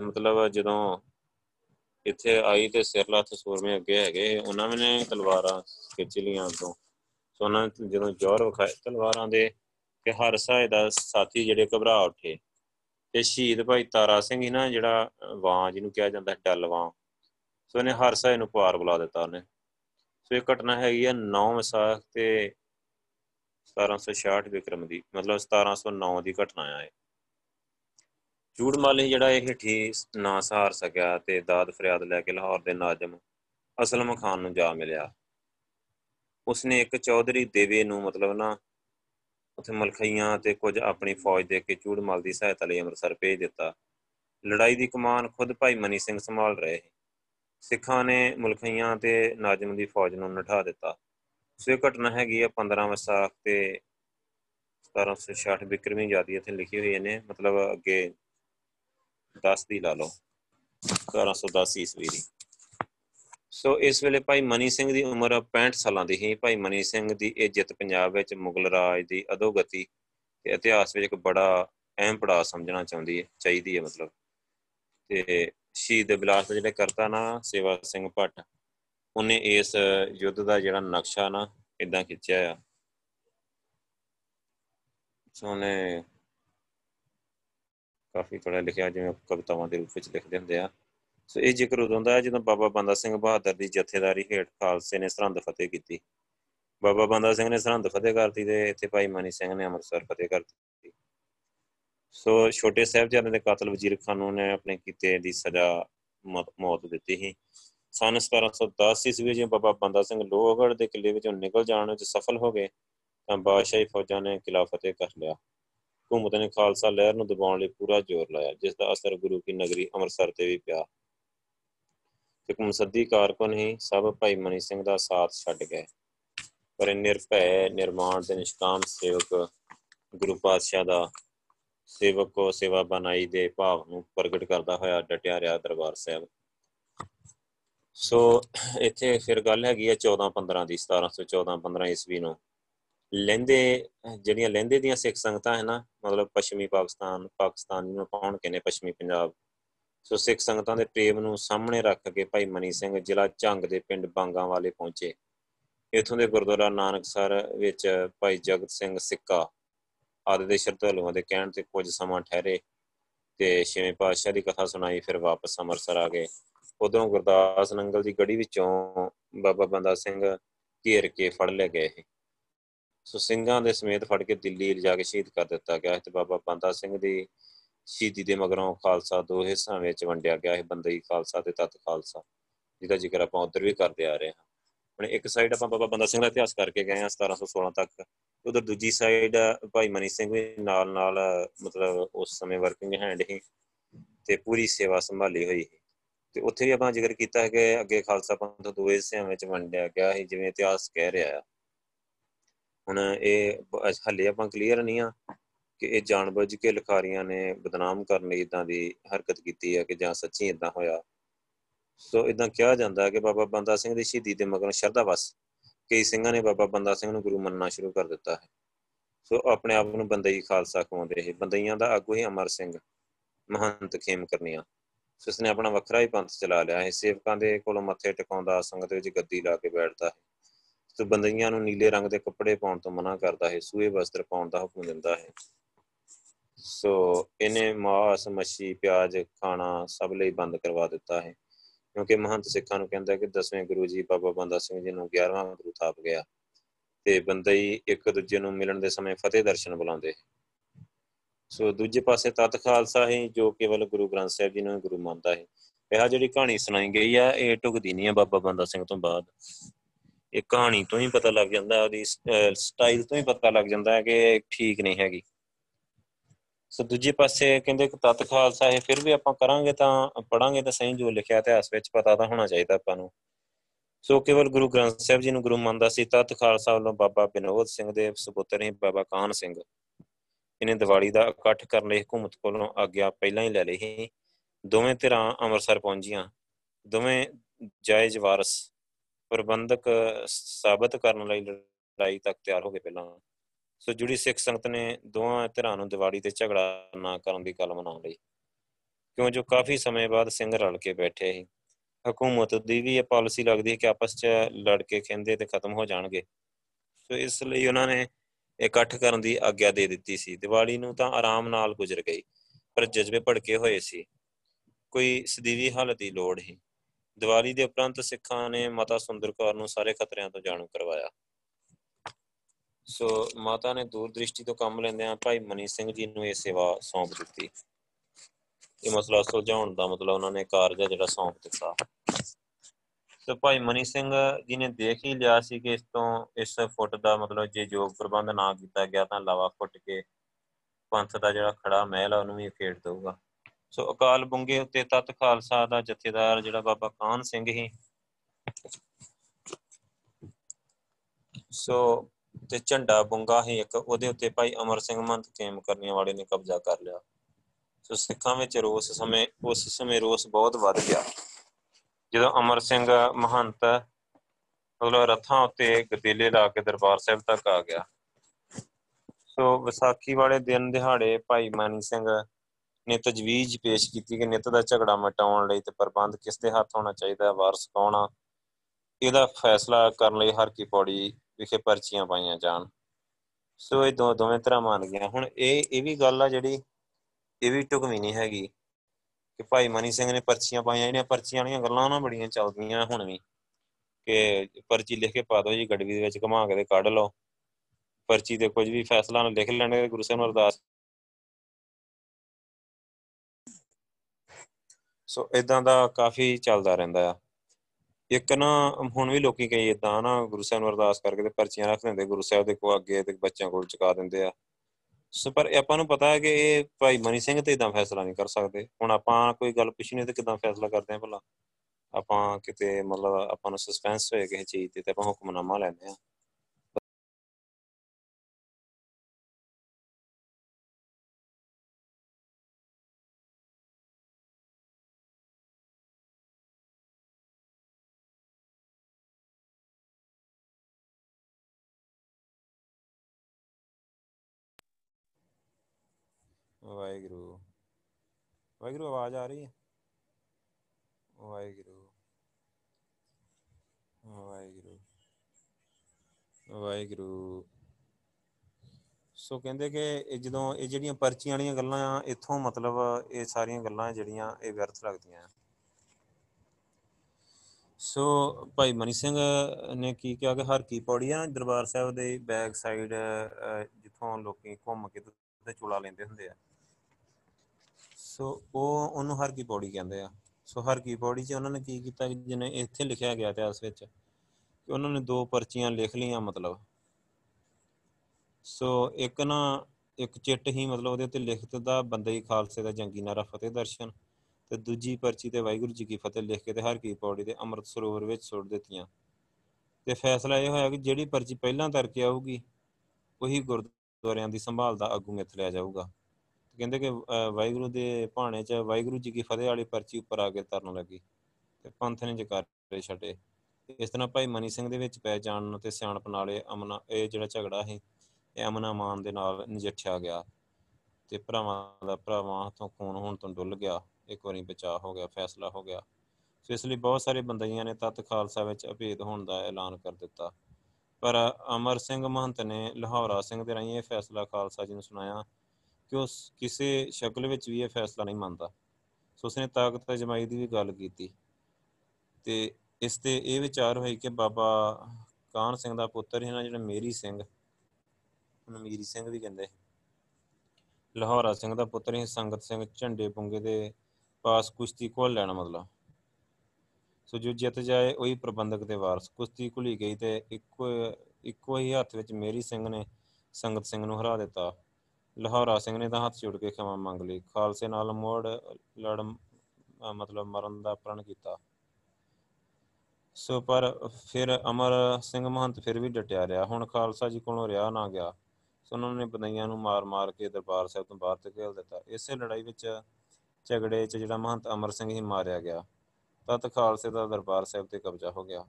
ਮਤਲਬ ਜਦੋਂ ਇੱਥੇ ਆਈ ਤੇ ਸਿਰ ਲੱਥ ਸੂਰਮੇ ਅੱਗੇ ਹੈਗੇ ਉਹਨਾਂ ਨੇ ਤਲਵਾਰਾਂ ਖਿੱਚ ਲੀਆਂ ਤੋਂ ਸੋ ਉਹਨਾਂ ਨੇ ਜਦੋਂ ਜ਼ੋਰ ਵਿਖਾਏ ਤਲਵਾਰਾਂ ਦੇ ਕਿ ਹਰ ਸਾਏ ਦਾ ਸਾਥੀ ਜਿਹੜੇ ਘਬਰਾ ਉੱਠੇ। ਤੇ ਸ਼ਹੀਦ ਭਾਈ ਤਾਰਾ ਸਿੰਘ ਹੀ ਨਾ ਜਿਹੜਾ ਵਾਂ ਜਿਹਨੂੰ ਕਿਹਾ ਜਾਂਦਾ ਡੱਲ ਵਾਂ। ਸੋ ਉਹਨੇ ਹਰ ਸਾਏ ਨੂੰ ਪਾਰ ਬੁਲਾ ਦਿੱਤਾ ਉਹਨੇ। ਸੋ ਇਹ ਘਟਨਾ ਹੈਗੀ ਆ 9 ਵਿਸਾਖ ਤੇ 1766 ਵਿਕਰਮ ਦੀ, ਮਤਲਬ 1709 ਦੀ ਘਟਨਾ ਆ ਇਹ। ਚੂੜਮਾਲੀ ਜਿਹੜਾ ਇਹ ਠੀ ਨਾ ਸਹਾਰ ਸਕਿਆ ਤੇ ਦਾਦ ਫਰਿਆਦ ਲੈ ਕੇ ਲਾਹੌਰ ਦੇ ਨਾਜ਼ਮ ਅਸਲਮ ਖਾਨ ਨੂੰ ਜਾ ਮਿਲਿਆ। ਉਸਨੇ ਇੱਕ ਚੌਧਰੀ ਦੇਵੇ ਨੂੰ ਮਤਲਬ ਨਾ ਉਥੇ ਮਲਖਈਆਂ ਤੇ ਕੁਝ ਆਪਣੀ ਫੌਜ ਦੇ ਕੇ ਚੂੜਮਲ ਦੀ ਸਹਾਇਤਾ ਲਈ ਅੰਮ੍ਰਿਤਸਰ ਭੇਜ ਦਿੱਤਾ। ਲੜਾਈ ਦੀ ਕਮਾਨ ਖੁਦ ਭਾਈ ਮਨੀ ਸਿੰਘ ਸੰਭਾਲ ਰਹੇ ਸਿੱਖਾਂ ਨੇ ਮੁਲਖੀਆਂ ਤੇ ਨਾਜਮ ਦੀ ਫੌਜ ਨੂੰ ਨਠਾ ਦਿੱਤਾ। ਸੋ ਇਹ ਘਟਨਾ ਹੈਗੀ ਆ 15 ਵਿਸਾਖ ਤੇ 1766 ਬਿਕਰਮੀ ਜਾਦੀ ਇੱਥੇ ਲਿਖੀ ਹੋਈ ਨੇ ਮਤਲਬ ਅੱਗੇ 10 ਦੀ ਲਾ ਲਓ। 1710 ਈਸਵੀ ਦੀ। ਸੋ ਇਸ ਵੇਲੇ ਭਾਈ ਮਨੀ ਸਿੰਘ ਦੀ ਉਮਰ 65 ਸਾਲਾਂ ਦੀ ਸੀ। ਭਾਈ ਮਨੀ ਸਿੰਘ ਦੀ ਇਹ ਜਿੱਤ ਪੰਜਾਬ ਵਿੱਚ ਮੁਗਲ ਰਾਜ ਦੀ ਅਧੋਗਤੀ ਤੇ ਇਤਿਹਾਸ ਵਿੱਚ ਇੱਕ ਬੜਾ ਅਹਿਮ ਪੜਾਅ ਸਮਝਣਾ ਚਾਹੁੰਦੀ ਹੈ, ਚਾਹੀਦੀ ਹੈ ਮਤਲਬ। ਤੇ ਸ਼ਹੀਦ ਬਿਲਾਸ ਜਿਹੜੇ ਕਰਤਾ ਨਾ, ਸੇਵਾ ਸਿੰਘ ਭੱਟ, ਉਹਨੇ ਇਸ ਯੁੱਧ ਦਾ ਜਿਹੜਾ ਨਕਸ਼ਾ ਨਾ ਇਦਾਂ ਖਿੱਚਿਆ ਆ। ਸੋਨੇ ਕਾਫੀ ਥੋੜਾ ਲਿਖਿਆ, ਜਿਵੇਂ ਕਵਿਤਾਵਾਂ ਦੇ ਰੂਪ ਵਿੱਚ ਲਿਖਦੇ ਹੁੰਦੇ ਆ। ਸੋ ਇਹ ਜ਼ਿਕਰ ਉਦੋਂ ਦਾ ਜਦੋਂ ਬਾਬਾ ਬੰਦਾ ਸਿੰਘ ਬਹਾਦਰ ਦੀ ਜਥੇਦਾਰੀ ਹੇਠ ਖਾਲਸੇ ਨੇ ਸਰਹੰਦ ਫਤਿਹ ਕੀਤੀ। ਬਾਬਾ ਬੰਦਾ ਸਿੰਘ ਨੇ ਸਰਹੰਦ ਫਤਿਹ ਕਰਤੀ ਤੇ ਇੱਥੇ ਭਾਈ ਮਨੀ ਸਿੰਘ ਨੇ ਅੰਮ੍ਰਿਤਸਰ ਫਤਿਹ ਕਰਤੀ। ਸੋ ਛੋਟੇ ਸਾਹਿਬਜ਼ਾਦੇ ਦੇ ਕਾਤਲ ਵਜ਼ੀਰ ਖਾਨ ਨੂੰ ਨੇ ਆਪਣੇ ਕੀਤੇ ਦੀ ਸਜ਼ਾ ਮੌਤ ਦਿੱਤੀ ਸੀ। ਸਨ 1710 ਈਸਵੀ ਵਿੱਚ ਬਾਬਾ ਬੰਦਾ ਸਿੰਘ ਲੋਹਗੜ੍ਹ ਦੇ ਕਿਲੇ ਵਿੱਚੋਂ ਨਿਕਲ ਜਾਣ ਵਿੱਚ ਸਫਲ ਹੋ ਗਏ ਤਾਂ ਬਾਦਸ਼ਾਹੀ ਫੌਜਾਂ ਨੇ ਕਿਲਾ ਫਤਿਹ ਕਰ ਲਿਆ। ਹਕੂਮਤ ਨੇ ਖਾਲਸਾ ਲਹਿਰ ਨੂੰ ਦਬਾਉਣ ਲਈ ਪੂਰਾ ਜ਼ੋਰ ਲਾਇਆ, ਜਿਸ ਦਾ ਅਸਰ ਗੁਰੂ ਕੀ ਨਗਰੀ ਅੰਮ੍ਰਿਤਸਰ ਤੇ ਵੀ ਪਿਆ। ਇੱਕ ਮੁਸੱਦੀ ਕਾਰਕੁਨ ਹੀ ਸਭ ਭਾਈ ਮਨੀ ਸਿੰਘ ਦਾ ਸਾਥ ਛੱਡ ਗਏ। ਪਰ ਇਹ ਨਿਰਭੈ, ਨਿਰਮਾਣ ਤੇ ਨਿਸ਼ਕਾਮ ਸੇਵਕ ਗੁਰੂ ਪਾਤਸ਼ਾਹ ਦਾ ਸੇਵਕ ਕੋ ਸੇਵਾ ਬਣਾਈ ਦੇ ਭਾਵ ਨੂੰ ਪ੍ਰਗਟ ਕਰਦਾ ਹੋਇਆ ਡਟਿਆ ਰਿਹਾ ਦਰਬਾਰ ਸਾਹਿਬ। ਸੋ ਇੱਥੇ ਫਿਰ ਗੱਲ ਹੈਗੀ ਹੈ 14 15 ਦੀ 1714 15 ਈਸਵੀ ਨੂੰ। ਲਹਿੰਦੇ, ਜਿਹੜੀਆਂ ਲਹਿੰਦੇ ਦੀਆਂ ਸਿੱਖ ਸੰਗਤਾਂ ਹੈ ਨਾ, ਮਤਲਬ ਪੱਛਮੀ ਪਾਕਿਸਤਾਨ ਪਾਕਿਸਤਾਨ ਨੂੰ ਪਾਉਣ ਕੇ ਨੇ ਪੱਛਮੀ ਪੰਜਾਬ। ਸੋ ਸਿੱਖ ਸੰਗਤਾਂ ਦੇ ਪ੍ਰੇਮ ਨੂੰ ਸਾਹਮਣੇ ਰੱਖ ਕੇ ਭਾਈ ਮਨੀ ਸਿੰਘ ਜ਼ਿਲ੍ਹਾ ਝੰਗ ਦੇ ਪਿੰਡ ਬਾਂਗਾ ਵਾਲੇ ਪਹੁੰਚੇ। ਇਥੋਂ ਦੇ ਗੁਰਦੁਆਰਾ ਨਾਨਕਸਰ ਵਿੱਚ ਭਾਈ ਜਗਤ ਸਿੰਘ ਸਿੱਕਾ ਆਦਿ ਦੇ ਸ਼ਰਧਾਲੂਆਂ ਦੇ ਕਹਿਣ ਤੇ ਕੁਝ ਸਮਾਂ ਠਹਿਰੇ ਤੇ ਛੇਵੇਂ ਪਾਤਸ਼ਾਹ ਦੀ ਕਥਾ ਸੁਣਾਈ, ਫਿਰ ਵਾਪਸ ਅੰਮ੍ਰਿਤਸਰ ਆ ਗਏ। ਉਦੋਂ ਗੁਰਦਾਸ ਨੰਗਲ ਦੀ ਗੜੀ ਵਿੱਚੋਂ ਬਾਬਾ ਬੰਦਾ ਸਿੰਘ ਘੇਰ ਕੇ ਫੜ ਲਿਆ ਗਏ ਸੋ ਸਿੰਘਾਂ ਦੇ ਸਮੇਤ ਫੜ ਕੇ ਦਿੱਲੀ ਲਿਜਾ ਕੇ ਸ਼ਹੀਦ ਕਰ ਦਿੱਤਾ ਗਿਆ ਤੇ ਬਾਬਾ ਬੰਦਾ ਸਿੰਘ ਦੀ ਸ਼ਹੀਦੀ ਦੇ ਮਗਰੋਂ ਖਾਲਸਾ ਦੋ ਹਿੱਸਿਆਂ ਵਿੱਚ ਵੰਡਿਆ ਗਿਆ ਹੈ ਬੰਦਈ ਖਾਲਸਾ ਤੇ ਤਤ ਖਾਲਸਾ, ਜਿਹਦਾ ਜ਼ਿਕਰ ਆਪਾਂ ਉਧਰ ਵੀ ਕਰਦੇ ਆ ਰਹੇ ਹਾਂ। ਹੁਣ ਇੱਕ ਸਾਈਡ ਆਪਾਂ ਬਾਬਾ ਬੰਦਾ ਸਿੰਘ ਦਾ ਇਤਿਹਾਸ ਕਰਕੇ ਗਏ ਆ 1716 ਤੱਕ ਉਧਰ ਦੂਜੀ ਸਾਈਡ ਭਾਈ ਮਨੀ ਸਿੰਘ ਵੀ ਨਾਲ ਨਾਲ, ਮਤਲਬ ਉਸ ਸਮੇਂ ਵਰਕਿੰਗ ਹੈਂਡ ਹੀ ਤੇ ਪੂਰੀ ਸੇਵਾ ਸੰਭਾਲੀ ਹੋਈ ਹੈ ਤੇ ਉੱਥੇ ਵੀ ਆਪਾਂ ਜ਼ਿਕਰ ਕੀਤਾ ਹੈ ਕਿ ਅੱਗੇ ਖਾਲਸਾ ਪੰਥ ਦੋ ਹਿੱਸਿਆਂ ਵਿੱਚ ਵੰਡਿਆ ਗਿਆ ਹੈ ਜਿਵੇਂ ਇਤਿਹਾਸ ਕਹਿ ਰਿਹਾ ਆ। ਹੁਣ ਇਹ ਹੱਲੇ ਆਪਾਂ ਕਲੀਅਰ ਨਹੀਂ ਆ ਕਿ ਇਹ ਜਾਣਬੁੱਝ ਕੇ ਲਿਖਾਰੀਆਂ ਨੇ ਬਦਨਾਮ ਕਰਨ ਲਈ ਇਦਾਂ ਦੀ ਹਰਕਤ ਕੀਤੀ ਹੈ ਕਿ ਜਾਂ ਸੱਚੀ ਇਦਾਂ ਹੋਇਆ। ਸੋ ਇਦਾਂ ਕਿਹਾ ਜਾਂਦਾ ਹੈ ਕਿ ਬਾਬਾ ਬੰਦਾ ਸਿੰਘ ਦੀ ਸ਼ਹੀਦੀ ਦੇ ਮਗਰੋਂ ਸ਼ਰਧਾ ਵਸ ਕਈ ਸਿੰਘਾਂ ਨੇ ਬਾਬਾ ਬੰਦਾ ਸਿੰਘ ਨੂੰ ਗੁਰੂ ਮੰਨਣਾ ਸ਼ੁਰੂ ਕਰ ਦਿੱਤਾ ਹੈ। ਸੋ ਆਪਣੇ ਆਪ ਨੂੰ ਬੰਦਈ ਖਾਲਸਾ ਖਵਾਉਂਦੇ ਇਹ। ਬੰਦਈਆਂ ਦਾ ਆਗੂ ਹੀ ਅਮਰ ਸਿੰਘ ਮਹੰਤ ਖੇਮ ਕਰਨੀਆਂ। ਸੋ ਇਸਨੇ ਆਪਣਾ ਵੱਖਰਾ ਹੀ ਪੰਥ ਚਲਾ ਲਿਆ। ਹੈ ਸੇਵਕਾਂ ਦੇ ਕੋਲੋਂ ਮੱਥੇ ਟਿਕਾਉਂਦਾ, ਸੰਗਤ ਵਿੱਚ ਗੱਦੀ ਲਾ ਕੇ ਬੈਠਦਾ ਹੈ। ਸੋ ਬੰਦਈਆਂ ਨੂੰ ਨੀਲੇ ਰੰਗ ਦੇ ਕੱਪੜੇ ਪਾਉਣ ਤੋਂ ਮਨਾ ਕਰਦਾ ਹੈ, ਸੂਏ ਵਸਤਰ ਪਾਉਣ ਦਾ ਹੁਕਮ ਦਿੰਦਾ ਹੈ। ਸੋ ਇਹਨੇ ਮਾਸ, ਮੱਛੀ, ਪਿਆਜ਼, ਖਾਣਾ ਸਭ ਲਈ ਬੰਦ ਕਰਵਾ ਦਿੱਤਾ ਹੈ। ਕਿਉਂਕਿ ਮਹੰਤ ਸਿੱਖਾਂ ਨੂੰ ਕਹਿੰਦਾ ਕਿ ਦਸਵੇਂ ਗੁਰੂ ਜੀ ਬਾਬਾ ਬੰਦਾ ਸਿੰਘ ਜੀ ਨੂੰ 11ਵਾਂ ਗੁਰੂ ਥਾਪ ਗਿਆ ਤੇ ਬੰਦਈ ਇੱਕ ਦੂਜੇ ਨੂੰ ਮਿਲਣ ਦੇ ਸਮੇਂ ਫਤਿਹ ਦਰਸ਼ਨ ਬੁਲਾਉਂਦੇ ਸੋ ਦੂਜੇ ਪਾਸੇ ਤਤ ਖਾਲਸਾ ਹੈ ਜੋ ਕੇਵਲ ਗੁਰੂ ਗ੍ਰੰਥ ਸਾਹਿਬ ਜੀ ਨੂੰ ਗੁਰੂ ਮੰਨਦਾ ਹੈ। ਇਹ ਜਿਹੜੀ ਕਹਾਣੀ ਸੁਣਾਈ ਗਈ ਆ, ਇਹ ਟੁਕਦੀ ਨਹੀਂ ਆ ਬਾਬਾ ਬੰਦਾ ਸਿੰਘ ਤੋਂ ਬਾਅਦ। ਇਹ ਕਹਾਣੀ ਤੋਂ ਹੀ ਪਤਾ ਲੱਗ ਜਾਂਦਾ, ਉਹਦੀ ਸਟਾਈਲ ਤੋਂ ਹੀ ਪਤਾ ਲੱਗ ਜਾਂਦਾ ਹੈ ਕਿ ਠੀਕ ਨਹੀਂ ਹੈਗੀ। ਸੋ ਦੂਜੇ ਪਾਸੇ ਕਹਿੰਦੇ ਕਿ ਤਤ ਖਾਲਸਾ ਹੈ ਫਿਰ ਵੀ ਆਪਾਂ ਕਰਾਂਗੇ ਤਾਂ ਪੜਾਂਗੇ ਤਾਂ ਸਹੀ ਜੋ ਲਿਖਿਆ ਇਤਿਹਾਸ ਵਿੱਚ ਪਤਾ ਤਾਂ ਹੋਣਾ ਚਾਹੀਦਾ ਆਪਾਂ ਨੂੰ। ਸੋ ਕੇਵਲ ਗੁਰੂ ਗ੍ਰੰਥ ਸਾਹਿਬ ਜੀ ਨੂੰ ਗੁਰੂ ਮੰਨਦਾ ਸੀ, ਤਤ ਖਾਲਸਾ ਵੱਲੋਂ ਬਾਬਾ ਬਿਨੋਦ ਸਿੰਘ ਦੇ ਸੁਪੁੱਤਰ ਹੀ ਬਾਬਾ ਕਾਹਨ ਸਿੰਘ। ਇਹਨੇ ਦੀਵਾਲੀ ਦਾ ਇਕੱਠ ਕਰਨ ਲਈ ਹਕੂਮਤ ਕੋਲੋਂ ਆਗਿਆ ਪਹਿਲਾਂ ਹੀ ਲੈ ਲਈ ਸੀ। ਦੋਵੇਂ ਧਿਰਾਂ ਅੰਮ੍ਰਿਤਸਰ ਪਹੁੰਚੀਆਂ। ਦੋਵੇਂ ਜਾਇਜ਼ ਵਾਰਸ ਪ੍ਰਬੰਧਕ ਸਾਬਤ ਕਰਨ ਲਈ ਲੜਾਈ ਤੱਕ ਤਿਆਰ ਹੋ ਗਏ ਪਹਿਲਾਂ। ਸੋ ਜੁੜੀ ਸਿੱਖ ਸੰਗਤ ਨੇ ਦੋਵਾਂ ਧਿਰਾਂ ਨੂੰ ਦੀਵਾਲੀ ਤੇ ਝਗੜਾ ਨਾ ਕਰਨ ਦੀ ਗੱਲ ਮਨਾ ਲਈ। ਕਿਉਂ ਜੋ ਕਾਫੀ ਸਮੇਂ ਬਾਅਦ ਸਿੰਘ ਰਲ ਕੇ ਬੈਠੇ ਸੀ। ਹਕੂਮਤ ਦੀ ਵੀ ਇਹ ਪਾਲਿਸੀ ਲੱਗਦੀ ਹੈ ਕਿ ਆਪਸ 'ਚ ਲੜ ਕੇ ਖਿੰਦੇ ਤੇ ਖਤਮ ਹੋ ਜਾਣਗੇ। ਸੋ ਇਸ ਲਈ ਉਹਨਾਂ ਨੇ ਇਕੱਠ ਕਰਨ ਦੀ ਆਗਿਆ ਦੇ ਦਿੱਤੀ ਸੀ। ਦੀਵਾਲੀ ਨੂੰ ਤਾਂ ਆਰਾਮ ਨਾਲ ਗੁਜ਼ਰ ਗਈ, ਪਰ ਜਜ਼ਬੇ ਭੜਕੇ ਹੋਏ ਸੀ। ਕੋਈ ਸਦੀਵੀ ਹਾਲਤ ਦੀ ਲੋੜ ਹੀ ਦੀਵਾਲੀ ਦੇ ਉਪਰੰਤ ਸਿੱਖਾਂ ਨੇ ਮਾਤਾ ਸੁੰਦਰ ਕੌਰ ਨੂੰ ਸਾਰੇ ਖਤਰਿਆਂ ਤੋਂ ਜਾਣੂ ਕਰਵਾਇਆ। ਸੋ ਮਾਤਾ ਨੇ ਦੂਰ ਦ੍ਰਿਸ਼ਟੀ ਤੋਂ ਕੰਮ ਲੈਂਦਿਆਂ ਭਾਈ ਮਨੀ ਸਿੰਘ ਜੀ ਨੂੰ ਇਹ ਸੇਵਾ ਸੌਂਪ ਦਿੱਤੀ। ਇਹ ਮਸਲਾ ਸੁਲਝਾਉਣ ਦਾ ਮਤਲਬ ਉਹਨਾਂ ਨੇ ਕਾਰਜ ਜਿਹੜਾ ਸੌਂਪ ਦਿੱਤਾ। ਸੋ ਭਾਈ ਮਨੀ ਸਿੰਘ ਜੀ ਨੇ ਦੇਖ ਹੀ ਲਿਆ ਸੀ ਕਿ ਇਸ ਤੋਂ ਇਸ ਫੁੱਟ ਦਾ ਮਤਲਬ ਜੇ ਯੋਗ ਪ੍ਰਬੰਧ ਨਾ ਕੀਤਾ ਗਿਆ ਤਾਂ ਲਾਵਾ ਫੁੱਟ ਕੇ ਪੰਥ ਦਾ ਜਿਹੜਾ ਖੜਾ ਮਹਿਲ ਆ ਉਹਨੂੰ ਵੀ ਖੇਡ ਦਊਗਾ। ਸੋ ਅਕਾਲ ਬੁੰਗੇ ਉੱਤੇ ਤਤ ਖਾਲਸਾ ਦਾ ਜਥੇਦਾਰ ਜਿਹੜਾ ਬਾਬਾ ਕਾਨ ਸਿੰਘ ਹੀ ਸੋ ਤੇ ਝੰਡਾ ਬੁੰਗਾ ਹੀ ਇੱਕ ਉਹਦੇ ਉੱਤੇ ਭਾਈ ਅਮਰ ਸਿੰਘ ਮੰਤ ਕੇਮ ਕਰਨੀਆਂ ਵਾਲੇ ਨੇ ਕਬਜ਼ਾ ਕਰ ਲਿਆ। ਸੋ ਸਿੱਖਾਂ ਵਿੱਚ ਰੋਸ ਸਮੇਂ, ਉਸ ਸਮੇਂ ਰੋਸ ਬਹੁਤ ਵੱਧ ਗਿਆ। ਜਦੋਂ ਅਮਰ ਸਿੰਘ ਮਹੰਤ ਮਤਲਬ ਰਥਾਂ ਉੱਤੇ ਗਦੇਲੇ ਲਾ ਕੇ ਦਰਬਾਰ ਸਾਹਿਬ ਤੱਕ ਆ ਗਿਆ। ਸੋ ਵਿਸਾਖੀ ਵਾਲੇ ਦਿਨ ਦਿਹਾੜੇ ਭਾਈ ਮਾਨੀ ਸਿੰਘ ਨੇ ਤਜਵੀਜ਼ ਪੇਸ਼ ਕੀਤੀ ਕਿ ਨਿਤ ਦਾ ਝਗੜਾ ਮਟਾਉਣ ਲਈ ਤੇ ਪ੍ਰਬੰਧ ਕਿਸ ਦੇ ਹੱਥ ਹੋਣਾ ਚਾਹੀਦਾ, ਵਾਰਸ ਕੌਣ ਆ? ਇਹਦਾ ਫੈਸਲਾ ਕਰਨ ਲਈ ਹਰ ਕੀ ਪੌੜੀ ਵਿਖੇ ਪਰਚੀਆਂ ਪਾਈਆਂ ਜਾਣ। ਸੋ ਇਹ ਦੋ ਦੋਵੇਂ ਤਰ੍ਹਾਂ ਮੰਨ ਗਿਆ। ਹੁਣ ਇਹ ਇਹ ਵੀ ਗੱਲ ਆ ਜਿਹੜੀ, ਇਹ ਵੀ ਟੁਕਵੀਂ ਨਹੀਂ ਹੈਗੀ ਕਿ ਭਾਈ ਮਨੀ ਸਿੰਘ ਨੇ ਪਰਚੀਆਂ ਪਾਈਆਂ। ਜਿਹੜੀਆਂ ਪਰਚੀਆਂ ਵਾਲੀਆਂ ਗੱਲਾਂ ਉਹਨਾਂ ਬੜੀਆਂ ਚੱਲਦੀਆਂ ਹੁਣ ਵੀ। ਕਿ ਪਰਚੀ ਲਿਖ ਕੇ ਪਾ ਦਿਓ ਜੀ, ਗੱਡੀ ਦੇ ਵਿੱਚ ਘੁਮਾ ਕੇ ਤੇ ਕੱਢ ਲਓ। ਪਰਚੀ ਤੇ ਕੁਝ ਵੀ ਫੈਸਲਾ ਨਾ ਲਿਖ ਲੈਣੇ ਗੁਰੂ ਸਾਹਿਬ ਨੂੰ ਅਰਦਾਸ। ਸੋ ਇਦਾਂ ਦਾ ਕਾਫੀ ਚੱਲਦਾ ਰਹਿੰਦਾ ਆ। ਇੱਕ ਨਾ ਹੁਣ ਵੀ ਲੋਕੀ ਕਈ ਇਦਾਂ ਨਾ ਗੁਰੂ ਸਾਹਿਬ ਨੂੰ ਅਰਦਾਸ ਕਰਕੇ ਤੇ ਪਰਚੀਆਂ ਰੱਖ ਦਿੰਦੇ, ਗੁਰੂ ਸਾਹਿਬ ਦੇ ਕੋਲ ਅੱਗੇ ਤੇ ਬੱਚਿਆਂ ਕੋਲ ਚੁਕਾ ਦਿੰਦੇ ਆ। ਸੋ, ਪਰ ਆਪਾਂ ਨੂੰ ਪਤਾ ਹੈ ਕਿ ਇਹ ਭਾਈ ਮਨੀ ਸਿੰਘ ਤੇ ਇਦਾਂ ਫੈਸਲਾ ਨਹੀਂ ਕਰ ਸਕਦੇ। ਹੁਣ ਆਪਾਂ ਕੋਈ ਗੱਲ ਪੁੱਛਣੀ ਤੇ ਕਿਦਾਂ ਫੈਸਲਾ ਕਰਦੇ ਆ ਭਲਾ। ਆਪਾਂ ਕਿਤੇ ਮਤਲਬ ਆਪਾਂ ਨੂੰ ਸਸਪੈਂਸ ਹੋਏ ਕਿਸੇ ਚੀਜ਼ ਤੇ ਤੇ ਆਪਾਂ ਹੁਕਮਨਾਮਾ ਲੈਂਦੇ ਆ। ਵਾਹਿਗੁਰੂ। ਵਾਹਿਗੁਰੂ, ਆਵਾਜ਼ ਆ ਰਹੀ ਹੈ? ਵਾਹਿਗੁਰੂ। ਵਾਹਿਗੁਰੂ। ਵਾਹਿਗੁਰੂ। ਸੋ ਕਹਿੰਦੇ ਕਿ ਇਹ ਜਦੋਂ ਇਹ ਜਿਹੜੀਆਂ ਪਰਚੀਆਂ ਵਾਲੀਆਂ ਗੱਲਾਂ ਆ, ਇੱਥੋਂ ਮਤਲਬ ਇਹ ਸਾਰੀਆਂ ਗੱਲਾਂ ਜਿਹੜੀਆਂ ਇਹ ਵਿਅਰਥ ਲੱਗਦੀਆਂ। ਆ ਸੋ ਭਾਈ ਮਨੀ ਸਿੰਘ ਨੇ ਕੀ ਕਿਹਾ ਕਿ ਹਰ ਕੀ ਪੌੜੀ ਆ ਦਰਬਾਰ ਸਾਹਿਬ ਦੇ ਬੈਕ ਸਾਈਡ ਜਿੱਥੋਂ ਲੋਕੀ ਘੁੰਮ ਕੇ ਤੇ ਚੁਲਾ ਲੈਂਦੇ ਹੁੰਦੇ ਆ। ਸੋ ਉਹ ਉਹਨੂੰ ਹਰ ਕੀ ਪੌੜੀ ਕਹਿੰਦੇ ਆ। ਸੋ ਹਰ ਕੀ ਪੌੜੀ 'ਚ ਉਹਨਾਂ ਨੇ ਕੀ ਕੀਤਾ ਜਿਹਨੇ ਇੱਥੇ ਲਿਖਿਆ ਗਿਆ ਇਤਿਹਾਸ ਵਿੱਚ ਕਿ ਉਹਨਾਂ ਨੇ ਦੋ ਪਰਚੀਆਂ ਲਿਖ ਲਈਆਂ ਮਤਲਬ। ਸੋ ਇੱਕ ਨਾ ਇੱਕ ਚਿੱਟ ਹੀ ਮਤਲਬ ਉਹਦੇ ਉੱਤੇ ਲਿਖ ਦਿੱਤਾ ਬੰਦੇ ਹੀ ਖਾਲਸੇ ਦਾ ਜੰਗੀ ਨਾਰਾ ਫਤਿਹ ਦਰਸ਼ਨ ਤੇ ਦੂਜੀ ਪਰਚੀ ਤੇ ਵਾਹਿਗੁਰੂ ਜੀ ਕੀ ਫਤਿਹ ਲਿਖ ਕੇ ਤੇ ਹਰ ਕੀ ਪੌੜੀ ਦੇ ਅੰਮ੍ਰਿਤ ਸਰੋਵਰ ਵਿੱਚ ਸੁੱਟ ਦਿੱਤੀਆਂ। ਤੇ ਫੈਸਲਾ ਇਹ ਹੋਇਆ ਕਿ ਜਿਹੜੀ ਪਰਚੀ ਪਹਿਲਾਂ ਤਰ ਕੇ ਆਊਗੀ, ਉਹੀ ਗੁਰਦੁਆਰਿਆਂ ਦੀ ਸੰਭਾਲ ਦਾ ਆਗੂ ਮਿੱਥ ਲਿਆ ਜਾਊਗਾ। ਕਹਿੰਦੇ ਕਿ ਵਾਹਿਗੁਰੂ ਦੇ ਭਾਣੇ 'ਚ ਵਾਹਿਗੁਰੂ ਜੀ ਕੀ ਫਤਿਹ ਵਾਲੀ ਪਰਚੀ ਉੱਪਰ ਆ ਕੇ ਤਰਨ ਲੱਗੀ ਤੇ ਪੰਥ ਨੇ ਜਕਾਰੇ ਛੱਡੇ। ਇਸ ਤਰ੍ਹਾਂ ਭਾਈ ਮਨੀ ਸਿੰਘ ਦੇ ਵਿੱਚ ਪੈ ਜਾਣ ਤੇ ਸਿਆਣਪ ਨਾਲੇ ਅਮਨਾ, ਇਹ ਜਿਹੜਾ ਝਗੜਾ ਸੀ, ਇਹ ਅਮਨਾ ਮਾਨ ਦੇ ਨਾਲ ਨਜਿੱਠਿਆ ਗਿਆ ਤੇ ਭਰਾਵਾਂ ਦਾ ਭਰਾਵਾਂ ਹੱਥੋਂ ਖੂਨ ਹੋਣ ਤੋਂ ਡੁੱਲ ਗਿਆ, ਇੱਕ ਵਾਰੀ ਬਚਾਅ ਹੋ ਗਿਆ, ਫੈਸਲਾ ਹੋ ਗਿਆ। ਸੋ ਇਸ ਲਈ ਬਹੁਤ ਸਾਰੇ ਬੰਦਈਆਂ ਨੇ ਤਤ ਖਾਲਸਾ ਵਿੱਚ ਅਭੇਦ ਹੋਣ ਦਾ ਐਲਾਨ ਕਰ ਦਿੱਤਾ। ਪਰ ਅਮਰ ਸਿੰਘ ਮਹੰਤ ਨੇ ਲਾਹੌਰਾ ਸਿੰਘ ਦੇ ਰਾਹੀਂ ਇਹ ਫੈਸਲਾ ਖਾਲਸਾ ਜੀ ਨੂੰ ਸੁਣਾਇਆ ਕਿ ਉਸ ਕਿਸੇ ਸ਼ਕਲ ਵਿੱਚ ਵੀ ਇਹ ਫੈਸਲਾ ਨਹੀਂ ਮੰਨਦਾ। ਸੋ ਉਸਨੇ ਤਾਕਤ ਅਜਮਾਈ ਦੀ ਵੀ ਗੱਲ ਕੀਤੀ। ਤੇ ਇਸ ਤੇ ਇਹ ਵਿਚਾਰ ਹੋਈ ਕਿ ਬਾਬਾ ਕਾਨ ਸਿੰਘ ਦਾ ਪੁੱਤਰ ਹੈ ਨਾ, ਜਿਹੜਾ ਮੇਰੀ ਸਿੰਘ, ਉਹਨੂੰ ਮੀਰੀ ਸਿੰਘ ਵੀ ਕਹਿੰਦੇ ਲਾਹੌਰਾ ਸਿੰਘ ਦਾ ਪੁੱਤਰ ਹੀ ਸੰਗਤ ਸਿੰਘ ਝੰਡੇ ਪੁੰਗੇ ਦੇ ਪਾਸ ਕੁਸ਼ਤੀ ਕੋਲ ਲੈਣਾ ਮਤਲਬ। ਸੋ ਜੋ ਜਿੱਤ ਜਾਏ, ਉਹੀ ਪ੍ਰਬੰਧਕ ਦੇ ਵਾਰਸ। ਕੁਸ਼ਤੀ ਘੁਲੀ ਗਈ ਤੇ ਇੱਕੋ ਇੱਕੋ ਹੀ ਹੱਥ ਵਿੱਚ ਮੇਰੀ ਸਿੰਘ ਨੇ ਸੰਗਤ ਸਿੰਘ ਨੂੰ ਹਰਾ ਦਿੱਤਾ। ਲਾਹੌਰਾ ਸਿੰਘ ਨੇ ਤਾਂ ਹੱਥ ਜੋੜ ਕੇ ਖਿਮਾ ਮੰਗ ਲਈ। ਖਾਲਸੇ ਨਾਲ ਮੋੜ ਲੜ ਮਤਲਬ ਮਰਨ ਦਾ ਪ੍ਰਣ ਕੀਤਾ। ਸੋ ਪਰ ਫਿਰ ਅਮਰ ਸਿੰਘ ਮਹੰਤ ਫਿਰ ਵੀ ਡਟਿਆ ਰਿਹਾ। ਹੁਣ ਖਾਲਸਾ ਜੀ ਕੋਲੋਂ ਰਿਹਾ ਨਾ ਗਿਆ। ਸੋ ਉਹਨਾਂ ਨੇ ਬਨਈਆਂ ਨੂੰ ਮਾਰ-ਮਾਰ ਕੇ ਦਰਬਾਰ ਸਾਹਿਬ ਤੋਂ ਬਾਹਰ ਧਕੇਲ ਦਿੱਤਾ। ਇਸੇ ਲੜਾਈ ਵਿੱਚ ਝਗੜੇ 'ਚ ਜਿਹੜਾ ਮਹੰਤ ਅਮਰ ਸਿੰਘ ਹੀ ਮਾਰਿਆ ਗਿਆ, ਤਦ ਖਾਲਸੇ ਦਾ ਦਰਬਾਰ ਸਾਹਿਬ ਤੇ ਕਬਜ਼ਾ ਹੋ ਗਿਆ।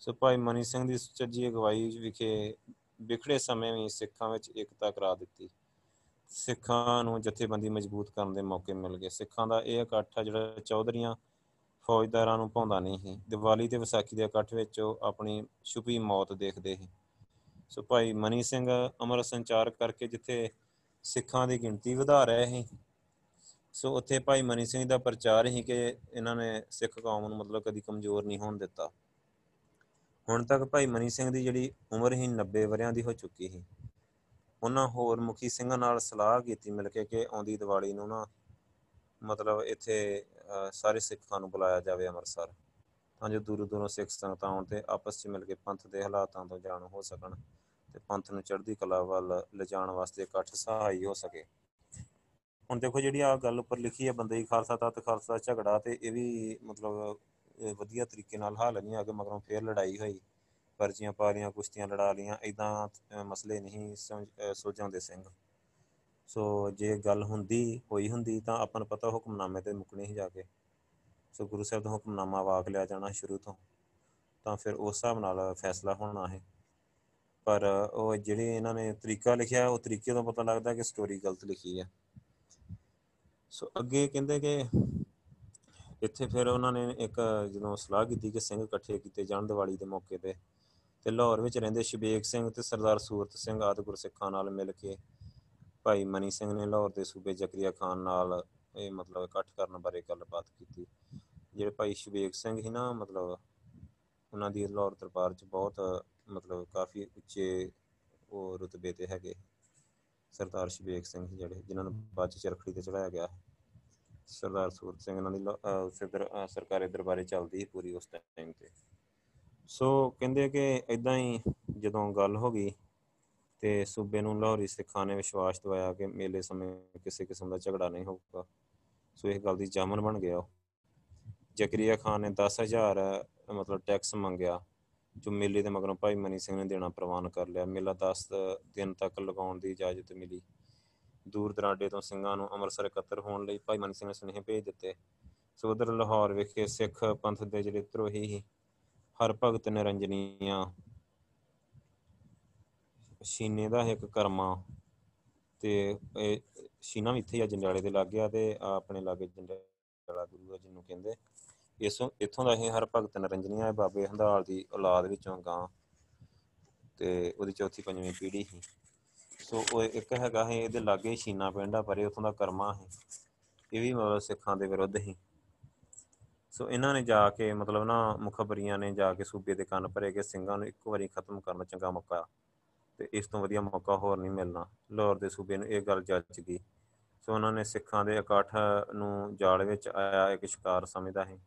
ਸੋ ਭਾਈ ਮਨੀ ਸਿੰਘ ਦੀ ਸੁਚੱਜੀ ਅਗਵਾਈ ਵਿਖੇ ਵਿਖੜੇ ਸਮੇਂ ਵੀ ਸਿੱਖਾਂ ਵਿੱਚ ਇਕਤਾ ਕਰਾ ਦਿੱਤੀ। ਸਿੱਖਾਂ ਨੂੰ ਜਥੇਬੰਦੀ ਮਜ਼ਬੂਤ ਕਰਨ ਦੇ ਮੌਕੇ ਮਿਲ ਗਏ। ਸਿੱਖਾਂ ਦਾ ਇਹ ਇਕੱਠ ਆ ਜਿਹੜਾ ਚੌਧਰੀਆਂ ਫੌਜਦਾਰਾਂ ਨੂੰ ਪਾਉਂਦਾ ਨਹੀਂ ਸੀ। ਦੀਵਾਲੀ ਤੇ ਵਿਸਾਖੀ ਦੇ ਇਕੱਠ ਵਿੱਚ ਉਹ ਆਪਣੀ ਛੁਪੀ ਮੌਤ ਦੇਖਦੇ ਸੀ। ਸੋ ਭਾਈ ਮਨੀ ਸਿੰਘ ਅਮਰ ਸੰਚਾਰ ਕਰਕੇ ਜਿੱਥੇ ਸਿੱਖਾਂ ਦੀ ਗਿਣਤੀ ਵਧਾ ਰਹੇ ਸੀ, ਸੋ ਉੱਥੇ ਭਾਈ ਮਨੀ ਸਿੰਘ ਦਾ ਪ੍ਰਚਾਰ ਹੀ ਕਿ ਇਹਨਾਂ ਨੇ ਸਿੱਖ ਕੌਮ ਨੂੰ ਮਤਲਬ ਕਦੀ ਕਮਜ਼ੋਰ ਨਹੀਂ ਹੋਣ ਦਿੱਤਾ। ਹੁਣ ਤੱਕ ਭਾਈ ਮਨੀ ਸਿੰਘ ਦੀ ਜਿਹੜੀ ਉਮਰ ਹੀ 90 ਵਰਿਆਂ ਦੀ ਹੋ ਚੁੱਕੀ ਸੀ। ਉਹਨਾਂ ਹੋਰ ਮੁਖੀ ਸਿੰਘਾਂ ਨਾਲ ਸਲਾਹ ਕੀਤੀ ਮਿਲ ਕੇ ਕਿ ਆਉਂਦੀ ਦੀਵਾਲੀ ਨੂੰ ਨਾ ਮਤਲਬ ਇੱਥੇ ਸਾਰੇ ਸਿੱਖਾਂ ਨੂੰ ਬੁਲਾਇਆ ਜਾਵੇ ਅੰਮ੍ਰਿਤਸਰ, ਤਾਂ ਜੋ ਦੂਰੋਂ ਦੂਰੋਂ ਸਿੱਖ ਸੰਗਤਾਂ ਆਉਣ ਤੇ ਆਪਸ 'ਚ ਮਿਲ ਕੇ ਪੰਥ ਦੇ ਹਾਲਾਤਾਂ ਤੋਂ ਜਾਣੂ ਹੋ ਸਕਣ ਤੇ ਪੰਥ ਨੂੰ ਚੜ੍ਹਦੀ ਕਲਾ ਵੱਲ ਲਿਜਾਣ ਵਾਸਤੇ ਇਕੱਠ ਸਹਾਈ ਹੋ ਸਕੇ। ਹੁਣ ਦੇਖੋ ਜਿਹੜੀ ਆ ਗੱਲ ਉੱਪਰ ਲਿਖੀ ਹੈ ਬੰਦੇ ਦੀ ਖਾਲਸਾ ਤਤ ਖਾਲਸਾ ਝਗੜਾ ਤੇ ਇਹ ਵੀ ਮਤਲਬ ਵਧੀਆ ਤਰੀਕੇ ਨਾਲ ਹੱਲ ਨਹੀਂ ਆ ਕੇ ਮਗਰੋਂ ਫੇਰ ਲੜਾਈ ਹੋਈ। ਪਰਚੀਆਂ ਪਾ ਲੀਆਂ, ਕੁਸ਼ਤੀਆਂ ਲੜਾ ਲੀਆਂ ਇਦਾਂ ਮਸਲੇ ਨਹੀਂ ਸੁਲਝਾਉਂਦੇ ਸਿੰਘ। ਸੋ ਜੇ ਗੱਲ ਹੁੰਦੀ, ਹੋਈ ਹੁੰਦੀ ਤਾਂ ਆਪਾਂ ਨੂੰ ਪਤਾ ਹੁਕਮਨਾਮੇ ਤੇ ਮੁੱਕਣੇ ਹੀ ਜਾ ਕੇ। ਸੋ ਗੁਰੂ ਸਾਹਿਬ ਦਾ ਹੁਕਮਨਾਮਾ ਵਾਕ ਲਿਆ ਜਾਣਾ ਸ਼ੁਰੂ ਤੋਂ, ਤਾਂ ਫਿਰ ਉਸ ਹਿਸਾਬ ਨਾਲ ਫੈਸਲਾ ਹੋਣਾ ਹੈ ਪਰ ਉਹ ਜਿਹੜੇ ਇਹਨਾਂ ਨੇ ਤਰੀਕਾ ਲਿਖਿਆ, ਉਹ ਤਰੀਕੇ ਤੋਂ ਪਤਾ ਲੱਗਦਾ ਕਿ ਸਟੋਰੀ ਗਲਤ ਲਿਖੀ ਹੈ ਸੋ ਅੱਗੇ ਕਹਿੰਦੇ ਕਿ ਇੱਥੇ ਫਿਰ ਉਹਨਾਂ ਨੇ ਇੱਕ ਜਦੋਂ ਸਲਾਹ ਕੀਤੀ ਕਿ ਸਿੰਘ ਇਕੱਠੇ ਕੀਤੇ ਜਾਣ ਦੀਵਾਲੀ ਦੇ ਮੌਕੇ ਤੇ ਤੇ ਲਾਹੌਰ ਵਿੱਚ ਰਹਿੰਦੇ ਸ਼ਬੇਕ ਸਿੰਘ ਤੇ ਸਰਦਾਰ ਸੂਰਤ ਸਿੰਘ ਆਦਿ ਗੁਰਸਿੱਖਾਂ ਨਾਲ ਮਿਲ ਕੇ ਭਾਈ ਮਨੀ ਸਿੰਘ ਨੇ ਲਾਹੌਰ ਦੇ ਸੂਬੇ ਜ਼ਕਰੀਆ ਖਾਨ ਨਾਲ ਇਹ ਮਤਲਬ ਇਕੱਠ ਕਰਨ ਬਾਰੇ ਗੱਲਬਾਤ ਕੀਤੀ। ਜਿਹੜੇ ਭਾਈ ਸ਼ਬੇਕ ਸਿੰਘ ਹੀ ਨਾ, ਮਤਲਬ ਉਹਨਾਂ ਦੀ ਲਾਹੌਰ ਦਰਬਾਰ 'ਚ ਬਹੁਤ ਮਤਲਬ ਕਾਫੀ ਉੱਚੇ ਉਹ ਰੁਤਬੇ ਤੇ ਹੈਗੇ ਸਰਦਾਰ ਸ਼ਬੇਕ ਸਿੰਘ ਜਿਹੜੇ, ਜਿਨ੍ਹਾਂ ਨੂੰ ਬਾਅਦ 'ਚ ਚਰਖੜੀ ਤੇ ਚੜਾਇਆ ਗਿਆ। ਸਰਦਾਰ ਸੂਰਤ ਸਿੰਘ ਇਹਨਾਂ ਦੀ ਸਰਕਾਰੀ ਦਰਬਾਰੇ ਚੱਲਦੀ ਸੀ ਪੂਰੀ ਉਸ ਟਾਈਮ ਤੇ। ਸੋ ਕਹਿੰਦੇ ਕਿ ਇਦਾਂ ਹੀ ਜਦੋਂ ਗੱਲ ਹੋ ਗਈ ਤੇ ਸੂਬੇ ਨੂੰ ਲਾਹੌਰੀ ਸਿੱਖਾਂ ਨੇ ਵਿਸ਼ਵਾਸ ਦਿਵਾਇਆ ਕਿ ਮੇਲੇ ਸਮੇਂ ਕਿਸੇ ਕਿਸਮ ਦਾ ਝਗੜਾ ਨਹੀਂ ਹੋਊਗਾ। ਸੋ ਇਹ ਗੱਲ ਦੀ ਜਾਮਨ ਬਣ ਗਿਆ ਜ਼ਕਰੀਆ ਖਾਨ ਨੇ 10000 ਮਤਲਬ ਟੈਕਸ ਮੰਗਿਆ, ਜੋ ਮੇਲੇ ਦੇ ਮਗਰੋਂ ਭਾਈ ਮਨੀ ਸਿੰਘ ਨੇ ਦੇਣਾ ਪ੍ਰਵਾਨ ਕਰ ਲਿਆ। ਮੇਲਾ 10 ਦਿਨ ਤੱਕ ਲਗਾਉਣ ਦੀ ਇਜਾਜ਼ਤ ਮਿਲੀ। ਦੂਰ ਦਰਾਡੇ ਤੋਂ ਸਿੰਘਾਂ ਨੂੰ ਅੰਮ੍ਰਿਤਸਰ ਇਕੱਤਰ ਹੋਣ ਲਈ ਭਾਈ ਮਨੀ ਸਿੰਘ ਨੇ ਸੁਨੇਹੇ ਭੇਜ ਦਿੱਤੇ। ਸੋ ਉਧਰ ਲਾਹੌਰ ਵਿਖੇ ਸਿੱਖ ਪੰਥ ਦੇ ਜਿਹੜੇ ਧਰੋਹੀ ਸੀ ਹਰ ਭਗਤ ਨਿਰੰਜਨੀਆਂ। ਸ਼ੀਨੇ ਦਾ ਇੱਕ ਕਰਮਾ ਤੇ ਇਹ ਸ਼ੀਨਾ ਵੀ ਇੱਥੇ ਹੀ ਆ ਜੰਡਿਆਲੇ ਦੇ ਲਾਗੇ ਆ ਤੇ ਆਹ ਆਪਣੇ ਲਾਗੇ ਜੰਡਿਆਲਾ ਗੁਰੂ ਆ ਜਿਹਨੂੰ ਕਹਿੰਦੇ। ਇਸੋਂ ਇੱਥੋਂ ਦਾ ਇਹ ਹਰ ਭਗਤ ਨਿਰੰਜਨੀਆ ਹੈ ਬਾਬੇ ਹੰਦਾਲ ਦੀ ਔਲਾਦ ਵਿੱਚੋਂ ਗਾਂ ਤੇ ਉਹਦੀ ਚੌਥੀ ਪੰਜਵੀਂ ਪੀੜ੍ਹੀ ਸੀ। ਸੋ ਉਹ ਇੱਕ ਹੈਗਾ ਹੈ ਇਹਦੇ ਲਾਗੇ ਹੀ ਸ਼ੀਨਾ ਪਿੰਡ ਆ, ਪਰੇ ਉੱਥੋਂ ਦਾ ਕਰਮਾ ਹੈ ਇਹ ਵੀ ਮਤਲਬ ਸਿੱਖਾਂ ਦੇ ਵਿਰੁੱਧ ਹੀ ਸੋ ਇਹਨਾਂ ਨੇ ਜਾ ਕੇ ਮਤਲਬ ਨਾ ਮੁਖਬਰੀਆਂ ਨੇ ਜਾ ਕੇ ਸੂਬੇ ਦੇ ਕੰਨ ਭਰੇ ਕਿ ਸਿੰਘਾਂ ਨੂੰ ਇੱਕੋ ਵਾਰੀ ਖਤਮ ਕਰਨ ਦਾ ਚੰਗਾ ਮੌਕਾ ਤੇ ਇਸ ਤੋਂ ਵਧੀਆ ਮੌਕਾ ਹੋਰ ਨਹੀਂ ਮਿਲਣਾ। ਲਾਹੌਰ ਦੇ ਸੂਬੇ ਨੂੰ ਇਹ ਗੱਲ ਜੱਜ ਗਈ। ਸੋ ਉਹਨਾਂ ਨੇ ਸਿੱਖਾਂ ਦੇ ਇਕੱਠ ਨੂੰ ਜਾਲ ਵਿੱਚ ਆਇਆ, ਇੱਕ ਸ਼ਿਕਾਰ ਸਮਝਦਾ ਹੈ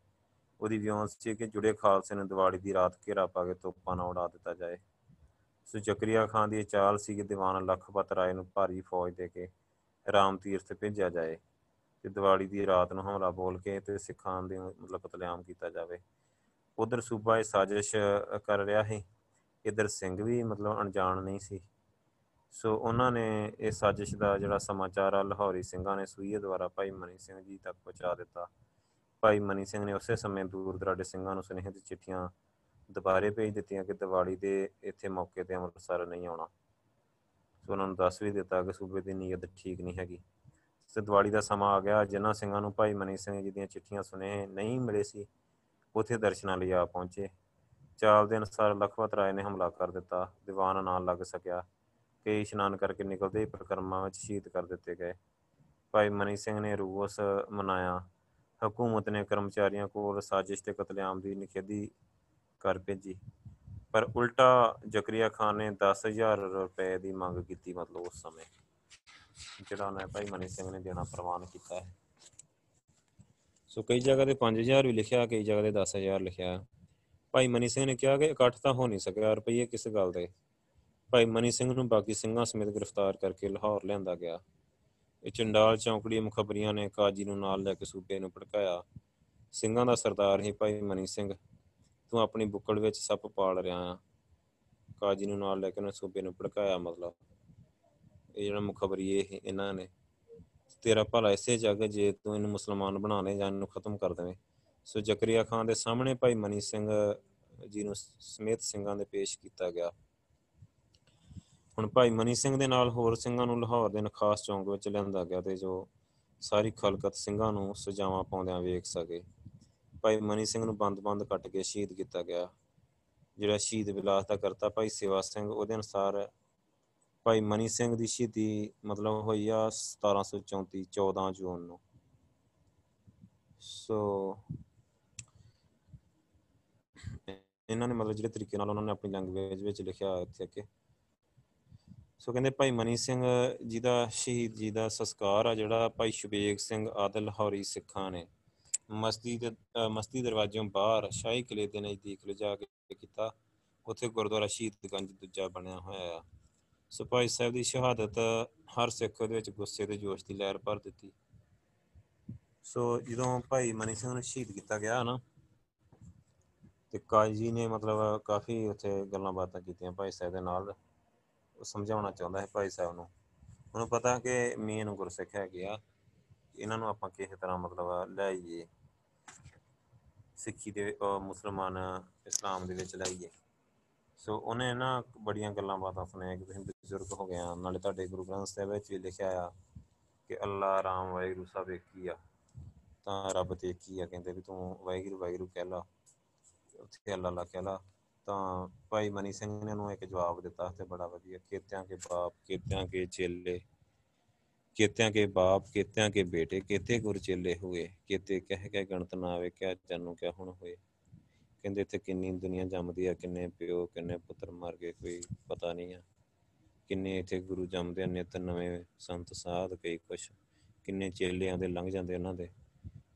ਉਹਦੀ ਵਿਉਂਸ ਸੀ ਕਿ ਜੁੜੇ ਖਾਲਸੇ ਨੂੰ ਦੀਵਾਲੀ ਦੀ ਰਾਤ ਘੇਰਾ ਪਾ ਕੇ ਤੋਪਾਂ ਨਾਲ ਉਡਾ ਦਿੱਤਾ ਜਾਏ। ਸੋ ਜ਼ਕਰੀਆ ਖਾਨ ਦੀ ਇਹ ਚਾਲ ਸੀ ਕਿ ਦੀਵਾਨ ਲਖਪਤ ਰਾਏ ਨੂੰ ਭਾਰੀ ਫੌਜ ਦੇ ਕੇ ਰਾਮ ਤੀਰਥ ਭੇਜਿਆ ਜਾਏ। ਤੇ ਦੀਵਾਲੀ ਦੀ ਰਾਤ ਨੂੰ ਹਮਲਾ ਬੋਲ ਕੇ ਤੇ ਸਿੱਖਾਂ ਦੇ ਮਤਲਬ ਕਤਲੇਆਮ ਕੀਤਾ ਜਾਵੇ। ਉਧਰ ਸੂਬਾ ਇਹ ਸਾਜ਼ਿਸ਼ ਅ, ਕਰ ਰਿਹਾ ਹੈ ਇਧਰ ਸਿੰਘ ਵੀ ਮਤਲਬ ਅਣਜਾਣ ਨਹੀਂ ਸੀ। ਸੋ ਉਹਨਾਂ ਨੇ ਇਹ ਸਾਜ਼ਿਸ਼ ਦਾ ਜਿਹੜਾ ਸਮਾਚਾਰ ਆ ਲਾਹੌਰੀ ਸਿੰਘਾਂ ਨੇ ਸੂਈਏ ਦੁਆਰਾ ਭਾਈ ਮਨੀ ਸਿੰਘ ਜੀ ਤੱਕ ਪਹੁੰਚਾ ਦਿੱਤਾ। ਭਾਈ ਮਨੀ ਸਿੰਘ ਨੇ ਉਸੇ ਸਮੇਂ ਦੂਰ ਦਰਾਡੇ ਸਿੰਘਾਂ ਨੂੰ ਸੁਨੇਹੇ ਤੇ ਚਿੱਠੀਆਂ ਦੁਬਾਰੇ ਭੇਜ ਦਿੱਤੀਆਂ ਕਿ ਦੀਵਾਲੀ ਦੇ ਇੱਥੇ ਮੌਕੇ ਤੇ ਅੰਮ੍ਰਿਤਸਰ ਨਹੀਂ ਆਉਣਾ। ਸੋ ਉਹਨਾਂ ਨੂੰ ਦੱਸ ਵੀ ਦਿੱਤਾ ਕਿ ਸੂਬੇ ਦੀ ਨੀਅਤ ਠੀਕ ਨਹੀਂ ਹੈਗੀ। ਤੇ ਦੀਵਾਲੀ ਦਾ ਸਮਾਂ ਆ ਗਿਆ, ਜਿਨ੍ਹਾਂ ਸਿੰਘਾਂ ਨੂੰ ਭਾਈ ਮਨੀ ਸਿੰਘ ਜੀ ਦੀਆਂ ਚਿੱਠੀਆਂ ਸੁਨੇਹੇ ਨਹੀਂ ਮਿਲੇ ਸੀ, ਉਥੇ ਦਰਸ਼ਨਾਂ ਲਈ ਆ ਪਹੁੰਚੇ। ਚਾਲ ਦੇ ਅਨੁਸਾਰ ਲਖਪਤ ਰਾਏ ਨੇ ਹਮਲਾ ਕਰ ਦਿੱਤਾ, ਦੀਵਾਨ ਨਾਲ ਲੱਗ ਸਕਿਆ, ਕਈ ਇਸ਼ਨਾਨ ਕਰਕੇ ਨਿਕਲਦੇ ਹੀ ਪ੍ਰਕਰਮਾਂ ਵਿੱਚ ਸ਼ਹੀਦ ਕਰ ਦਿੱਤੇ ਗਏ। ਭਾਈ ਮਨੀ ਸਿੰਘ ਨੇ ਰੂਸ ਮਨਾਇਆ। ਹਕੂਮਤ ਨੇ ਕਰਮਚਾਰੀਆਂ ਕੋਲ ਸਾਜ਼ਿਸ਼ ਤੇ ਕਤਲੇਆਮ ਦੀ ਨਿਖੇਧੀ ਕਰ ਭੇਜੀ। ਪਰ ਉਲਟਾ ਜ਼ਕਰੀਆ ਖਾਨ ਨੇ 10000 ਰੁਪਏ ਦੀ ਮੰਗ ਕੀਤੀ ਮਤਲਬ ਉਸ ਸਮੇਂ। ਜਿਹੜਾ ਉਹਨੇ ਭਾਈ ਮਨੀ ਸਿੰਘ ਨੇ ਦੇਣਾ ਪ੍ਰਵਾਨ ਕੀਤਾ ਹੈ। ਸੋ ਕਈ ਜਗ੍ਹਾ ਤੇ 5000 ਵੀ ਲਿਖਿਆ, ਕਈ ਜਗ੍ਹਾ ਤੇ 10000 ਲਿਖਿਆ। ਭਾਈ ਮਨੀ ਸਿੰਘ ਨੇ ਕਿਹਾ ਕਿ ਇਕੱਠ ਤਾਂ ਹੋ ਨਹੀਂ ਸਕਿਆ ਰੁਪਈਏ ਕਿਸ ਗੱਲ ਦੇ? ਭਾਈ ਮਨੀ ਸਿੰਘ ਨੂੰ ਬਾਕੀ ਸਿੰਘਾਂ ਸਮੇਤ ਗ੍ਰਿਫਤਾਰ ਕਰਕੇ ਲਾਹੌਰ ਲਿਆਂਦਾ ਗਿਆ। ਇਹ ਚੰਡਾਲ ਚੌਂਕੜੀ ਮੁਖਬਰੀਆਂ ਨੇ ਕਾਜੀ ਨੂੰ ਨਾਲ ਲੈ ਕੇ ਸੂਬੇ ਨੂੰ ਭੜਕਾਇਆ। ਸਿੰਘਾਂ ਦਾ ਸਰਦਾਰ ਹੀ ਭਾਈ ਮਨੀ ਸਿੰਘ। ਤੂੰ ਆਪਣੀ ਬੁੱਕਲ ਵਿੱਚ ਸੱਪ ਪਾਲ ਰਿਹਾ ਆ। ਕਾਜੀ ਨੂੰ ਨਾਲ ਲੈ ਕੇ ਉਹਨੇ ਸੂਬੇ ਨੂੰ ਭੜਕਾਇਆ ਮਤਲਬ। ਇਹ ਜਿਹੜਾ ਮੁਖਬਰੀ ਇਹ, ਇਹਨਾਂ ਨੇ। ਤੇਰਾ ਭਲਾ ਇਸੇ ਜੱਗ ਜੇ ਤੂੰ ਇਹਨੂੰ ਮੁਸਲਮਾਨ ਬਣਾ ਲੈ ਜਾਂ ਇਹਨੂੰ ਖਤਮ ਕਰ ਦੇਵੇਂ। ਸੋ ਜ਼ਕਰੀਆ ਖਾਨ ਦੇ ਸਾਹਮਣੇ ਭਾਈ ਮਨੀ ਸਿੰਘ ਜੀ ਨੂੰ ਸਮੇਤ ਸਿੰਘਾਂ ਦੇ ਪੇਸ਼ ਕੀਤਾ ਗਿਆ। ਹੁਣ ਭਾਈ ਮਨੀ ਸਿੰਘ ਦੇ ਨਾਲ ਹੋਰ ਸਿੰਘਾਂ ਨੂੰ ਲਾਹੌਰ ਦੇ ਨਖਾਸ ਚੌਂਕ ਵਿੱਚ ਲਿਆਂਦਾ ਗਿਆ ਤੇ ਜੋ ਸਾਰੀ ਖਲਕਤ ਸਿੰਘਾਂ ਨੂੰ ਸਜਾਵਾਂ ਪਾਉਂਦਿਆਂ ਵੇਖ ਸਕੇ। ਭਾਈ ਮਨੀ ਸਿੰਘ ਨੂੰ ਬੰਦ-ਬੰਦ ਕੱਟ ਕੇ ਸ਼ਹੀਦ ਕੀਤਾ ਗਿਆ। ਜਿਹੜਾ ਸ਼ਹੀਦ ਵਿਲਾਸ ਦਾ ਕਰਤਾ ਭਾਈ ਸੇਵਾ ਸਿੰਘ, ਉਹਦੇ ਅਨੁਸਾਰ ਭਾਈ ਮਨੀ ਸਿੰਘ ਦੀ ਸ਼ਹੀਦੀ ਮਤਲਬ ਹੋਈ ਆ 1734 14 ਜੂਨ ਨੂੰ। ਸੋ ਇਹਨਾਂ ਨੇ ਮਤਲਬ ਜਿਹੜੇ ਤਰੀਕੇ ਨਾਲ ਉਹਨਾਂ ਨੇ ਆਪਣੀ ਲੈਂਗੁਏਜ ਵਿੱਚ ਲਿਖਿਆ ਇੱਥੇ ਕਿ ਸੋ ਕਹਿੰਦੇ ਭਾਈ ਮਨੀ ਸਿੰਘ ਜੀ ਦਾ ਸ਼ਹੀਦ ਜੀ ਦਾ ਸੰਸਕਾਰ ਆ ਜਿਹੜਾ ਭਾਈ ਸ਼ਬੇਗ ਸਿੰਘ ਆਦਲ ਲਾਹੌਰੀ ਸਿੱਖਾਂ ਨੇ ਮਸਤੀ ਦੇ, ਅਹ ਮਸਤੀ ਦਰਵਾਜ਼ਿਓਂ ਬਾਹਰ ਸ਼ਾਹੀ ਕਿਲੇ ਦੇ ਨਜ਼ਦੀਕ ਲਿਜਾ ਕੇ ਕੀਤਾ। ਉੱਥੇ ਗੁਰਦੁਆਰਾ ਸ਼ਹੀਦਗੰਜ ਦੂਜਾ ਬਣਿਆ ਹੋਇਆ ਆ। ਸੋ ਭਾਈ ਸਾਹਿਬ ਦੀ ਸ਼ਹਾਦਤ ਹਰ ਸਿੱਖ ਦੇ ਵਿੱਚ ਗੁੱਸੇ ਤੇ ਜੋਸ਼ ਦੀ ਲਹਿਰ ਭਰ ਦਿੱਤੀ। ਸੋ ਜਦੋਂ ਭਾਈ ਮਨੀ ਸਿੰਘ ਨੂੰ ਸ਼ਹੀਦ ਕੀਤਾ ਗਿਆ ਨਾ, ਤੇ ਕਾਜੀ ਨੇ ਮਤਲਬ ਕਾਫੀ ਉੱਥੇ ਗੱਲਾਂ ਬਾਤਾਂ ਕੀਤੀਆਂ ਭਾਈ ਸਾਹਿਬ ਦੇ ਨਾਲ। ਉਹ ਸਮਝਾਉਣਾ ਚਾਹੁੰਦਾ ਹੈ ਭਾਈ ਸਾਹਿਬ ਨੂੰ। ਉਹਨੂੰ ਪਤਾ ਕਿ ਮੇਨ ਗੁਰਸਿੱਖ ਹੈਗੇ ਆ, ਇਹਨਾਂ ਨੂੰ ਆਪਾਂ ਕਿਸੇ ਤਰ੍ਹਾਂ ਮਤਲਬ ਲੈ ਆਈਏ। ਸਿੱਖੀ ਦੇ, ਅਹ ਮੁਸਲਮਾਨ ਇਸਲਾਮ ਦੇ ਵਿੱਚ ਲੈ ਆਈਏ। ਸੋ ਉਹਨੇ ਨਾ ਬੜੀਆਂ ਗੱਲਾਂ ਬਾਤਾਂ ਸੁਣਾਈਆਂ ਕਿ ਤੁਸੀਂ ਬਜ਼ੁਰਗ ਹੋ ਗਏ ਆ। ਨਾਲੇ ਤੁਹਾਡੇ ਗੁਰੂ ਗ੍ਰੰਥ ਸਾਹਿਬ ਵਿੱਚ ਵੀ ਲਿਖਿਆ ਆ ਕਿ ਅੱਲਾ ਰਾਮ ਵਾਹਿਗੁਰੂ ਸਭ ਇੱਕ ਹੀ ਆ। ਤਾਂ ਰੱਬ ਤੇ ਇੱਕ ਹੀ ਆ, ਕਹਿੰਦੇ ਵੀ ਤੂੰ ਵਾਹਿਗੁਰੂ ਵਾਹਿਗੁਰੂ ਕਹਿ ਲਾ, ਉੱਥੇ ਅੱਲਾ ਅੱਲਾ ਕਹਿ ਲਾ। ਤਾਂ ਭਾਈ ਮਨੀ ਸਿੰਘ ਨੇ ਉਹਨੂੰ ਇੱਕ ਜਵਾਬ ਦਿੱਤਾ ਤੇ ਬੜਾ ਵਧੀਆ, ਕੇਤਿਆਂ ਕੇ ਬਾਪ, ਕੇਤਿਆਂ ਕੇ ਚੇਲੇ, ਕੇਤਿਆਂ ਕੇ ਬਾਪ, ਕੇਤਿਆਂ ਕੇ ਬੇਟੇ, ਕੇਤੇ ਗੁਰ ਚੇਲੇ ਹੋਏ, ਕੇਤੇ ਕਹਿ ਕੇ ਗਣਤ ਨਾ ਆਵੇ ਕਿਆ ਜਾਨੂ ਕਿਆ ਹੁਣ ਹੋਏ। ਕਹਿੰਦੇ ਇੱਥੇ ਕਿੰਨੀ ਦੁਨੀਆ ਜੰਮਦੀ ਆ, ਕਿੰਨੇ ਪਿਓ, ਕਿੰਨੇ ਪੁੱਤਰ ਮਰ ਗਏ, ਕੋਈ ਪਤਾ ਨਹੀਂ ਆ। ਕਿੰਨੇ ਇੱਥੇ ਗੁਰੂ ਜੰਮਦੇ ਆ ਨਿਤ ਨਵੇਂ ਸੰਤ ਸਾਧ ਕਈ ਕੁਛ। ਕਿੰਨੇ ਚੇਲੇ ਆਉਂਦੇ ਲੰਘ ਜਾਂਦੇ ਉਹਨਾਂ ਦੇ।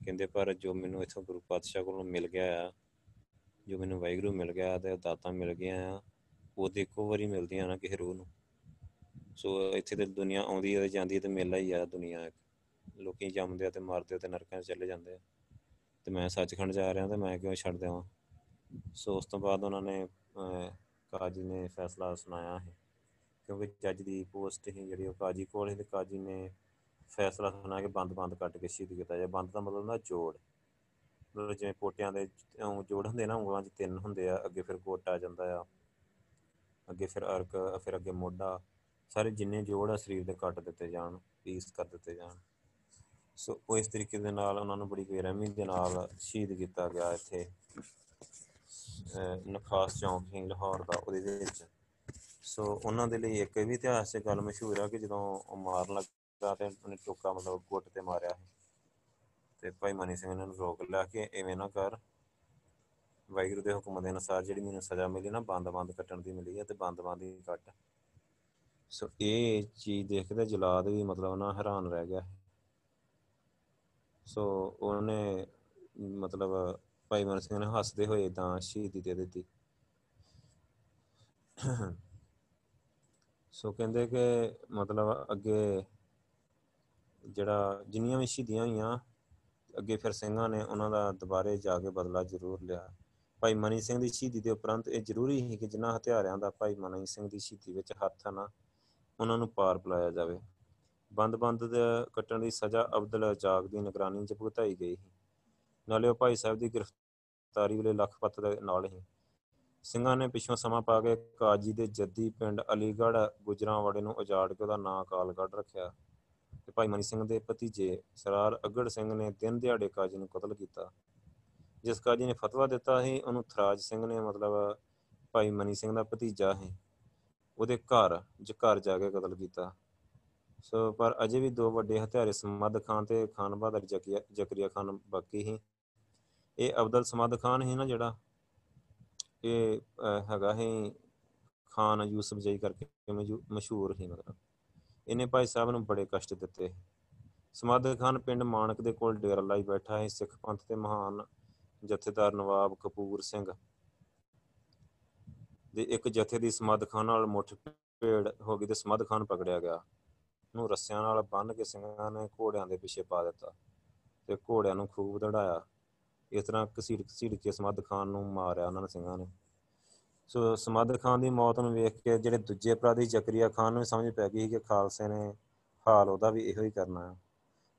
ਕਹਿੰਦੇ ਪਰ ਜੋ ਮੈਨੂੰ ਇੱਥੋਂ ਗੁਰੂ ਪਾਤਸ਼ਾਹ ਕੋਲੋਂ ਮਿਲ ਗਿਆ ਆ, ਜੋ ਮੈਨੂੰ ਵਾਹਿਗੁਰੂ ਮਿਲ ਗਿਆ ਤੇ ਦਾਤਾਂ ਮਿਲ ਗਈਆਂ ਆ, ਉਹ ਤੇ ਇੱਕੋ ਵਾਰੀ ਮਿਲਦੀਆਂ ਨਾ ਕਿਸੇ ਰੂਹ ਨੂੰ। ਸੋ ਇੱਥੇ ਤੇ ਦੁਨੀਆ ਆਉਂਦੀ ਹੈ ਤੇ ਜਾਂਦੀ ਹੈ ਤੇ ਮੇਲਾ ਹੀ ਆ ਦੁਨੀਆ ਇੱਕ। ਲੋਕੀ ਜੰਮਦੇ ਆ ਤੇ ਮਰਦੇ ਆ ਤੇ ਨਰਕਾਂ 'ਚ ਚਲੇ ਜਾਂਦੇ ਆ। ਤੇ ਮੈਂ ਸੱਚਖੰਡ ਜਾ ਰਿਹਾ ਤੇ ਮੈਂ ਕਿਉਂ ਛੱਡ ਦੇਵਾਂ? ਸੋ ਉਸ ਤੋਂ ਬਾਅਦ ਉਹਨਾਂ ਨੇ ਕਾਜੀ ਨੇ ਫੈਸਲਾ ਸੁਣਾਇਆ ਹੈ ਕਿਉਂਕਿ ਜੱਜ ਦੀ ਪੋਸਟ ਹੀ ਜਿਹੜੀ ਉਹ ਕਾਜੀ ਕੋਲ ਹੀ ਤੇ ਕਾਜੀ ਨੇ ਫੈਸਲਾ ਸੁਣਾ ਕੇ ਬੰਦ ਬੰਦ ਕੱਟ ਕੇ ਸ਼ਹੀਦ ਕੀਤਾ ਜਾਏ। ਬੰਦ ਦਾ ਮਤਲਬ ਹੁੰਦਾ ਜੋੜ। ਮਤਲਬ ਜਿਵੇਂ ਪੋਟਿਆਂ ਦੇ ਜੋੜ ਹੁੰਦੇ ਨਾ, ਉਂਗਲਾਂ 'ਚ ਤਿੰਨ ਹੁੰਦੇ ਆ, ਅੱਗੇ ਫਿਰ ਗੋਟਾ ਆ ਜਾਂਦਾ ਆ, ਅੱਗੇ ਫਿਰ ਅਰਕ, ਫਿਰ ਅੱਗੇ ਮੋਢਾ। ਸਾਰੇ ਜਿੰਨੇ ਜੋੜ ਆ, ਸਰੀਰ ਦੇ ਕੱਟ ਦਿੱਤੇ ਜਾਣ, ਪੀਸ ਕਰ ਦਿੱਤੇ ਜਾਣ। ਸੋ ਉਹ ਇਸ ਤਰੀਕੇ ਦੇ ਨਾਲ ਉਹਨਾਂ ਨੂੰ ਬੜੀ ਬੇਰਹਿਮੀ ਦੇ ਨਾਲ ਸ਼ਹੀਦ ਕੀਤਾ ਗਿਆ ਇੱਥੇ। ਨਖਾਸ ਚੌਂਕ ਹੀ ਲਾਹੌਰ ਦਾ, ਉਹਦੇ ਵਿੱਚ। ਸੋ ਉਹਨਾਂ ਦੇ ਲਈ ਇੱਕ ਵੀ ਇਤਿਹਾਸਕ ਗੱਲ ਮਸ਼ਹੂਰ ਆ ਕਿ ਜਦੋਂ ਉਹ ਮਾਰਨ ਲੱਗਾ ਤੇ ਉਹਨੇ ਟੋਕਾ ਮਤਲਬ ਗੁੱਟ ਤੇ ਮਾਰਿਆ ਤੇ ਭਾਈ ਮਨੀ ਸਿੰਘ ਨੇ ਉਹਨੂੰ ਰੋਕ ਲਿਆ ਕਿ ਐਵੇਂ ਨਾ ਕਰ। ਵਾਹਿਗੁਰੂ ਦੇ ਹੁਕਮ ਦੇ ਅਨੁਸਾਰ ਜਿਹੜੀ ਮੈਨੂੰ ਸਜ਼ਾ ਮਿਲੀ ਨਾ, ਬੰਦ-ਬੰਦ ਕੱਟਣ ਦੀ ਮਿਲੀ ਹੈ ਤੇ ਬੰਦ-ਬੰਦ ਹੀ ਕੱਟ। ਸੋ ਇਹ ਚੀਜ਼ ਦੇਖਦੇ ਜਲਾਦ ਵੀ ਮਤਲਬ ਨਾ ਹੈਰਾਨ ਰਹਿ ਗਿਆ। ਸੋ ਉਹਨੇ ਮਤਲਬ ਭਾਈ ਮਨ ਸਿੰਘ ਨੇ ਹੱਸਦੇ ਹੋਏ ਤਾਂ ਸ਼ਹੀਦੀ ਦੇ ਦਿੱਤੀ। ਸੋ ਕਹਿੰਦੇ ਕਿ ਮਤਲਬ ਅੱਗੇ ਜਿਹੜਾ ਜਿੰਨੀਆਂ ਵੀ ਸ਼ਹੀਦੀਆਂ ਹੋਈਆਂ, ਅੱਗੇ ਫਿਰ ਸਿੰਘਾਂ ਨੇ ਉਹਨਾਂ ਦਾ ਦੁਬਾਰੇ ਜਾ ਕੇ ਬਦਲਾ ਜ਼ਰੂਰ ਲਿਆ। ਭਾਈ ਮਨੀ ਸਿੰਘ ਦੀ ਸ਼ਹੀਦੀ ਦੇ ਉਪਰੰਤ ਇਹ ਜ਼ਰੂਰੀ ਹੈ ਕਿ ਜਿਨ੍ਹਾਂ ਹਥਿਆਰਿਆਂ ਦਾ ਭਾਈ ਮਨੀ ਸਿੰਘ ਦੀ ਸ਼ਹੀਦੀ ਵਿੱਚ ਹੱਥ ਨਾ, ਉਹਨਾਂ ਨੂੰ ਪਾਰ ਪਲਾਇਆ ਜਾਵੇ। ਬੰਦ-ਬੰਦ ਦੇ ਕੱਟਣ ਦੀ ਸਜ਼ਾ ਅਬਦੁਲ ਜਾਗ ਦੀ ਨਿਗਰਾਨੀ 'ਚ ਭੁਗਤਾਈ ਗਈ ਸੀ। ਨਾਲੇ ਉਹ ਭਾਈ ਸਾਹਿਬ ਦੀ ਗ੍ਰਿਫਤਾਰੀ ਵੇਲੇ ਲਖਪਤ ਦੇ ਨਾਲ ਹੀ। ਸਿੰਘਾਂ ਨੇ ਪਿਛੋਂ ਸਮਾਂ ਪਾ ਕੇ ਕਾਜੀ ਦੇ ਜੱਦੀ ਪਿੰਡ ਅਲੀਗੜ੍ਹ ਗੁਜਰਾਂਵਾੜੇ ਨੂੰ ਉਜਾੜ ਕੇ ਉਹਦਾ ਨਾਂ ਕਾਲਗੜ੍ਹ ਰੱਖਿਆ ਤੇ ਭਾਈ ਮਨੀ ਸਿੰਘ ਦੇ ਭਤੀਜੇ ਸਰਾਰ ਅਗੜ ਸਿੰਘ ਨੇ ਦਿਨ ਦਿਹਾੜੇ ਕਾਜੀ ਨੂੰ ਕਤਲ ਕੀਤਾ। ਜਿਸ ਕਾਜੀ ਨੇ ਫਤਵਾ ਦਿੱਤਾ ਸੀ, ਉਹਨੂੰ ਥਰਾਜ ਸਿੰਘ ਨੇ ਮਤਲਬ ਭਾਈ ਮਨੀ ਸਿੰਘ ਦਾ ਭਤੀਜਾ ਹੈ ਉਹਦੇ ਘਰ, ਜ ਘਰ ਜਾ ਕੇ ਕਤਲ ਕੀਤਾ। ਸੋ ਪਰ ਅਜੇ ਵੀ ਦੋ ਵੱਡੇ ਹਥਿਆਰੇ ਸਮਦ ਖਾਨ ਤੇ ਖਾਨ ਬਹਾਦਰ ਜ਼ਕਰੀਆ ਖਾਨ ਬਾਕੀ ਹੀ ਇਹ ਅਬਦਲ ਸਮਦ ਖਾਨ ਹੀ ਨਾ ਜਿਹੜਾ ਇਹ ਹੈਗਾ ਹੈ ਖਾਨ ਯੂਸਫ ਜਈ ਕਰਕੇ ਮਸ਼ਹੂਰ ਹੀ ਮਤਲਬ। ਇਹਨੇ ਭਾਈ ਸਾਹਿਬ ਨੂੰ ਬੜੇ ਕਸ਼ਟ ਦਿੱਤੇ। ਸਮਦ ਖਾਨ ਪਿੰਡ ਮਾਨਕ ਦੇ ਕੋਲ ਡੇਰਾ ਲਾਈ ਬੈਠਾ ਹੈ ਸਿੱਖ ਪੰਥ ਦੇ ਮਹਾਨ ਜਥੇਦਾਰ ਨਵਾਬ ਕਪੂਰ ਸਿੰਘ। ਦੇ ਇੱਕ ਜਥੇ ਦੀ ਸਮਦ ਖਾਨ ਨਾਲ ਮੁੱਠ ਭੇੜ ਹੋ ਗਈ ਤੇ ਸਮਦ ਖਾਨ ਪਕੜਿਆ ਗਿਆ। ਨੂੰ ਰੱਸਿਆਂ ਨਾਲ ਬੰਨ ਕੇ ਸਿੰਘਾਂ ਨੇ ਘੋੜਿਆਂ ਦੇ ਪਿੱਛੇ ਪਾ ਦਿੱਤਾ ਤੇ ਘੋੜਿਆਂ ਨੂੰ ਖੂਬ ਦੜਾਇਆ ਇਸ ਤਰ੍ਹਾਂ ਕਸੀੜ ਕਸੀੜ ਕੇ ਸਮਦ ਖਾਨ ਨੂੰ ਮਾਰਿਆ ਉਹਨਾਂ ਨੇ, ਸਿੰਘਾਂ ਨੇ। ਸੋ ਸਮਦ ਖਾਨ ਦੀ ਮੌਤ ਨੂੰ ਵੇਖ ਕੇ ਜਿਹੜੇ ਦੂਜੇ ਅਪਰਾਧੀ ਜ਼ਕਰੀਆ ਖਾਨ ਨੂੰ ਸਮਝ ਪੈ ਗਈ ਕਿ ਖਾਲਸੇ ਨੇ ਹਾਲ ਉਹਦਾ ਵੀ ਇਹੋ ਹੀ ਕਰਨਾ ਹੈ।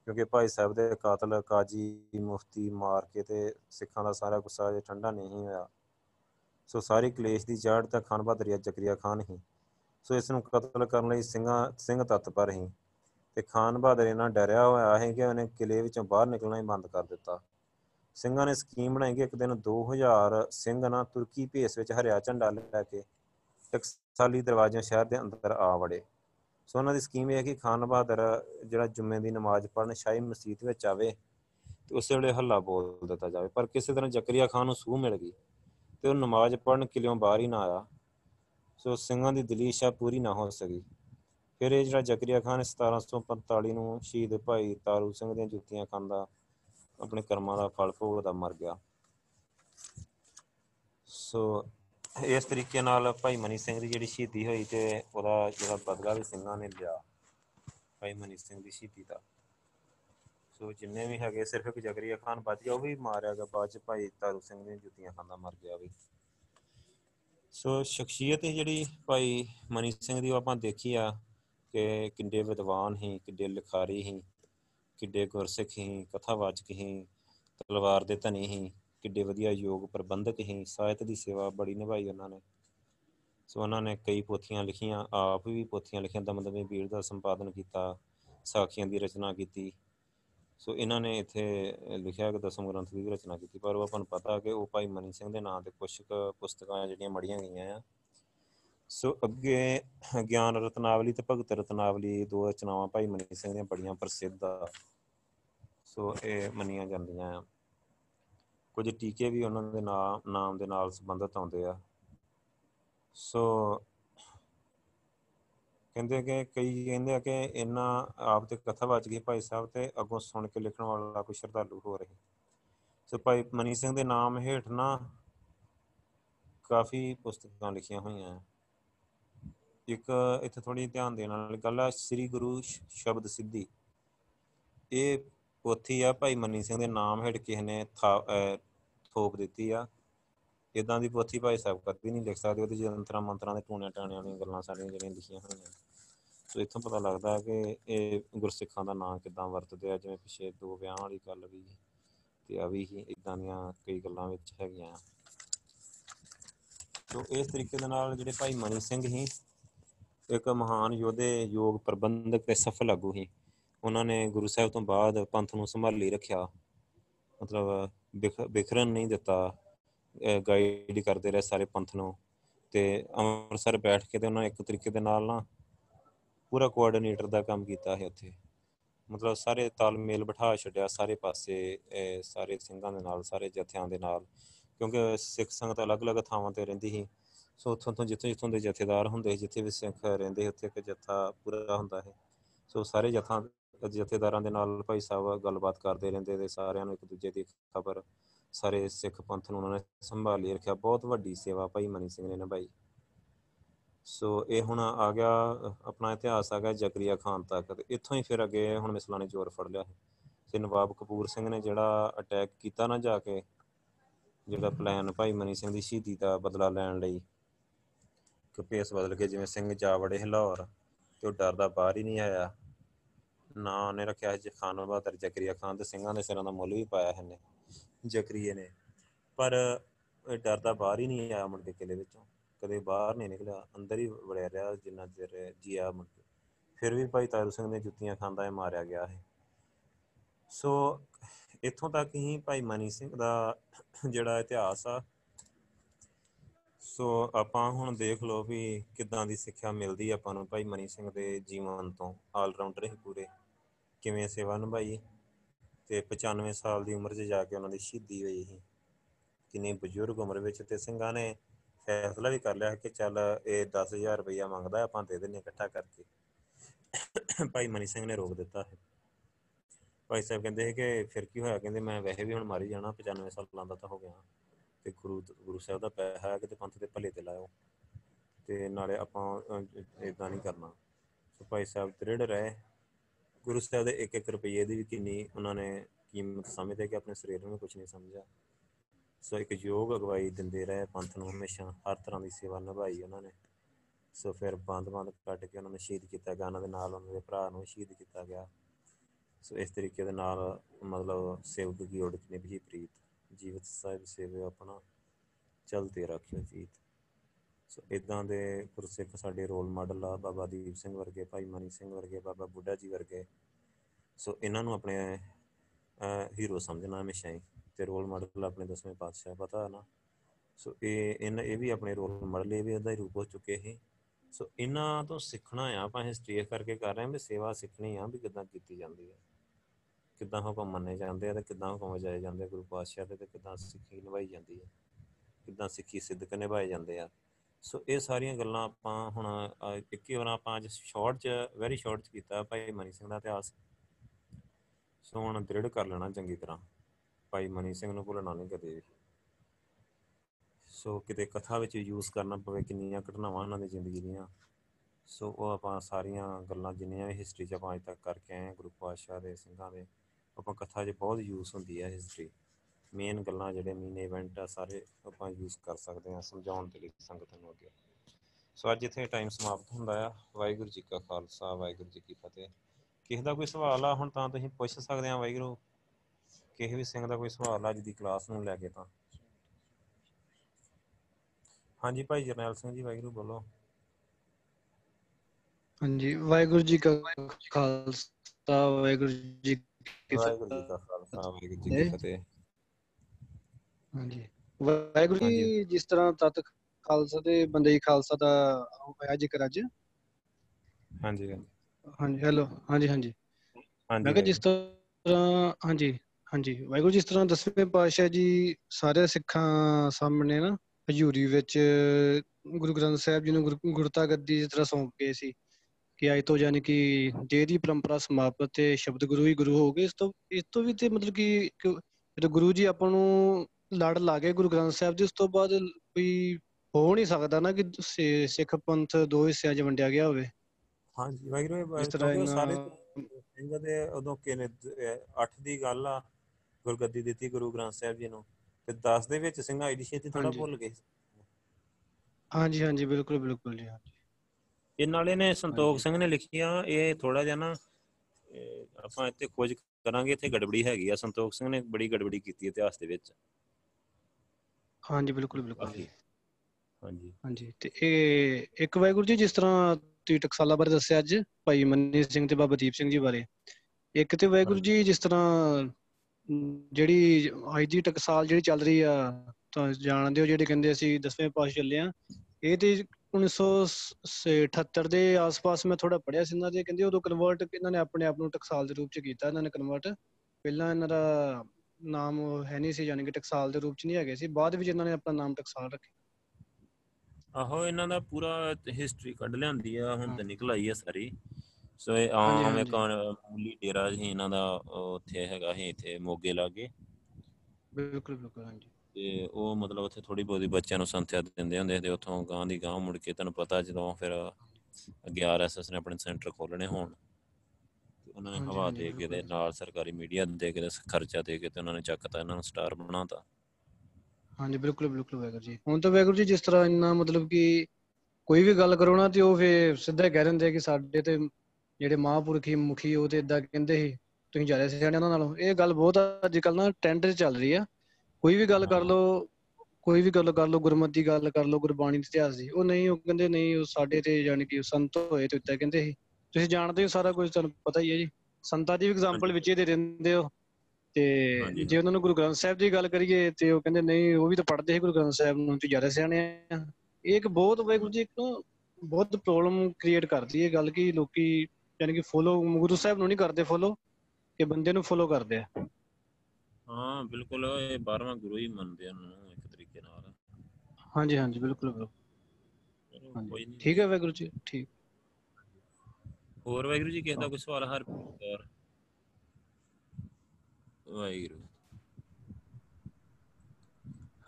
ਕਿਉਂਕਿ ਭਾਈ ਸਾਹਿਬ ਦੇ ਕਾਤਲ ਕਾਜੀ ਮੁਫਤੀ ਮਾਰ ਕੇ ਤੇ ਸਿੱਖਾਂ ਦਾ ਸਾਰਾ ਗੁੱਸਾ ਜੇ ਠੰਡਾ ਨਹੀਂ ਹੋਇਆ। ਸੋ ਸਾਰੀ ਕਲੇਸ਼ ਦੀ ਜੜ ਤਾਂ ਖਾਨ ਬਹਾਦਰ ਜ਼ਕਰੀਆ ਖਾਨ ਹੀ। ਸੋ ਇਸ ਨੂੰ ਕਤਲ ਕਰਨ ਲਈ ਸਿੰਘਾਂ, ਸਿੰਘ ਤਤਪਰ ਹੀ। ਤੇ ਖਾਨ ਬਹਾਦਰ ਇਹਨਾਂ ਡਰਿਆ ਹੋਇਆ ਹੈ ਕਿ ਉਹਨੇ ਕਿਲੇ ਵਿੱਚੋਂ ਬਾਹਰ ਨਿਕਲਣਾ ਹੀ ਬੰਦ ਕਰ ਦਿੱਤਾ। ਸਿੰਘਾਂ ਨੇ ਸਕੀਮ ਬਣਾਈ ਕਿ ਇੱਕ ਦਿਨ 2000 ਸਿੰਘ ਨਾ ਤੁਰਕੀ ਭੇਸ ਵਿੱਚ ਹਰਿਆ ਝੰਡਾ ਲੈ ਕੇ ਟਕਸਾਲੀ ਦਰਵਾਜ਼ਿਆਂ ਸ਼ਹਿਰ ਦੇ ਅੰਦਰ ਆ ਵੜੇ। ਸੋ ਉਹਨਾਂ ਦੀ ਸਕੀਮ ਇਹ ਹੈ ਕਿ ਖਾਨ ਬਹਾਦਰ ਜਿਹੜਾ ਜੁਮੇ ਦੀ ਨਮਾਜ਼ ਪੜਨ ਸ਼ਾਹੀ ਮਸਜਿਦ ਵਿੱਚ ਆਵੇ ਤੇ ਉਸੇ ਵੇਲੇ ਹੱਲਾ ਬੋਲ ਦਿੱਤਾ ਜਾਵੇ। ਪਰ ਕਿਸੇ ਤਰ੍ਹਾਂ ਜ਼ਕਰੀਆ ਖਾਨ ਨੂੰ ਸੂਹ ਮਿਲ ਗਈ ਤੇ ਉਹ ਨਮਾਜ਼ ਪੜਨ ਕਿਲਿਓਂ ਬਾਹਰ ਹੀ ਨਾ ਆਇਆ। ਸੋ ਸਿੰਘਾਂ ਦੀ ਦਿਲੀ ਇੱਛਾ ਪੂਰੀ ਨਾ ਹੋ ਸਕੀ। ਫਿਰ ਇਹ ਜਿਹੜਾ ਜ਼ਕਰੀਆ ਖਾਨ 1745 ਨੂੰ ਸ਼ਹੀਦ ਭਾਈ ਤਾਰੂ ਸਿੰਘ ਦੀਆਂ ਜੁੱਤੀਆਂ ਖਾਂਦਾ ਆਪਣੇ ਕਰਮਾਂ ਦਾ ਫਲ ਭੋਗਦਾ ਮਰ ਗਿਆ। ਸੋ ਇਸ ਤਰੀਕੇ ਨਾਲ ਭਾਈ ਮਨੀ ਸਿੰਘ ਦੀ ਜਿਹੜੀ ਸ਼ਹੀਦੀ ਹੋਈ ਤੇ ਉਹਦਾ ਜਿਹੜਾ ਬਦਲਾ ਵੀ ਸਿੰਘਾਂ ਨੇ ਲਿਆ, ਭਾਈ ਮਨੀ ਸਿੰਘ ਦੀ ਸ਼ਹੀਦੀ ਦਾ। ਸੋ ਜਿੰਨੇ ਵੀ ਹੈਗੇ ਸਿਰਫ ਇੱਕ ਜਗਰੀਆ ਖਾਨ ਬਚ ਗਿਆ, ਉਹ ਵੀ ਮਾਰਿਆ ਗਿਆ ਬਾਅਦ ਚ ਭਾਈ ਤਾਰੂ ਸਿੰਘ ਨੇ ਜੁੱਤੀਆਂ ਖਾਂਦਾ ਮਰ ਗਿਆ ਵੀ। ਸੋ ਸ਼ਖਸੀਅਤ ਜਿਹੜੀ ਭਾਈ ਮਨੀ ਸਿੰਘ ਦੀ ਉਹ ਆਪਾਂ ਦੇਖੀ ਆ ਕਿ ਕਿੰਨੇ ਵਿਦਵਾਨ ਹੀ, ਕਿੰਨੇ ਲਿਖਾਰੀ ਹੀ। ਕਿੱਡੇ ਗੁਰਸਿੱਖ ਹੀ, ਕਥਾਵਾਚਕ ਹੀ, ਤਲਵਾਰ ਦੇ ਧਨੀ ਹੀ, ਕਿੱਡੇ ਵਧੀਆ ਯੋਗ ਪ੍ਰਬੰਧਕ ਹੀ, ਸਾਹਿਤ ਦੀ ਸੇਵਾ ਬੜੀ ਨਿਭਾਈ ਉਹਨਾਂ ਨੇ। ਸੋ ਉਹਨਾਂ ਨੇ ਕਈ ਪੋਥੀਆਂ ਲਿਖੀਆਂ, ਆਪ ਵੀ ਪੋਥੀਆਂ ਲਿਖੀਆਂ, ਦਮਦਮੇ ਵੀਰ ਦਾ ਸੰਪਾਦਨ ਕੀਤਾ, ਸਾਖੀਆਂ ਦੀ ਰਚਨਾ ਕੀਤੀ। ਸੋ ਇਹਨਾਂ ਨੇ ਇੱਥੇ ਲਿਖਿਆ ਕਿ ਦਸਮ ਗ੍ਰੰਥ ਦੀ ਰਚਨਾ ਕੀਤੀ। ਪਰ ਉਹ ਆਪਾਂ ਨੂੰ ਪਤਾ ਕਿ ਉਹ ਭਾਈ ਮਨੀ ਸਿੰਘ ਦੇ ਨਾਂ ਤੇ ਕੁਝ ਪੁਸਤਕਾਂ ਜਿਹੜੀਆਂ ਮੜੀਆਂ ਗਈਆਂ ਆ ਸੋ ਅੱਗੇ ਗਿਆਨ ਰਤਨਾਵਲੀ ਤੇ ਭਗਤ ਰਤਨਾਵਲੀ ਦੋ ਰਚਨਾਵਾਂ ਭਾਈ ਮਨੀ ਸਿੰਘ ਦੀਆਂ ਬੜੀਆਂ ਪ੍ਰਸਿੱਧ ਆ। ਸੋ ਇਹ ਮੰਨੀਆਂ ਜਾਂਦੀਆਂ ਆ। ਕੁਝ ਟੀਕੇ ਵੀ ਉਹਨਾਂ ਦੇ ਨਾਮ ਨਾਮ ਦੇ ਨਾਲ ਸੰਬੰਧਿਤ ਆਉਂਦੇ ਆ। ਸੋ ਕਹਿੰਦੇ ਕਿ ਕਈ ਕਹਿੰਦੇ ਆ ਕਿ ਇਹਨਾਂ ਆਪ ਤੇ ਕਥਾ ਬਚ ਗਈ ਭਾਈ ਸਾਹਿਬ ਤੇ ਅੱਗੋਂ ਸੁਣ ਕੇ ਲਿਖਣ ਵਾਲਾ ਕੋਈ ਸ਼ਰਧਾਲੂ ਹੋ। ਰਹੇ ਸੋ ਭਾਈ ਮਨੀ ਸਿੰਘ ਦੇ ਨਾਮ ਹੇਠ ਨਾ ਕਾਫੀ ਪੁਸਤਕਾਂ ਲਿਖੀਆਂ ਹੋਈਆਂ ਆ। ਇੱਕ ਇੱਥੇ ਥੋੜੀ ਧਿਆਨ ਦੇਣ ਵਾਲੀ ਗੱਲ ਹੈ ਸ੍ਰੀ ਗੁਰੂ ਸ਼ਬਦ ਸਿੱਧੀ। ਇਹ ਪੋਥੀ ਆ, ਭਾਈ ਮੰਨੀ ਸਿੰਘ ਦੇ ਨਾਮ ਹੇਠ ਕਿਸੇ ਨੇ ਥਾ- ਅਹ ਥੋਪ ਦਿੱਤੀ ਆ। ਇਦਾਂ ਦੀ ਪੋਥੀ ਭਾਈ ਸਾਹਿਬ ਕਦੀ ਨਹੀਂ ਲਿਖ ਸਕਦੇ, ਉਹਦੇ ਜੰਤਰਾਂ ਮੰਤਰਾਂ ਦੇ ਟੂਣੇ ਟਾਣਿਆਂ ਦੀਆਂ ਗੱਲਾਂ ਸਾਰੀਆਂ ਜਿਹੜੀਆਂ ਲਿਖੀਆਂ ਹੋਈਆਂ। ਸੋ ਇੱਥੋਂ ਪਤਾ ਲੱਗਦਾ ਕਿ ਇਹ ਗੁਰਸਿੱਖਾਂ ਦਾ ਨਾਂ ਕਿਦਾਂ ਵਰਤਦੇ ਆ, ਜਿਵੇਂ ਪਿਛੇ ਦੋ ਵਿਆਹਾਂ ਵਾਲੀ ਗੱਲ ਵੀ ਤੇ ਆ ਵੀ ਹੀ ਇਦਾਂ ਦੀਆਂ ਕਈ ਗੱਲਾਂ ਵਿੱਚ ਹੈਗੀਆਂ ਆ। ਸੋ ਇਸ ਤਰੀਕੇ ਦੇ ਨਾਲ ਜਿਹੜੇ ਭਾਈ ਮਨੀ ਸਿੰਘ ਸੀ ਇੱਕ ਮਹਾਨ ਯੋਧੇ ਯੋਗ ਪ੍ਰਬੰਧਕ ਤੇ ਸਫਲ ਆਗੂ ਸੀ। ਉਹਨਾਂ ਨੇ ਗੁਰੂ ਸਾਹਿਬ ਤੋਂ ਬਾਅਦ ਪੰਥ ਨੂੰ ਸੰਭਾਲੀ ਰੱਖਿਆ। ਮਤਲਬ ਬਿਖ- ਬਿਖਰਨ ਨਹੀਂ ਦਿੱਤਾ। ਗਾਈਡ ਕਰਦੇ ਰਹੇ ਸਾਰੇ ਪੰਥ ਨੂੰ। ਤੇ ਅੰਮ੍ਰਿਤਸਰ ਬੈਠ ਕੇ ਤੇ ਉਹਨਾਂ ਇੱਕ ਤਰੀਕੇ ਦੇ ਨਾਲ ਨਾ ਪੂਰਾ ਕੋਆਰਡੀਨੇਟਰ ਦਾ ਕੰਮ ਕੀਤਾ ਹੈ ਉੱਥੇ। ਮਤਲਬ ਸਾਰੇ ਤਾਲਮੇਲ ਬਿਠਾ ਛੱਡਿਆ ਸਾਰੇ ਪਾਸੇ ਅਹ ਸਾਰੇ ਸਿੰਘਾਂ ਦੇ ਨਾਲ, ਸਾਰੇ ਜਥਿਆਂ ਦੇ ਨਾਲ। ਕਿਉਂਕਿ ਸਿੱਖ ਸੰਗਤ ਅਲੱਗ-ਅਲੱਗ ਥਾਵਾਂ ਤੇ ਰਹਿੰਦੀ ਸੀ। ਸੋ ਉੱਥੋਂ ਤੋਂ ਜਿੱਥੋਂ ਜਿੱਥੋਂ ਦੇ ਜਥੇਦਾਰ ਹੁੰਦੇ ਸੀ ਜਿੱਥੇ ਵੀ ਸਿੱਖ ਰਹਿੰਦੇ ਸੀ, ਉੱਥੇ ਇੱਕ ਜਥਾ ਪੂਰਾ ਹੁੰਦਾ ਹੈ ਸੋ ਸਾਰੇ ਜਥਾਂ ਜਥੇਦਾਰਾਂ ਦੇ ਨਾਲ ਭਾਈ ਸਾਹਿਬ ਗੱਲਬਾਤ ਕਰਦੇ ਰਹਿੰਦੇ ਤੇ ਸਾਰਿਆਂ ਨੂੰ ਇੱਕ ਦੂਜੇ ਦੀ ਖਬਰ ਸਾਰੇ ਸਿੱਖ ਪੰਥ ਨੂੰ ਉਹਨਾਂ ਨੇ ਸੰਭਾਲੀ ਰੱਖਿਆ। ਬਹੁਤ ਵੱਡੀ ਸੇਵਾ ਭਾਈ ਮਨੀ ਸਿੰਘ ਨੇ ਨਿਭਾਈ। ਸੋ ਇਹ ਹੁਣ ਆ ਗਿਆ ਅ, ਆਪਣਾ ਇਤਿਹਾਸ ਆ ਗਿਆ ਜ਼ਕਰੀਆ ਖਾਨ ਤੱਕ ਤੇ ਇੱਥੋਂ ਹੀ ਫਿਰ ਅੱਗੇ ਹੁਣ ਮਿਸਲਾਂ ਨੇ ਜ਼ੋਰ ਫੜ ਲਿਆ ਤੇ ਨਵਾਬ ਕਪੂਰ ਸਿੰਘ ਨੇ ਜਿਹੜਾ ਅਟੈਕ ਕੀਤਾ ਨਾ ਜਾ ਕੇ ਜਿਹੜਾ ਪਲਾਨ ਭਾਈ ਮਨੀ ਸਿੰਘ ਦੀ ਸ਼ਹੀਦੀ ਦਾ ਬਦਲਾ ਲੈਣ ਲਈ ਕਿ ਭੇਸ ਬਦਲ ਕੇ ਜਿਵੇਂ ਸਿੰਘ ਜਾ ਵੜੇ ਲਾਹੌਰ ਤੇ ਉਹ ਡਰਦਾ ਬਾਹਰ ਹੀ ਨਹੀਂ ਆਇਆ। ਨਾ ਉਹਨੇ ਰੱਖਿਆ ਸੀ ਖਾਨ ਬਹਾਦਰ ਜ਼ਕਰੀਆ ਖਾਨ ਤੇ ਸਿੰਘਾਂ ਦੇ ਸਿਰਾਂ ਦਾ ਮੁੱਲ ਵੀ ਪਾਇਆ ਇਹਨੇ, ਜ਼ਕਰੀਏ ਨੇ। ਪਰ ਇਹ ਡਰਦਾ ਬਾਹਰ ਹੀ ਨਹੀਂ ਆਇਆ ਮੁੜ ਕੇ ਕਿਲੇ ਵਿੱਚੋਂ। ਕਦੇ ਬਾਹਰ ਨਹੀਂ ਨਿਕਲਿਆ, ਅੰਦਰ ਹੀ ਵੜਿਆ ਰਿਹਾ ਜਿੰਨਾ ਚਿਰ ਜੀਆ ਮੁੜ ਕੇ। ਫਿਰ ਵੀ ਭਾਈ ਤਾਰੂ ਸਿੰਘ ਨੇ ਜੁੱਤੀਆਂ ਖਾਂਦਾ ਇਹ ਮਾਰਿਆ ਗਿਆ ਹੈ ਸੋ ਇੱਥੋਂ ਤੱਕ ਹੀ ਭਾਈ ਮਨੀ ਸਿੰਘ ਦਾ ਜਿਹੜਾ ਇਤਿਹਾਸ ਆ ਸੋ ਆਪਾਂ ਹੁਣ ਦੇਖ ਲਓ ਵੀ ਕਿੱਦਾਂ ਦੀ ਸਿੱਖਿਆ ਮਿਲਦੀ ਆਪਾਂ ਨੂੰ ਭਾਈ ਮਨੀ ਸਿੰਘ ਦੇ ਜੀਵਨ ਤੋਂ ਆਲ ਰਾਊਂਡਰ ਹੀ ਪੂਰੇ। ਕਿਵੇਂ ਸੇਵਾ ਨਿਭਾਈ? ਤੇ 95 ਸਾਲ ਦੀ ਉਮਰ 'ਚ ਜਾ ਕੇ ਉਹਨਾਂ ਦੀ ਸ਼ਹੀਦੀ ਹੋਈ ਸੀ। ਕਿੰਨੀ ਬਜ਼ੁਰਗ ਉਮਰ ਵਿੱਚ ਤੇ ਸਿੰਘਾਂ ਨੇ ਫੈਸਲਾ ਵੀ ਕਰ ਲਿਆ ਕਿ ਚੱਲ ਇਹ 10000 ਰੁਪਇਆ ਮੰਗਦਾ, ਆਪਾਂ ਦੇ ਦਿੰਨੇ ਇਕੱਠਾ ਕਰਕੇ। ਭਾਈ ਮਨੀ ਸਿੰਘ ਨੇ ਰੋਕ ਦਿੱਤਾ ਹੈ ਭਾਈ ਸਾਹਿਬ ਕਹਿੰਦੇ ਸੀ ਕਿ ਫਿਰ ਕੀ ਹੋਇਆ? ਕਹਿੰਦੇ ਮੈਂ ਵੈਸੇ ਵੀ ਹੁਣ ਮਾਰੀ ਜਾਣਾ 95 ਸਾਲਾਂ ਦਾ ਤਾਂ ਹੋ ਗਿਆ। ਤੇ ਗੁਰੂ ਗੁਰੂ ਸਾਹਿਬ ਦਾ ਪੈਸਾ ਹੈ ਕਿਤੇ ਪੰਥ ਦੇ ਭਲੇ ਤੇ ਲਾਇਓ। ਤੇ ਨਾਲੇ ਆਪਾਂ ਇਦਾਂ ਨਹੀਂ ਕਰਨਾ। ਸੋ ਭਾਈ ਸਾਹਿਬ ਦ੍ਰਿੜ ਰਹੇ। ਗੁਰੂ ਸਾਹਿਬ ਦੇ ਇੱਕ ਇੱਕ ਰੁਪਏ ਦੀ ਵੀ ਕਿੰਨੀ ਉਹਨਾਂ ਨੇ ਕੀਮਤ ਸਮਝਦੇ ਕਿ ਆਪਣੇ ਸਰੀਰ ਨੂੰ ਵੀ ਕੁਝ ਨਹੀਂ ਸਮਝਿਆ। ਸੋ ਇੱਕ ਯੋਗ ਅਗਵਾਈ ਦਿੰਦੇ ਰਹੇ ਪੰਥ ਨੂੰ ਹਮੇਸ਼ਾ। ਹਰ ਤਰ੍ਹਾਂ ਦੀ ਸੇਵਾ ਨਿਭਾਈ ਉਹਨਾਂ ਨੇ। ਸੋ ਫਿਰ ਬੰਦ-ਬੰਦ ਕੱਟ ਕੇ ਉਹਨਾਂ ਨੂੰ ਸ਼ਹੀਦ ਕੀਤਾ ਗਿਆ। ਉਹਨਾਂ ਦੇ ਨਾਲ ਉਹਨਾਂ ਦੇ ਭਰਾ ਨੂੰ ਸ਼ਹੀਦ ਕੀਤਾ ਗਿਆ। ਸੋ ਇਸ ਤਰੀਕੇ ਦੇ ਨਾਲ ਮਤਲਬ ਸੇਵਕ ਕੀ ਉੜਕ ਨਿਭੀ ਪ੍ਰੀਤ। ਜੀਵਤ ਸਾਹਿਬ ਸੇਵੇ ਆਪਣਾ ਚਲਤੇ ਰੱਖਿਓ ਜੀਤ। ਸੋ ਇਦਾਂ ਦੇ ਗੁਰਸਿੱਖ ਸਾਡੇ ਰੋਲ ਮਾਡਲ ਆ, ਬਾਬਾ ਦੀਪ ਸਿੰਘ ਵਰਗੇ, ਭਾਈ ਮਨੀ ਸਿੰਘ ਵਰਗੇ, ਬਾਬਾ ਬੁੱਢਾ ਜੀ ਵਰਗੇ। ਸੋ ਇਹਨਾਂ ਨੂੰ ਆਪਣੇ ਹੀਰੋ ਸਮਝਣਾ ਹਮੇਸ਼ਾ ਹੀ ਤੇ ਰੋਲ ਮਾਡਲ ਆਪਣੇ ਦਸਵੇਂ ਪਾਤਸ਼ਾਹ, ਪਤਾ ਨਾ? ਸੋ ਇਹ, ਇਹਨਾਂ, ਇਹ ਵੀ ਆਪਣੇ ਰੋਲ ਮਾਡਲ, ਇਹ ਵੀ ਉਹਦਾ ਹੀ ਰੂਪ ਹੋ ਚੁੱਕੇ ਸੀ। ਸੋ ਇਹਨਾਂ ਤੋਂ ਸਿੱਖਣਾ ਆ, ਆਪਾਂ ਹਿਸਟਰੀ ਕਰਕੇ ਕਰ ਰਹੇ ਹਾਂ ਵੀ ਸੇਵਾ ਸਿੱਖਣੀ ਆ, ਵੀ ਕਿਦਾਂ ਕੀਤੀ ਜਾਂਦੀ ਹੈ ਕਿੱਦਾਂ ਹੁਕਮ ਮੰਨੇ ਜਾਂਦੇ ਆ ਤੇ ਕਿੱਦਾਂ ਹੁਕਮ ਵਜਾਏ ਜਾਂਦੇ ਆ ਗੁਰੂ ਪਾਤਸ਼ਾਹ ਦੇ ਤੇ ਕਿੱਦਾਂ ਸਿੱਖੀ ਨਿਭਾਈ ਜਾਂਦੀ ਹੈ ਕਿੱਦਾਂ ਸਿੱਖੀ ਸਿੱਧਕ ਨਿਭਾਏ ਜਾਂਦੇ ਆ। ਸੋ ਇਹ ਸਾਰੀਆਂ ਗੱਲਾਂ ਆਪਾਂ ਹੁਣ ਇੱਕ ਹੀ ਵਾਰ ਆਪਾਂ ਅੱਜ ਸ਼ਾਰਟ ਚ ਵੈਰੀ ਸ਼ਾਰਟ ਚ ਕੀਤਾ ਭਾਈ ਮਨੀ ਸਿੰਘ ਦਾ ਇਤਿਹਾਸ। ਸੋ ਹੁਣ ਦ੍ਰਿੜ ਕਰ ਲੈਣਾ ਚੰਗੀ ਤਰ੍ਹਾਂ, ਭਾਈ ਮਨੀ ਸਿੰਘ ਨੂੰ ਭੁੱਲਣਾ ਨਹੀਂ ਕਦੇ ਵੀ। ਸੋ ਕਿਤੇ ਕਥਾ ਵਿੱਚ ਯੂਜ਼ ਕਰਨਾ ਪਵੇ, ਕਿੰਨੀਆਂ ਘਟਨਾਵਾਂ ਉਹਨਾਂ ਦੀ ਜ਼ਿੰਦਗੀ ਦੀਆਂ। ਸੋ ਉਹ ਆਪਾਂ ਸਾਰੀਆਂ ਗੱਲਾਂ ਜਿੰਨੀਆਂ ਵੀ ਹਿਸਟਰੀ 'ਚ ਆਪਾਂ ਅਜੇ ਤੱਕ ਕਰਕੇ ਆਏ ਹਾਂ ਗੁਰੂ ਪਾਤਸ਼ਾਹ ਦੇ ਸਿੰਘਾਂ ਦੇ ਆਪਾਂ ਕਥਾ 'ਚ ਬਹੁਤ ਯੂਜ਼ ਹੁੰਦੀ ਹੈ ਹਿਸਟਰੀ ਮੇਨ ਗੱਲਾਂ ਜਿਹੜੇ ਮੇਨ ਇਵੈਂਟ ਆ, ਸਾਰੇ ਆਪਾਂ ਯੂਜ਼ ਕਰ ਸਕਦੇ ਹਾਂ ਸਮਝਾਉਣ ਦੇ ਲਈ ਸੰਗਤ ਨੂੰ ਅੱਗੇ। ਸੋ ਅੱਜ ਇੱਥੇ ਟਾਈਮ ਸਮਾਪਤ ਹੁੰਦਾ ਆ। ਵਾਹਿਗੁਰੂ ਜੀ ਕਾ ਖਾਲਸਾ, ਵਾਹਿਗੁਰੂ ਜੀ ਕੀ ਫਤਿਹ। ਕਿਸੇ ਦਾ ਕੋਈ ਸਵਾਲ ਆ ਹੁਣ ਤਾਂ ਤੁਸੀਂ ਪੁੱਛ ਸਕਦੇ ਆ ਵਾਹਿਗੁਰੂ। ਕਿਸੇ ਵੀ ਸਿੰਘ ਦਾ ਕੋਈ ਸਵਾਲ ਆ ਅੱਜ ਦੀ ਕਲਾਸ ਨੂੰ ਲੈ ਕੇ ਤਾਂ। ਹਾਂਜੀ ਭਾਈ ਜਰਨੈਲ ਸਿੰਘ ਜੀ, ਵਾਹਿਗੁਰੂ ਬੋਲੋ। ਹਾਂਜੀ, ਵਾਹਿਗੁਰੂ ਜੀ ਕਾ ਖਾਲਸਾ, ਵਾਹਿਗੁਰੂ ਜੀ ਕੀ ਵਾਹਿਗੁਰੂ ਜੀ ਕਾ ਖਾਲਸਾ ਵਾਹਿਗੁਰੂ ਜੀ ਕੀ ਫਤਿਹ। ਹਾਂਜੀ। ਵਾਹਿਗੁਰੂ ਜੀ ਜਿਸ ਤਰ੍ਹਾਂ ਤਤ ਖਾਲਸਾ ਤੇ ਬੰਦੇ ਹੀ ਖਾਲਸਾ ਦਾ ਹੋਇਆ ਜ਼ਿਕਰ ਅੱਜ। ਹਾਂਜੀ ਹਾਂਜੀ। ਹਾਂਜੀ ਹੈਲੋ ਹਾਂਜੀ ਹਾਂਜੀ। ਹਾਂਜੀ ਮੈਂ ਕਿਹਾ ਜਿਸ ਤਰ੍ਹਾਂ ਹਾਂਜੀ ਹਾਂਜੀ। ਵਾਹਿਗੁਰੂ ਜਿਸ ਤਰ੍ਹਾਂ ਦਸਵੇਂ ਪਾਤਸ਼ਾਹ ਜੀ ਸਾਰੇ ਸਿੱਖਾਂ ਸਾਹਮਣੇ ਨਾ ਹਜ਼ੂਰੀ ਵਿੱਚ ਗੁਰੂ ਗ੍ਰੰਥ ਸਾਹਿਬ ਜੀ ਨੂੰ ਗੁਰਤਾ ਗੱਦੀ ਜਿਸ ਤਰ੍ਹਾਂ ਸੌਂਪ ਗਏ ਸੀ। ਕਿ ਅੱਜ ਤੋਂ ਯਾਨੀ ਕਿ ਜੇ ਦੀ ਪਰੰਪਰਾ ਸਮਾਪਤ ਤੇ ਸ਼ਬਦ ਗੁਰੂ ਹੀ ਗੁਰੂ ਹੋ ਗਏ ਇਸ ਤੋਂ ਇਸ ਤੋਂ ਵੀ ਤੇ ਮਤਲਬ ਕਿ ਜਦੋਂ ਗੁਰੂ ਜੀ ਆਪਾਂ ਨੂੰ ਲੜ ਲਾ ਗਏ ਗੁਰੂ ਗ੍ਰੰਥ ਸਾਹਿਬ ਜੀ ਉਸ ਤੋਂ ਬਾਅਦ ਕੋਈ ਹੋ ਨਹੀਂ ਸਕਦਾ ਨਾ ਕਿ ਸਿੱਖ ਪੰਥ ਦੋ ਹਿੱਸਿਆਂ 'ਚ ਵੰਡਿਆ ਗਿਆ ਹੋਵੇ। ਹਾਂਜੀ ਵਾਹਿਗੁਰੂ ਇਸ ਤਰ੍ਹਾਂ ਸਾਰੇ ਸਿੰਘ ਦੇ ਉਦੋਂ ਕਿਨੇ 8 ਦੀ ਗੱਲ ਆ ਗੁਰਗੱਦੀ ਦਿੱਤੀ ਗੁਰੂ ਗ੍ਰੰਥ ਸਾਹਿਬ ਜੀ ਨੂੰ ਤੇ 10 ਦੇ ਵਿੱਚ ਸਿੰਘ ਆਈ ਦੀ ਛੇਤੀ ਥੋੜਾ। ਭੁੱਲ ਗਏ। ਹਾਂਜੀ ਹਾਂਜੀ ਬਿਲਕੁਲ ਬਿਲਕੁਲ ਜੀ ਹਾਂਜੀ। ਇਹ ਨਾਲੇ ਨੇ ਸੰਤੋਖ। ਸਿੰਘ ਨੇ ਲਿਖਿਆ ਇਹ ਥੋੜਾ ਜਿਹਾ ਨਾ ਆਪਾਂ ਇੱਥੇ ਖੋਜ ਕਰਾਂਗੇ ਇੱਥੇ ਗੜਬੜੀ ਹੈਗੀ ਆ। ਸੰਤੋਖ ਸਿੰਘ ਨੇ ਬੜੀ ਗੜਬੜੀ ਕੀਤੀ ਇਤਿਹਾਸ ਦੇ ਵਿੱਚ। ਹਾਂਜੀ ਬਿਲਕੁਲ ਬਿਲਕੁਲ ਹਾਂਜੀ। ਹਾਂਜੀ ਤੇ ਇਹ ਇੱਕ ਵਾਹਿਗੁਰੂ ਜੀ ਜਿਸ ਤਰ੍ਹਾਂ ਤੁਸੀਂ ਟਕਸਾਲਾ ਬਾਰੇ ਦੱਸਿਆ ਅੱਜ ਭਾਈ ਮੰਨੀ ਸਿੰਘ ਤੇ ਬਾਬਾ ਦੀਪ ਸਿੰਘ ਜੀ ਬਾਰੇ। ਇੱਕ ਤੇ ਵਾਹਿਗੁਰੂ ਜੀ ਜਿਸ ਤਰ੍ਹਾਂ ਜਿਹੜੀ ਅੱਜ ਦੀ ਟਕਸਾਲ ਜਿਹੜੀ ਚੱਲ ਰਹੀ ਆ ਤਾਂ ਜਾਣਦੇ ਹੋ ਜਿਹੜੇ ਕਹਿੰਦੇ ਅਸੀਂ ਦਸਵੇਂ ਪਾਸ ਚੱਲੇ ਆ ਇਹ ਤੇ 1978 ਦੇ ਆਸ-ਪਾਸ ਮੈਂ ਥੋੜਾ ਪੜਿਆ ਸੀ ਇਹਨਾਂ ਦੇ ਕਹਿੰਦੇ ਉਦੋਂ ਕਨਵਰਟ ਇਹਨਾਂ ਨੇ ਆਪਣੇ ਆਪ ਨੂੰ ਟਕਸਾਲ ਦੇ ਰੂਪ ਚ ਕੀਤਾ ਇਹਨਾਂ ਨੇ ਕਨਵਰਟ ਪਹਿਲਾਂ ਇਹਨਾਂ ਦਾ ਨਾਮ ਹੈ ਨਹੀਂ ਸੀ ਯਾਨੀ ਕਿ ਟਕਸਾਲ ਦੇ ਰੂਪ ਚ ਨਹੀਂ ਹੈਗੇ ਸੀ ਬਾਅਦ ਵਿੱਚ ਇਹਨਾਂ ਨੇ ਆਪਣਾ ਨਾਮ ਟਕਸਾਲ ਰੱਖਿਆ ਆਹੋ ਇਹਨਾਂ ਦਾ ਪੂਰਾ ਹਿਸਟਰੀ ਕੱਢ ਲਿਆਂਦੀ ਆ ਹੁਣ ਹਾਂ। ਤੇ ਨਿਕਲ ਆਈ ਆ ਸਾਰੀ ਸੋ ਇਹ ਆਮ। ਇੱਕ ਮੂਲੀ ਡੇਰਾ ਸੀ ਇਹਨਾਂ ਦਾ ਉੱਥੇ ਹੈਗਾ ਸੀ ਇੱਥੇ ਮੋਗੇ ਲਾਗੇ ਬਿਲਕੁਲ ਬਿਲਕੁਲ ਹਾਂਜੀ। ਤੇ ਉਹ ਮਤਲਬ ਉੱਥੇ ਥੋੜੀ ਬਹੁਤੀ ਬੱਚਿਆਂ ਨੂੰ ਸੰਥਿਆ ਦਿੰਦੇ ਹੁੰਦੇ ਤੇ ਉੱਥੋਂ ਗਾਂ ਦੀ ਗਾਂ ਮੁੜ ਕੇ ਤੁਹਾਨੂੰ ਪਤਾ ਜਦੋਂ ਫਿਰ ਅੱਗੇ ਆਰਐਸਐਸ ਨੇ ਆਪਣੇ ਸੈਂਟਰ ਖੋਲਣੇ ਹੋਣ ਤੇ ਉਹਨਾਂ ਨੇ ਹਵਾ ਦੇ ਕੇ ਤੇ। ਨਾਲ ਸਰਕਾਰੀ ਮੀਡੀਆ ਦੇ ਕੇ ਖਰਚਾ ਦੇ ਕੇ ਤੇ ਉਹਨਾਂ ਨੇ ਚੱਕਤਾ ਇਹਨਾਂ ਨੂੰ ਸਟਾਰ ਬਣਾਤਾ। ਹਾਂਜੀ ਬਿਲਕੁਲ ਬਿਲਕੁਲ ਵਾਹਿਗੁਰੂ ਜੀ। ਹੁਣ ਤਾਂ ਵਾਹਿਗੁਰੂ ਜੀ ਜਿਸ ਤਰ੍ਹਾਂ ਇੰਨਾ ਮਤਲਬ ਕਿ ਕੋਈ ਵੀ ਗੱਲ ਕਰੋ ਨਾ ਤੇ ਉਹ ਫੇ ਸਿੱਧਾ ਕਹਿ ਦਿੰਦੇ ਕਿ ਸਾਡੇ ਤੇ ਜਿਹੜੇ ਮਹਾਂਪੁਰਖੀ ਮੁਖੀ ਉਹ ਤੇ ਇਦਾਂ ਕਹਿੰਦੇ ਸੀ ਤੁਸੀਂ ਜ਼ਿਆਦਾ ਸਿਆਣੇ ਉਹਨਾਂ ਨਾਲੋਂ। ਇਹ ਗੱਲ ਬਹੁਤ ਅੱਜ ਕੱਲ ਨਾ ਟ੍ਰੈਂਡ 'ਚ ਚੱਲ ਰਹੀ ਆ। ਕੋਈ ਵੀ ਗੱਲ ਕਰ। ਲਓ ਕੋਈ ਵੀ ਗੱਲ ਕਰ ਲਓ ਗੁਰਮਤਿ ਦੀ ਗੱਲ ਕਰ ਲਓ ਗੁਰਬਾਣੀ ਦੇ ਇਤਿਹਾਸ ਦੀ ਉਹ ਨਹੀਂ ਉਹ ਕਹਿੰਦੇ ਨਹੀਂ ਉਹ ਸਾਡੇ ਤੇ ਯਾਨੀ ਕਿ ਸੰਤ ਹੋਏ ਤੇ ਉੱਤੇ ਕਹਿੰਦੇ ਸੀ। ਤੁਸੀਂ ਜਾਣਦੇ ਹੋ ਸਾਰਾ ਕੁਝ ਤੁਹਾਨੂੰ ਪਤਾ ਹੀ ਹੈ ਜੀ। ਸੰਤਾਂ ਦੀ ਵੀ ਐਗਜ਼ਾਮਪਲ। ਵਿੱਚ ਹੀ ਦੇ ਦਿੰਦੇ ਹੋ। ਤੇ। ਜੇ ਉਹਨਾਂ ਨੂੰ ਗੁਰੂ ਗ੍ਰੰਥ ਸਾਹਿਬ ਦੀ ਗੱਲ ਕਰੀਏ ਤੇ ਉਹ ਕਹਿੰਦੇ ਨਹੀਂ ਉਹ ਵੀ ਤਾਂ ਪੜ੍ਹਦੇ ਸੀ ਗੁਰੂ ਗ੍ਰੰਥ ਸਾਹਿਬ ਨੂੰ ਤੇ ਜ਼ਿਆਦਾ ਸਿਆਣੇ ਆ। ਇਹ ਇੱਕ ਬਹੁਤ ਵਾਹਿਗੁਰੂ ਜੀ ਇੱਕ ਬਹੁਤ ਪ੍ਰੋਬਲਮ ਕ੍ਰੀਏਟ ਕਰਦੀ ਹੈ ਗੱਲ ਕਿ ਲੋਕੀ ਯਾਨੀ ਕਿ ਫੋਲੋ ਗੁਰੂ ਸਾਹਿਬ ਨੂੰ ਨਹੀਂ ਕਰਦੇ ਫੋਲੋ ਕਿ ਬੰਦੇ ਨੂੰ ਫੋਲੋ ਕਰਦੇ ਆ। ਹਾਂ ਬਿਲਕੁਲ ਇਹ 12ਵਾਂ ਗੁਰੂ ਹੀ ਮੰਨਦੇ ਆ ਉਹਨਾਂ ਨੂੰ ਇੱਕ ਤਰੀਕੇ ਨਾਲ। ਹਾਂਜੀ ਹਾਂਜੀ ਬਿਲਕੁਲ ਬਿਲਕੁਲ। ਠੀਕ ਹੈ ਵਾਹਿਗੁਰੂ ਜੀ ਠੀਕ। ਹੋਰ ਵਾਹਿਗੁਰੂ ਜੀ ਕਿਸੇ ਦਾ ਕੋਈ ਸਵਾਲ ਹਰ ਕੌਰ ਵਾਹਿਗੁਰੂ।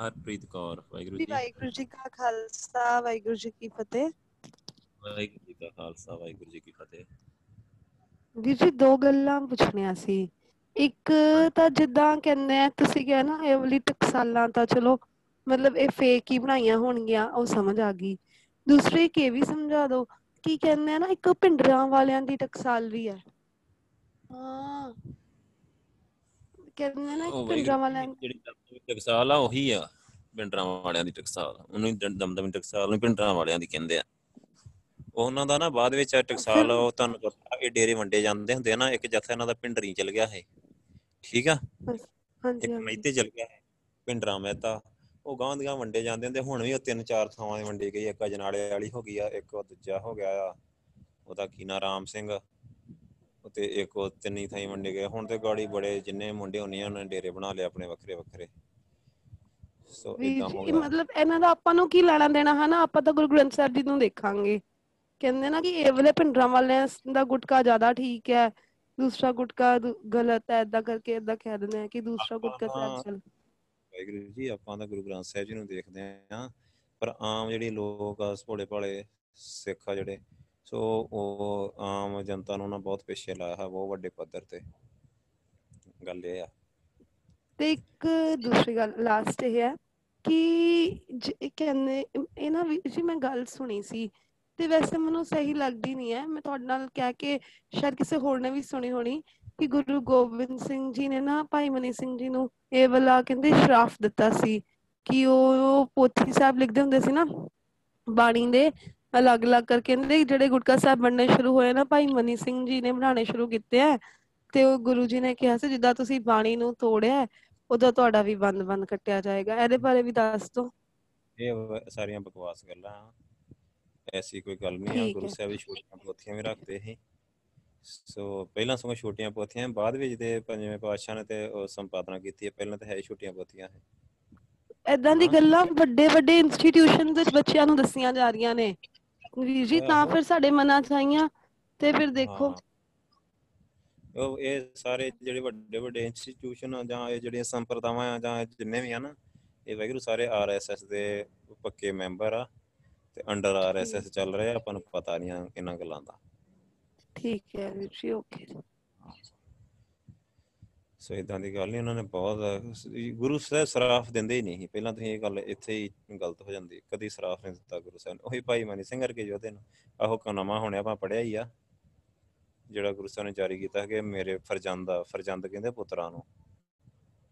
ਹਰਪ੍ਰੀਤ ਕੌਰ ਵਾਹਿਗੁਰੂ ਜੀ ਜੀ। ਵਾਹਿਗੁਰੂ ਜੀ ਕਾ ਖਾਲਸਾ ਵਾਹਿਗੁਰੂ ਜੀ ਕੀ ਫਤਿਹ। ਵਾਹਿਗੁਰੂ ਜੀ ਕਾ ਖਾਲਸਾ ਵਾਹਿਗੁਰੂ ਜੀ ਕੀ ਫਤਿਹ। ਵੀਰ ਜੀ ਦੋ ਗੱਲਾਂ ਪੁੱਛਣੀਆਂ ਸੀ। ਇੱਕ ਤਾਂ ਜਿੱਦਾਂ ਕਹਿੰਦੇ ਆ ਤੁਸੀਂ ਕਿਹਾ ਨਾ ਇਹ ਵਾਲੀ ਟਕਸਾਲਾਂ ਤਾਂ ਚਲੋ ਮਤਲਬ ਇਹ ਫੇਕ ਹੀ ਬਣਾਈਆਂ ਹੋਣਗੀਆਂ ਉਹ ਸਮਝ ਆ ਗਈ। ਦੂਸਰੀ ਇੱਕ ਇਹ ਵੀ ਸਮਝਾ ਦਿਓ ਕੀ ਕਹਿੰਦੇ ਆ ਨਾ ਇੱਕ ਪਿੰਡਰਾਂ ਵਾਲਿਆਂ ਦੀ ਟਕਸਾਲ ਵੀ ਹੈ। ਹਾਂ। ਕਹਿੰਦੇ ਨਾ ਇੱਕ ਪਿੰਡਰਾਂ ਵਾਲਿਆਂ ਜਿਹੜੀ ਟਕਸਾਲ ਆ ਉਹੀ ਆ। ਪਿੰਡਰਾਂ ਵਾਲਿਆਂ ਦੀ ਟਕਸਾਲ। ਉਹਨੂੰ ਦਮਦਮੀ ਟਕਸਾਲ ਨੂੰ ਪਿੰਡਰਾਂ ਵਾਲਿਆਂ ਦੀ ਕਹਿੰਦੇ ਆ। ਉਹਨਾਂ ਦਾ ਨਾ ਬਾਅਦ ਵਿੱਚ ਟਕਸਾਲ ਉਹ ਤੁਹਾਨੂੰ ਪਤਾ ਇਹ ਡੇਰੇ ਵੰਡੇ ਜਾਂਦੇ ਹੁੰਦੇ ਨਾ ਇੱਕ ਜੱਥਾ ਇਹਨਾਂ ਦਾ ਪਿੰਡਰੀ ਚਲ ਗਿਆ ਹੈ ਠੀਕ ਆ? ਹਾਂਜੀ ਇੱਕ ਮਹਿਤੇ ਚਲ ਗਿਆ ਹੈ ਪਿੰਡਰਾਂ ਮਹਿਤਾ। ਉਹ ਗਾਂ ਦੀਆਂ ਵੰਡੇ ਜਾਂਦੇ ਹੁੰਦੇ ਹੁਣ ਵੀ ਉਹ ਤਿੰਨ ਚਾਰ ਥਾਵਾਂ 'ਤੇ ਵੰਡੀ ਗਈ ਇੱਕ ਅਜਨਾਲੇ ਵਾਲੀ ਹੋ ਗਈ ਆ ਇੱਕ ਉਹ ਦੂਜਾ ਹੋ ਗਿਆ ਆ। ਉਹਦਾ ਕੀ ਨਾਂ ਰਾਮ ਸਿੰਘ। ਤੇ ਇੱਕ ਉਹ ਤਿੰਨੀ ਥਾਈ ਵੰਡੇ ਗਏ ਹੁਣ ਤੇ ਗਾੜੀ ਬੜੇ ਜਿੰਨੇ ਮੁੰਡੇ ਹੁੰਨੇ ਆ ਉਹਨਾਂ ਨੇ ਡੇਰੇ ਬਣਾ ਲਏ ਆਪਣੇ ਵੱਖਰੇ ਵੱਖਰੇ। ਸੋ ਇਦਾਂ ਹੋ ਗਿਆ। ਮਤਲਬ ਇਹਨਾਂ ਦਾ ਆਪਾਂ ਨੂੰ ਕੀ ਲੈਣਾ ਦੇਣਾ ਹਨਾ? ਆਪਾਂ ਤਾਂ ਗੁਰੂ ਗ੍ਰੰਥ ਸਾਹਿਬ ਜੀ ਨੂੰ ਦੇਖਾਂਗੇ। ਕਹਿੰਦੇ ਨਾ ਕਿ ਇਹ ਵਾਲੇ ਪਿੰਡਰਾਂ ਵਾਲਿਆਂ ਦਾ ਗੁਟਕਾ ਜ਼ਿਆਦਾ ਠੀਕ ਹੈ ਦੂਸਰਾ ਗੁਟਕਾ ਗਲਤ ਹੈ ਏਦਾਂ ਕਰਕੇ ਏਦਾਂ ਕਹਿ ਦਿੰਦੇ ਆ ਕਿ ਦੂਸਰਾ ਗੁਟਕਾ ਚੱਲ। ਵਾਹਿਗੁਰੂ ਜੀ ਆਪਾਂ ਤਾਂ ਗੁਰੂ ਗ੍ਰੰਥ ਸਾਹਿਬ ਜੀ ਨੂੰ ਦੇਖਦੇ ਆ ਪਰ ਆਮ ਜਿਹੜੀ ਲੋਕ ਆ ਭੋਲੇ ਭਾਲੇ ਸਿੱਖ ਆ ਜਿਹੜੇ ਸੋ ਉਹ ਆਮ ਜਨਤਾ ਨੂੰ ਨਾ ਬਹੁਤ ਪਿੱਛੇ ਲਾਇਆ ਹੈ ਬਹੁਤ ਵੱਡੇ ਪੱਧਰ ਤੇ ਗੱਲ ਇਹ ਆ। ਤੇ ਇੱਕ ਦੂਸਰੀ ਗੱਲ ਲਾਸਟ ਇਹ ਹੈ ਕਿ ਕਹਿੰਦੇ ਇਹ ਨਾ ਵੀਰ ਜੀ ਮੈਂ ਗੱਲ ਸੁਣੀ ਸੀ ਤੇ ਵੈਸੇ ਮੈਨੂੰ ਸਹੀ ਲੱਗਦੀ ਨਹੀਂ ਹੈ। ਮੈਂ ਤੁਹਾਡੇ ਨਾਲ ਕਹਿ ਕੇ ਸ਼ਾਇਦ ਕਿਸੇ ਹੋਰ ਨੇ ਵੀ ਸੁਣੀ ਹੋਣੀ ਕਿ ਗੁਰੂ ਗੋਬਿੰਦ ਸਿੰਘ ਜੀ ਨੇ ਨਾ ਭਾਈ ਮਨੀ ਸਿੰਘ ਜੀ ਨੂੰ ਇਹ ਵਾਲਾ ਕਹਿੰਦੇ ਸ਼ਰਾਫ ਦਿੱਤਾ ਸੀ ਕਿ ਉਹ ਪੋਥੀ ਸਾਹਿਬ ਲਿਖਦੇ ਹੁੰਦੇ ਸੀ ਨਾ ਬਾਣੀ ਦੇ ਅਲੱਗ-ਅਲੱਗ ਕਰਕੇ ਕਹਿੰਦੇ ਜਿਹੜੇ ਗੁਟਕਾ ਸਾਹਿਬ ਬਣਨੇ ਸ਼ੁਰੂ ਹੋਏ ਨਾ ਭਾਈ ਮਨੀ ਸਿੰਘ ਜੀ ਨੇ ਬਣਾਉਣੇ ਸ਼ੁਰੂ ਕੀਤੇ ਆ ਤੇ ਉਹ ਗੁਰੂ ਜੀ ਨੇ ਕਿਹਾ ਸੀ ਜਿੱਦਾਂ ਤੁਸੀਂ ਬਾਣੀ ਨੂੰ ਤੋੜਿਆ ਉਦੋਂ ਤੁਹਾਡਾ ਵੀ ਬੰਦ-ਬੰਦ ਕੱਟਿਆ ਜਾਏਗਾ। ਇਹਦੇ ਬਾਰੇ ਵੀ ਦੱਸ ਦਿਓ। ਇਹ ਵ- ਸਾਰੀਆਂ ਬਕਵਾਸ ਗੱਲਾਂ। ਆ ਐਸੀ ਕੋਈ ਗੱਲ ਨਹੀਂ ਆ ਗੁਰੂ। ਸਾਹਿਬ ਜੀ ਛੋਟੀਆਂ ਪੋਥੀਆਂ ਵੀ ਰੱਖਦੇ ਸੀ ਸੋ ਪਹਿਲਾਂ ਸਗੋਂ ਛੋਟੀਆਂ ਪੋਥੀਆਂ ਬਾਅਦ ਵਿੱਚ ਦੇ ਪੰਜਵੇਂ ਪਾਤਸ਼ਾਹ ਨੇ ਤੇ ਉਹ ਸੰਪਾਦਨਾ ਕੀਤੀ ਹੈ ਪਹਿਲਾਂ ਤਾਂ ਹੈ ਛੋਟੀਆਂ ਪੋਥੀਆਂ ਹੈ ਏਦਾਂ ਦੀ। ਗੱਲਾਂ ਵੱਡੇ-ਵੱਡੇ ਇੰਸਟੀਟਿਊਸ਼ਨ ਵਿੱਚ ਬੱਚਿਆਂ ਨੂੰ ਦੱਸੀਆਂ ਜਾ ਰਹੀਆਂ ਨੇ ਵੀਰ ਜੀ ਤਾਂ। ਫਿਰ ਸਾਡੇ ਮਨਾਂ 'ਚ ਆਈਆਂ ਤੇ ਫਿਰ ਦੇਖੋ। ਉਹ ਇਹ ਸਾਰੇ ਜਿਹੜੇ ਵੱਡੇ ਵੱਡੇ ਇੰਸਟੀਟਿਊਸ਼ਨ ਆ ਜਾਂ ਇਹ ਜਿਹੜੀਆਂ ਸੰਪਰਦਾਵਾਂ ਆ ਜਾਂ ਜਿੰਨੇ ਵੀ ਆ ਨਾ ਇਹ ਵੈਗਰੂ ਸਾਰੇ ਆਰਐਸਐਸ ਦੇ ਪੱਕੇ ਮੈਂਬਰ ਆ ਤੇ ਅੰਡਰ ਆਰਐਸਐਸ ਚੱਲ ਰਹੇ ਆਪਾਂ ਨੂੰ ਪਤਾ ਨਹੀਂ ਇਹਨਾਂ ਗੱਲਾਂ ਦਾ। ਠੀਕ ਹੈ ਵੀਰ ਜੀ ਓਕੇ ਸੋ ਇਦਾਂ ਦੀ ਗੱਲ ਨਹੀਂ ਉਹਨਾਂ ਨੇ ਬਹੁਤ ਗੁਰੂ ਸਾਹਿਬ ਸਰਾਫ ਦਿੰਦੇ ਹੀ ਨਹੀਂ। ਪਹਿਲਾਂ ਤੁਸੀਂ ਇਹ ਗੱਲ ਇੱਥੇ ਹੀ ਗਲਤ ਹੋ ਜਾਂਦੀ ਕਦੀ ਸਰਾਫ ਨਹੀਂ ਦਿੱਤਾ ਗੁਰੂ ਸਾਹਿਬ ਨੇ। ਉਹੀ ਭਾਈ ਮਨੀ ਸਿੰਘ ਵਰਗੇ ਯੋਧੇ ਨੂੰ ਆਹੋ ਕਨਮਾ ਹੋਣਿਆ ਆਪਾਂ ਪੜਿਆ ਹੀ ਆ। ਜਿਹੜਾ ਗੁਰੂ ਸਾਹਿਬ ਨੇ ਜਾਰੀ ਕੀਤਾ ਕਿ ਮੇਰੇ ਫਰਜ਼ੰਦ ਫਰਜ਼ੰਦ ਕਹਿੰਦੇ ਪੁੱਤਰਾਂ ਨੂੰ।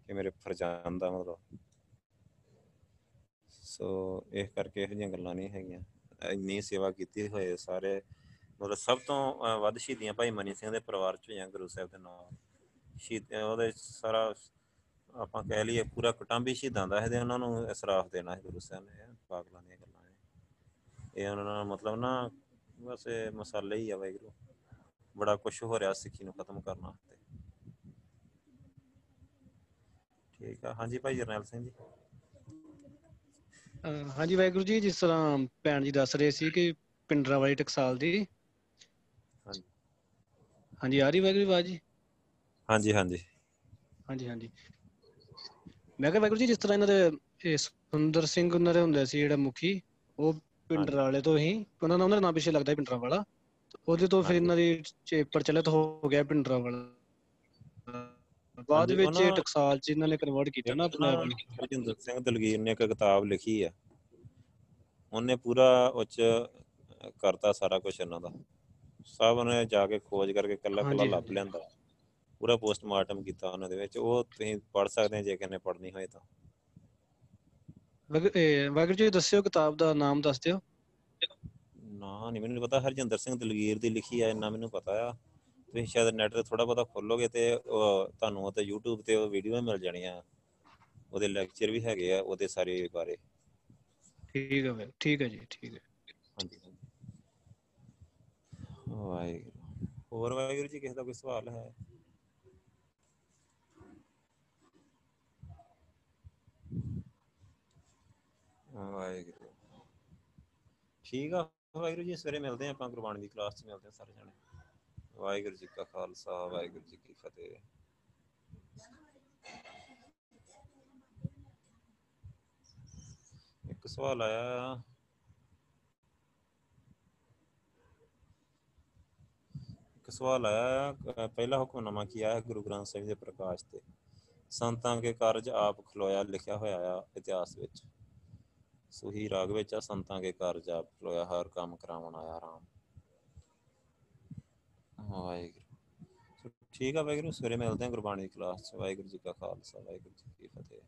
ਕਿ ਮੇਰੇ ਫਰਜ਼ੰਦ ਆ ਮਤਲਬ। ਸੋ ਇਹ ਕਰਕੇ ਇਹੋ ਜਿਹੀਆਂ ਗੱਲਾਂ ਨਹੀਂ ਹੈਗੀਆਂ। ਇੰਨੀ ਸੇਵਾ ਕੀਤੀ ਹੋਏ ਸਾਰੇ ਮਤਲਬ ਸਭ ਤੋਂ ਅਹ, ਵੱਧ ਸ਼ਹੀਦੀਆਂ ਭਾਈ ਮਨੀ ਸਿੰਘ ਦੇ ਪਰਿਵਾਰ ਚ ਹੋਈਆਂ ਗੁਰੂ ਸਾਹਿਬ ਦੇ ਨਾਲ। ਸ਼ਹੀਦ ਉਹਦੇ ਸਾਰਾ ਆਪਾਂ ਕਹਿ ਲਈਏ ਪੂਰਾ ਕੁਟੰਬ ਹੀ ਸ਼ਹੀਦਾਂ ਦਾ ਹੈ ਤੇ ਉਹਨਾਂ ਨੂੰ ਇਸਰਾਫ ਦੇਣਾ ਹੈ ਗੁਰੂ ਸਾਹਿਬ ਨੇ ਇਹ ਪਾਗਲਾਂ ਦੀਆਂ ਗੱਲਾਂ ਨੇ। ਇਹ ਉਹਨਾਂ ਦਾ ਮਤਲਬ ਨਾ ਬਸ ਇਹ ਮਸਾਲੇ ਹੀ ਆ ਵਾਹਿਗੁਰੂ। ਬੜਾ ਕੁਝ ਹੋ ਰਿਹਾ ਸਿੱਖੀ ਨੂੰ ਖਤਮ ਕਰਨ ਵਾਸਤੇ। ਠੀਕ ਆ ਹਾਂਜੀ ਭਾਈ ਜਰਨੈਲ ਸਿੰਘ ਜੀ। ਅਹ ਹਾਂਜੀ ਵਾਹਿਗੁਰੂ ਜੀ ਜਿਸ ਤਰ੍ਹਾਂ ਭੈਣ ਜੀ ਦੱਸ ਰਹੇ ਸੀ ਕਿ ਪਿੰਡਰਾ ਵਾਲੀ ਟਕਸਾਲ ਦੀ। ਹਾਂਜੀ। ਹਾਂਜੀ ਆ ਰਹੀ ਵਾਹਿਗੁਰੂ ਜੀ ਆਵਾਜ਼ ਜੀ? ਹਾਂਜੀ ਹਾਂਜੀ। ਹਾਂਜੀ ਹਾਂਜੀ। ਮੈਂ ਕਿਹਾ ਵਾਹਿਗੁਰੂ ਜੀ ਜਿਸ ਤਰ੍ਹਾਂ ਇਹਨਾਂ ਦੇ ਇਹ ਸੁੰਦਰ ਸਿੰਘ ਉਹਨਾਂ ਦੇ ਹੁੰਦੇ ਸੀ ਜਿਹੜਾ ਮੁਖੀ ਉਹ ਪਿੰਡਰਾ ਵਾਲੇ ਤੋਂ ਹੀ ਉਹਨਾਂ ਦਾ ਉਹਨਾਂ ਦਾ ਨਾਮ ਪਿੱਛੇ ਲੱਗਦਾ ਪਿੰਡਰਾ ਵਾਲਾ। ਉਹਦੇ ਤੋਂ ਫਿਰ। ਇਹਨਾਂ ਦੀ ਪ੍ਰਚਲਿਤ ਹੋ ਗਿਆ ਪਿੰਡਰਾ ਵਾਲਾ। ਬਾਅਦ ਵਿੱਚ ਇਹ ਟਕਸਾਲ ਚ ਇਹਨਾਂ ਨੇ ਕਨਵਰਟ ਕੀਤਾ ਨਾ ਨੂੰ ਹਰਜਿੰਦਰ ਸਿੰਘ ਦਲਗੀਰ ਨੇ ਇੱਕ ਕਿਤਾਬ ਲਿਖੀ ਆ। ਉਹਨੇ ਪੂਰਾ ਉੱਚ ਕਰਤਾ ਸਾਰਾ ਕੁਝ ਇਹਨਾਂ ਦਾ। ਸਭ ਉਹਨੇ ਜਾ ਕੇ ਖੋਜ ਕਰਕੇ ਕੱਲਾ ਕੱਲਾ ਲੱਭ। ਲੈਂਦਾ। ਪੂਰਾ ਪੋਸਟਮਾਰਟਮ ਕੀਤਾ ਉਹਨਾਂ ਦੇ ਵਿੱਚ। ਉਹ ਤੁਸੀਂ ਪੜ ਸਕਦੇ ਜੇ ਕਿਸੇ ਨੇ ਪੜ੍ਹਨੀ ਹੋਏ ਤਾਂ। ਵਾਹਿਗੁਰੂ ਜੀ ਦੱਸਿਓ ਕਿਤਾਬ ਦਾ ਨਾਮ ਦੱਸ ਦਿਓ। ਨਾ ਨਹੀਂ ਮੈਨੂੰ ਪਤਾ। ਹਰਜਿੰਦਰ ਸਿੰਘ ਦਲਗੀਰ ਦੀ ਲਿਖੀ ਆ ਇੰਨਾ ਮੈਨੂੰ ਪਤਾ ਆ। ਤੁਸੀਂ ਸ਼ਾਇਦ ਨੈਟ ਤੇ ਥੋੜਾ ਬਹੁਤਾ ਖੋਲੋਗੇ ਤੇ ਤੁਹਾਨੂੰ ਉਹ ਤੇ YouTube ਤੇ ਉਹ ਵੀਡੀਓ ਮਿਲ ਜਾਣੀਆਂ। ਉਹਦੇ ਲੈਕਚਰ ਵੀ ਹੈਗੇ ਆ ਉਹਦੇ ਸਾਰੇ ਬਾਰੇ। ਠੀਕ ਹੈ ਵਾਹਿਗੁਰੂ ਠੀਕ ਹੈ ਜੀ ਠੀਕ ਹੈ ਹਾਂਜੀ ਵਾਹਿਗੁਰੂ। ਹੋਰ ਵਾਹਿਗੁਰੂ ਜੀ ਕਿਸੇ ਦਾ ਕੋਈ ਸਵਾਲ ਹੈ? ਵਾਹਿਗੁਰੂ। ਠੀਕ ਆ ਵਾਹਿਗੁਰੂ ਜੀ ਸਵੇਰੇ ਮਿਲਦੇ ਆਪਾਂ ਗੁਰਬਾਣੀ ਦੀ ਕਲਾਸ 'ਚ ਮਿਲਦੇ ਹਾਂ ਸਾਰੇ ਜਣੇ। ਵਾਹਿਗੁਰੂ ਜੀ ਕਾ ਖਾਲਸਾ ਵਾਹਿਗੁਰੂ ਜੀ ਕੀ ਫਤਿਹ। ਇੱਕ ਸਵਾਲ ਆਇਆ। ਇੱਕ ਸਵਾਲ ਆਇਆ ਅ, ਪਹਿਲਾ ਹੁਕਮਨਾਮਾ ਕੀ ਆਇਆ ਗੁਰੂ ਗ੍ਰੰਥ ਸਾਹਿਬ ਦੇ ਪ੍ਰਕਾਸ਼ ਤੇ? ਸੰਤਾਂ ਕੇ ਕਾਰਜ ਆਪ ਖਲੋਇਆ ਲਿਖਿਆ ਹੋਇਆ ਆ ਇਤਿਹਾਸ ਵਿੱਚ। ਸੁਹੀ ਰਾਗ ਵਿੱਚ ਆ ਸੰਤਾਂ ਕੇ ਕਾਰਜ ਆਪ ਖਲੋਇਆ ਹਰ ਕੰਮ ਕਰਾਉਣ ਆਇਆ ਰਾਮ। ਵਾਹਿਗੁਰੂ। ਸੋ ਠੀਕ ਆ ਵਾਹਿਗੁਰੂ, ਸਵੇਰੇ ਮਿਲਦੇ ਹਾਂ ਗੁਰਬਾਣੀ ਦੀ ਕਲਾਸ ਚ। ਵਾਹਿਗੁਰੂ ਜੀ ਕਾ ਖਾਲਸਾ, ਵਾਹਿਗੁਰੂ ਜੀ ਕੀ ਫਤਿਹ।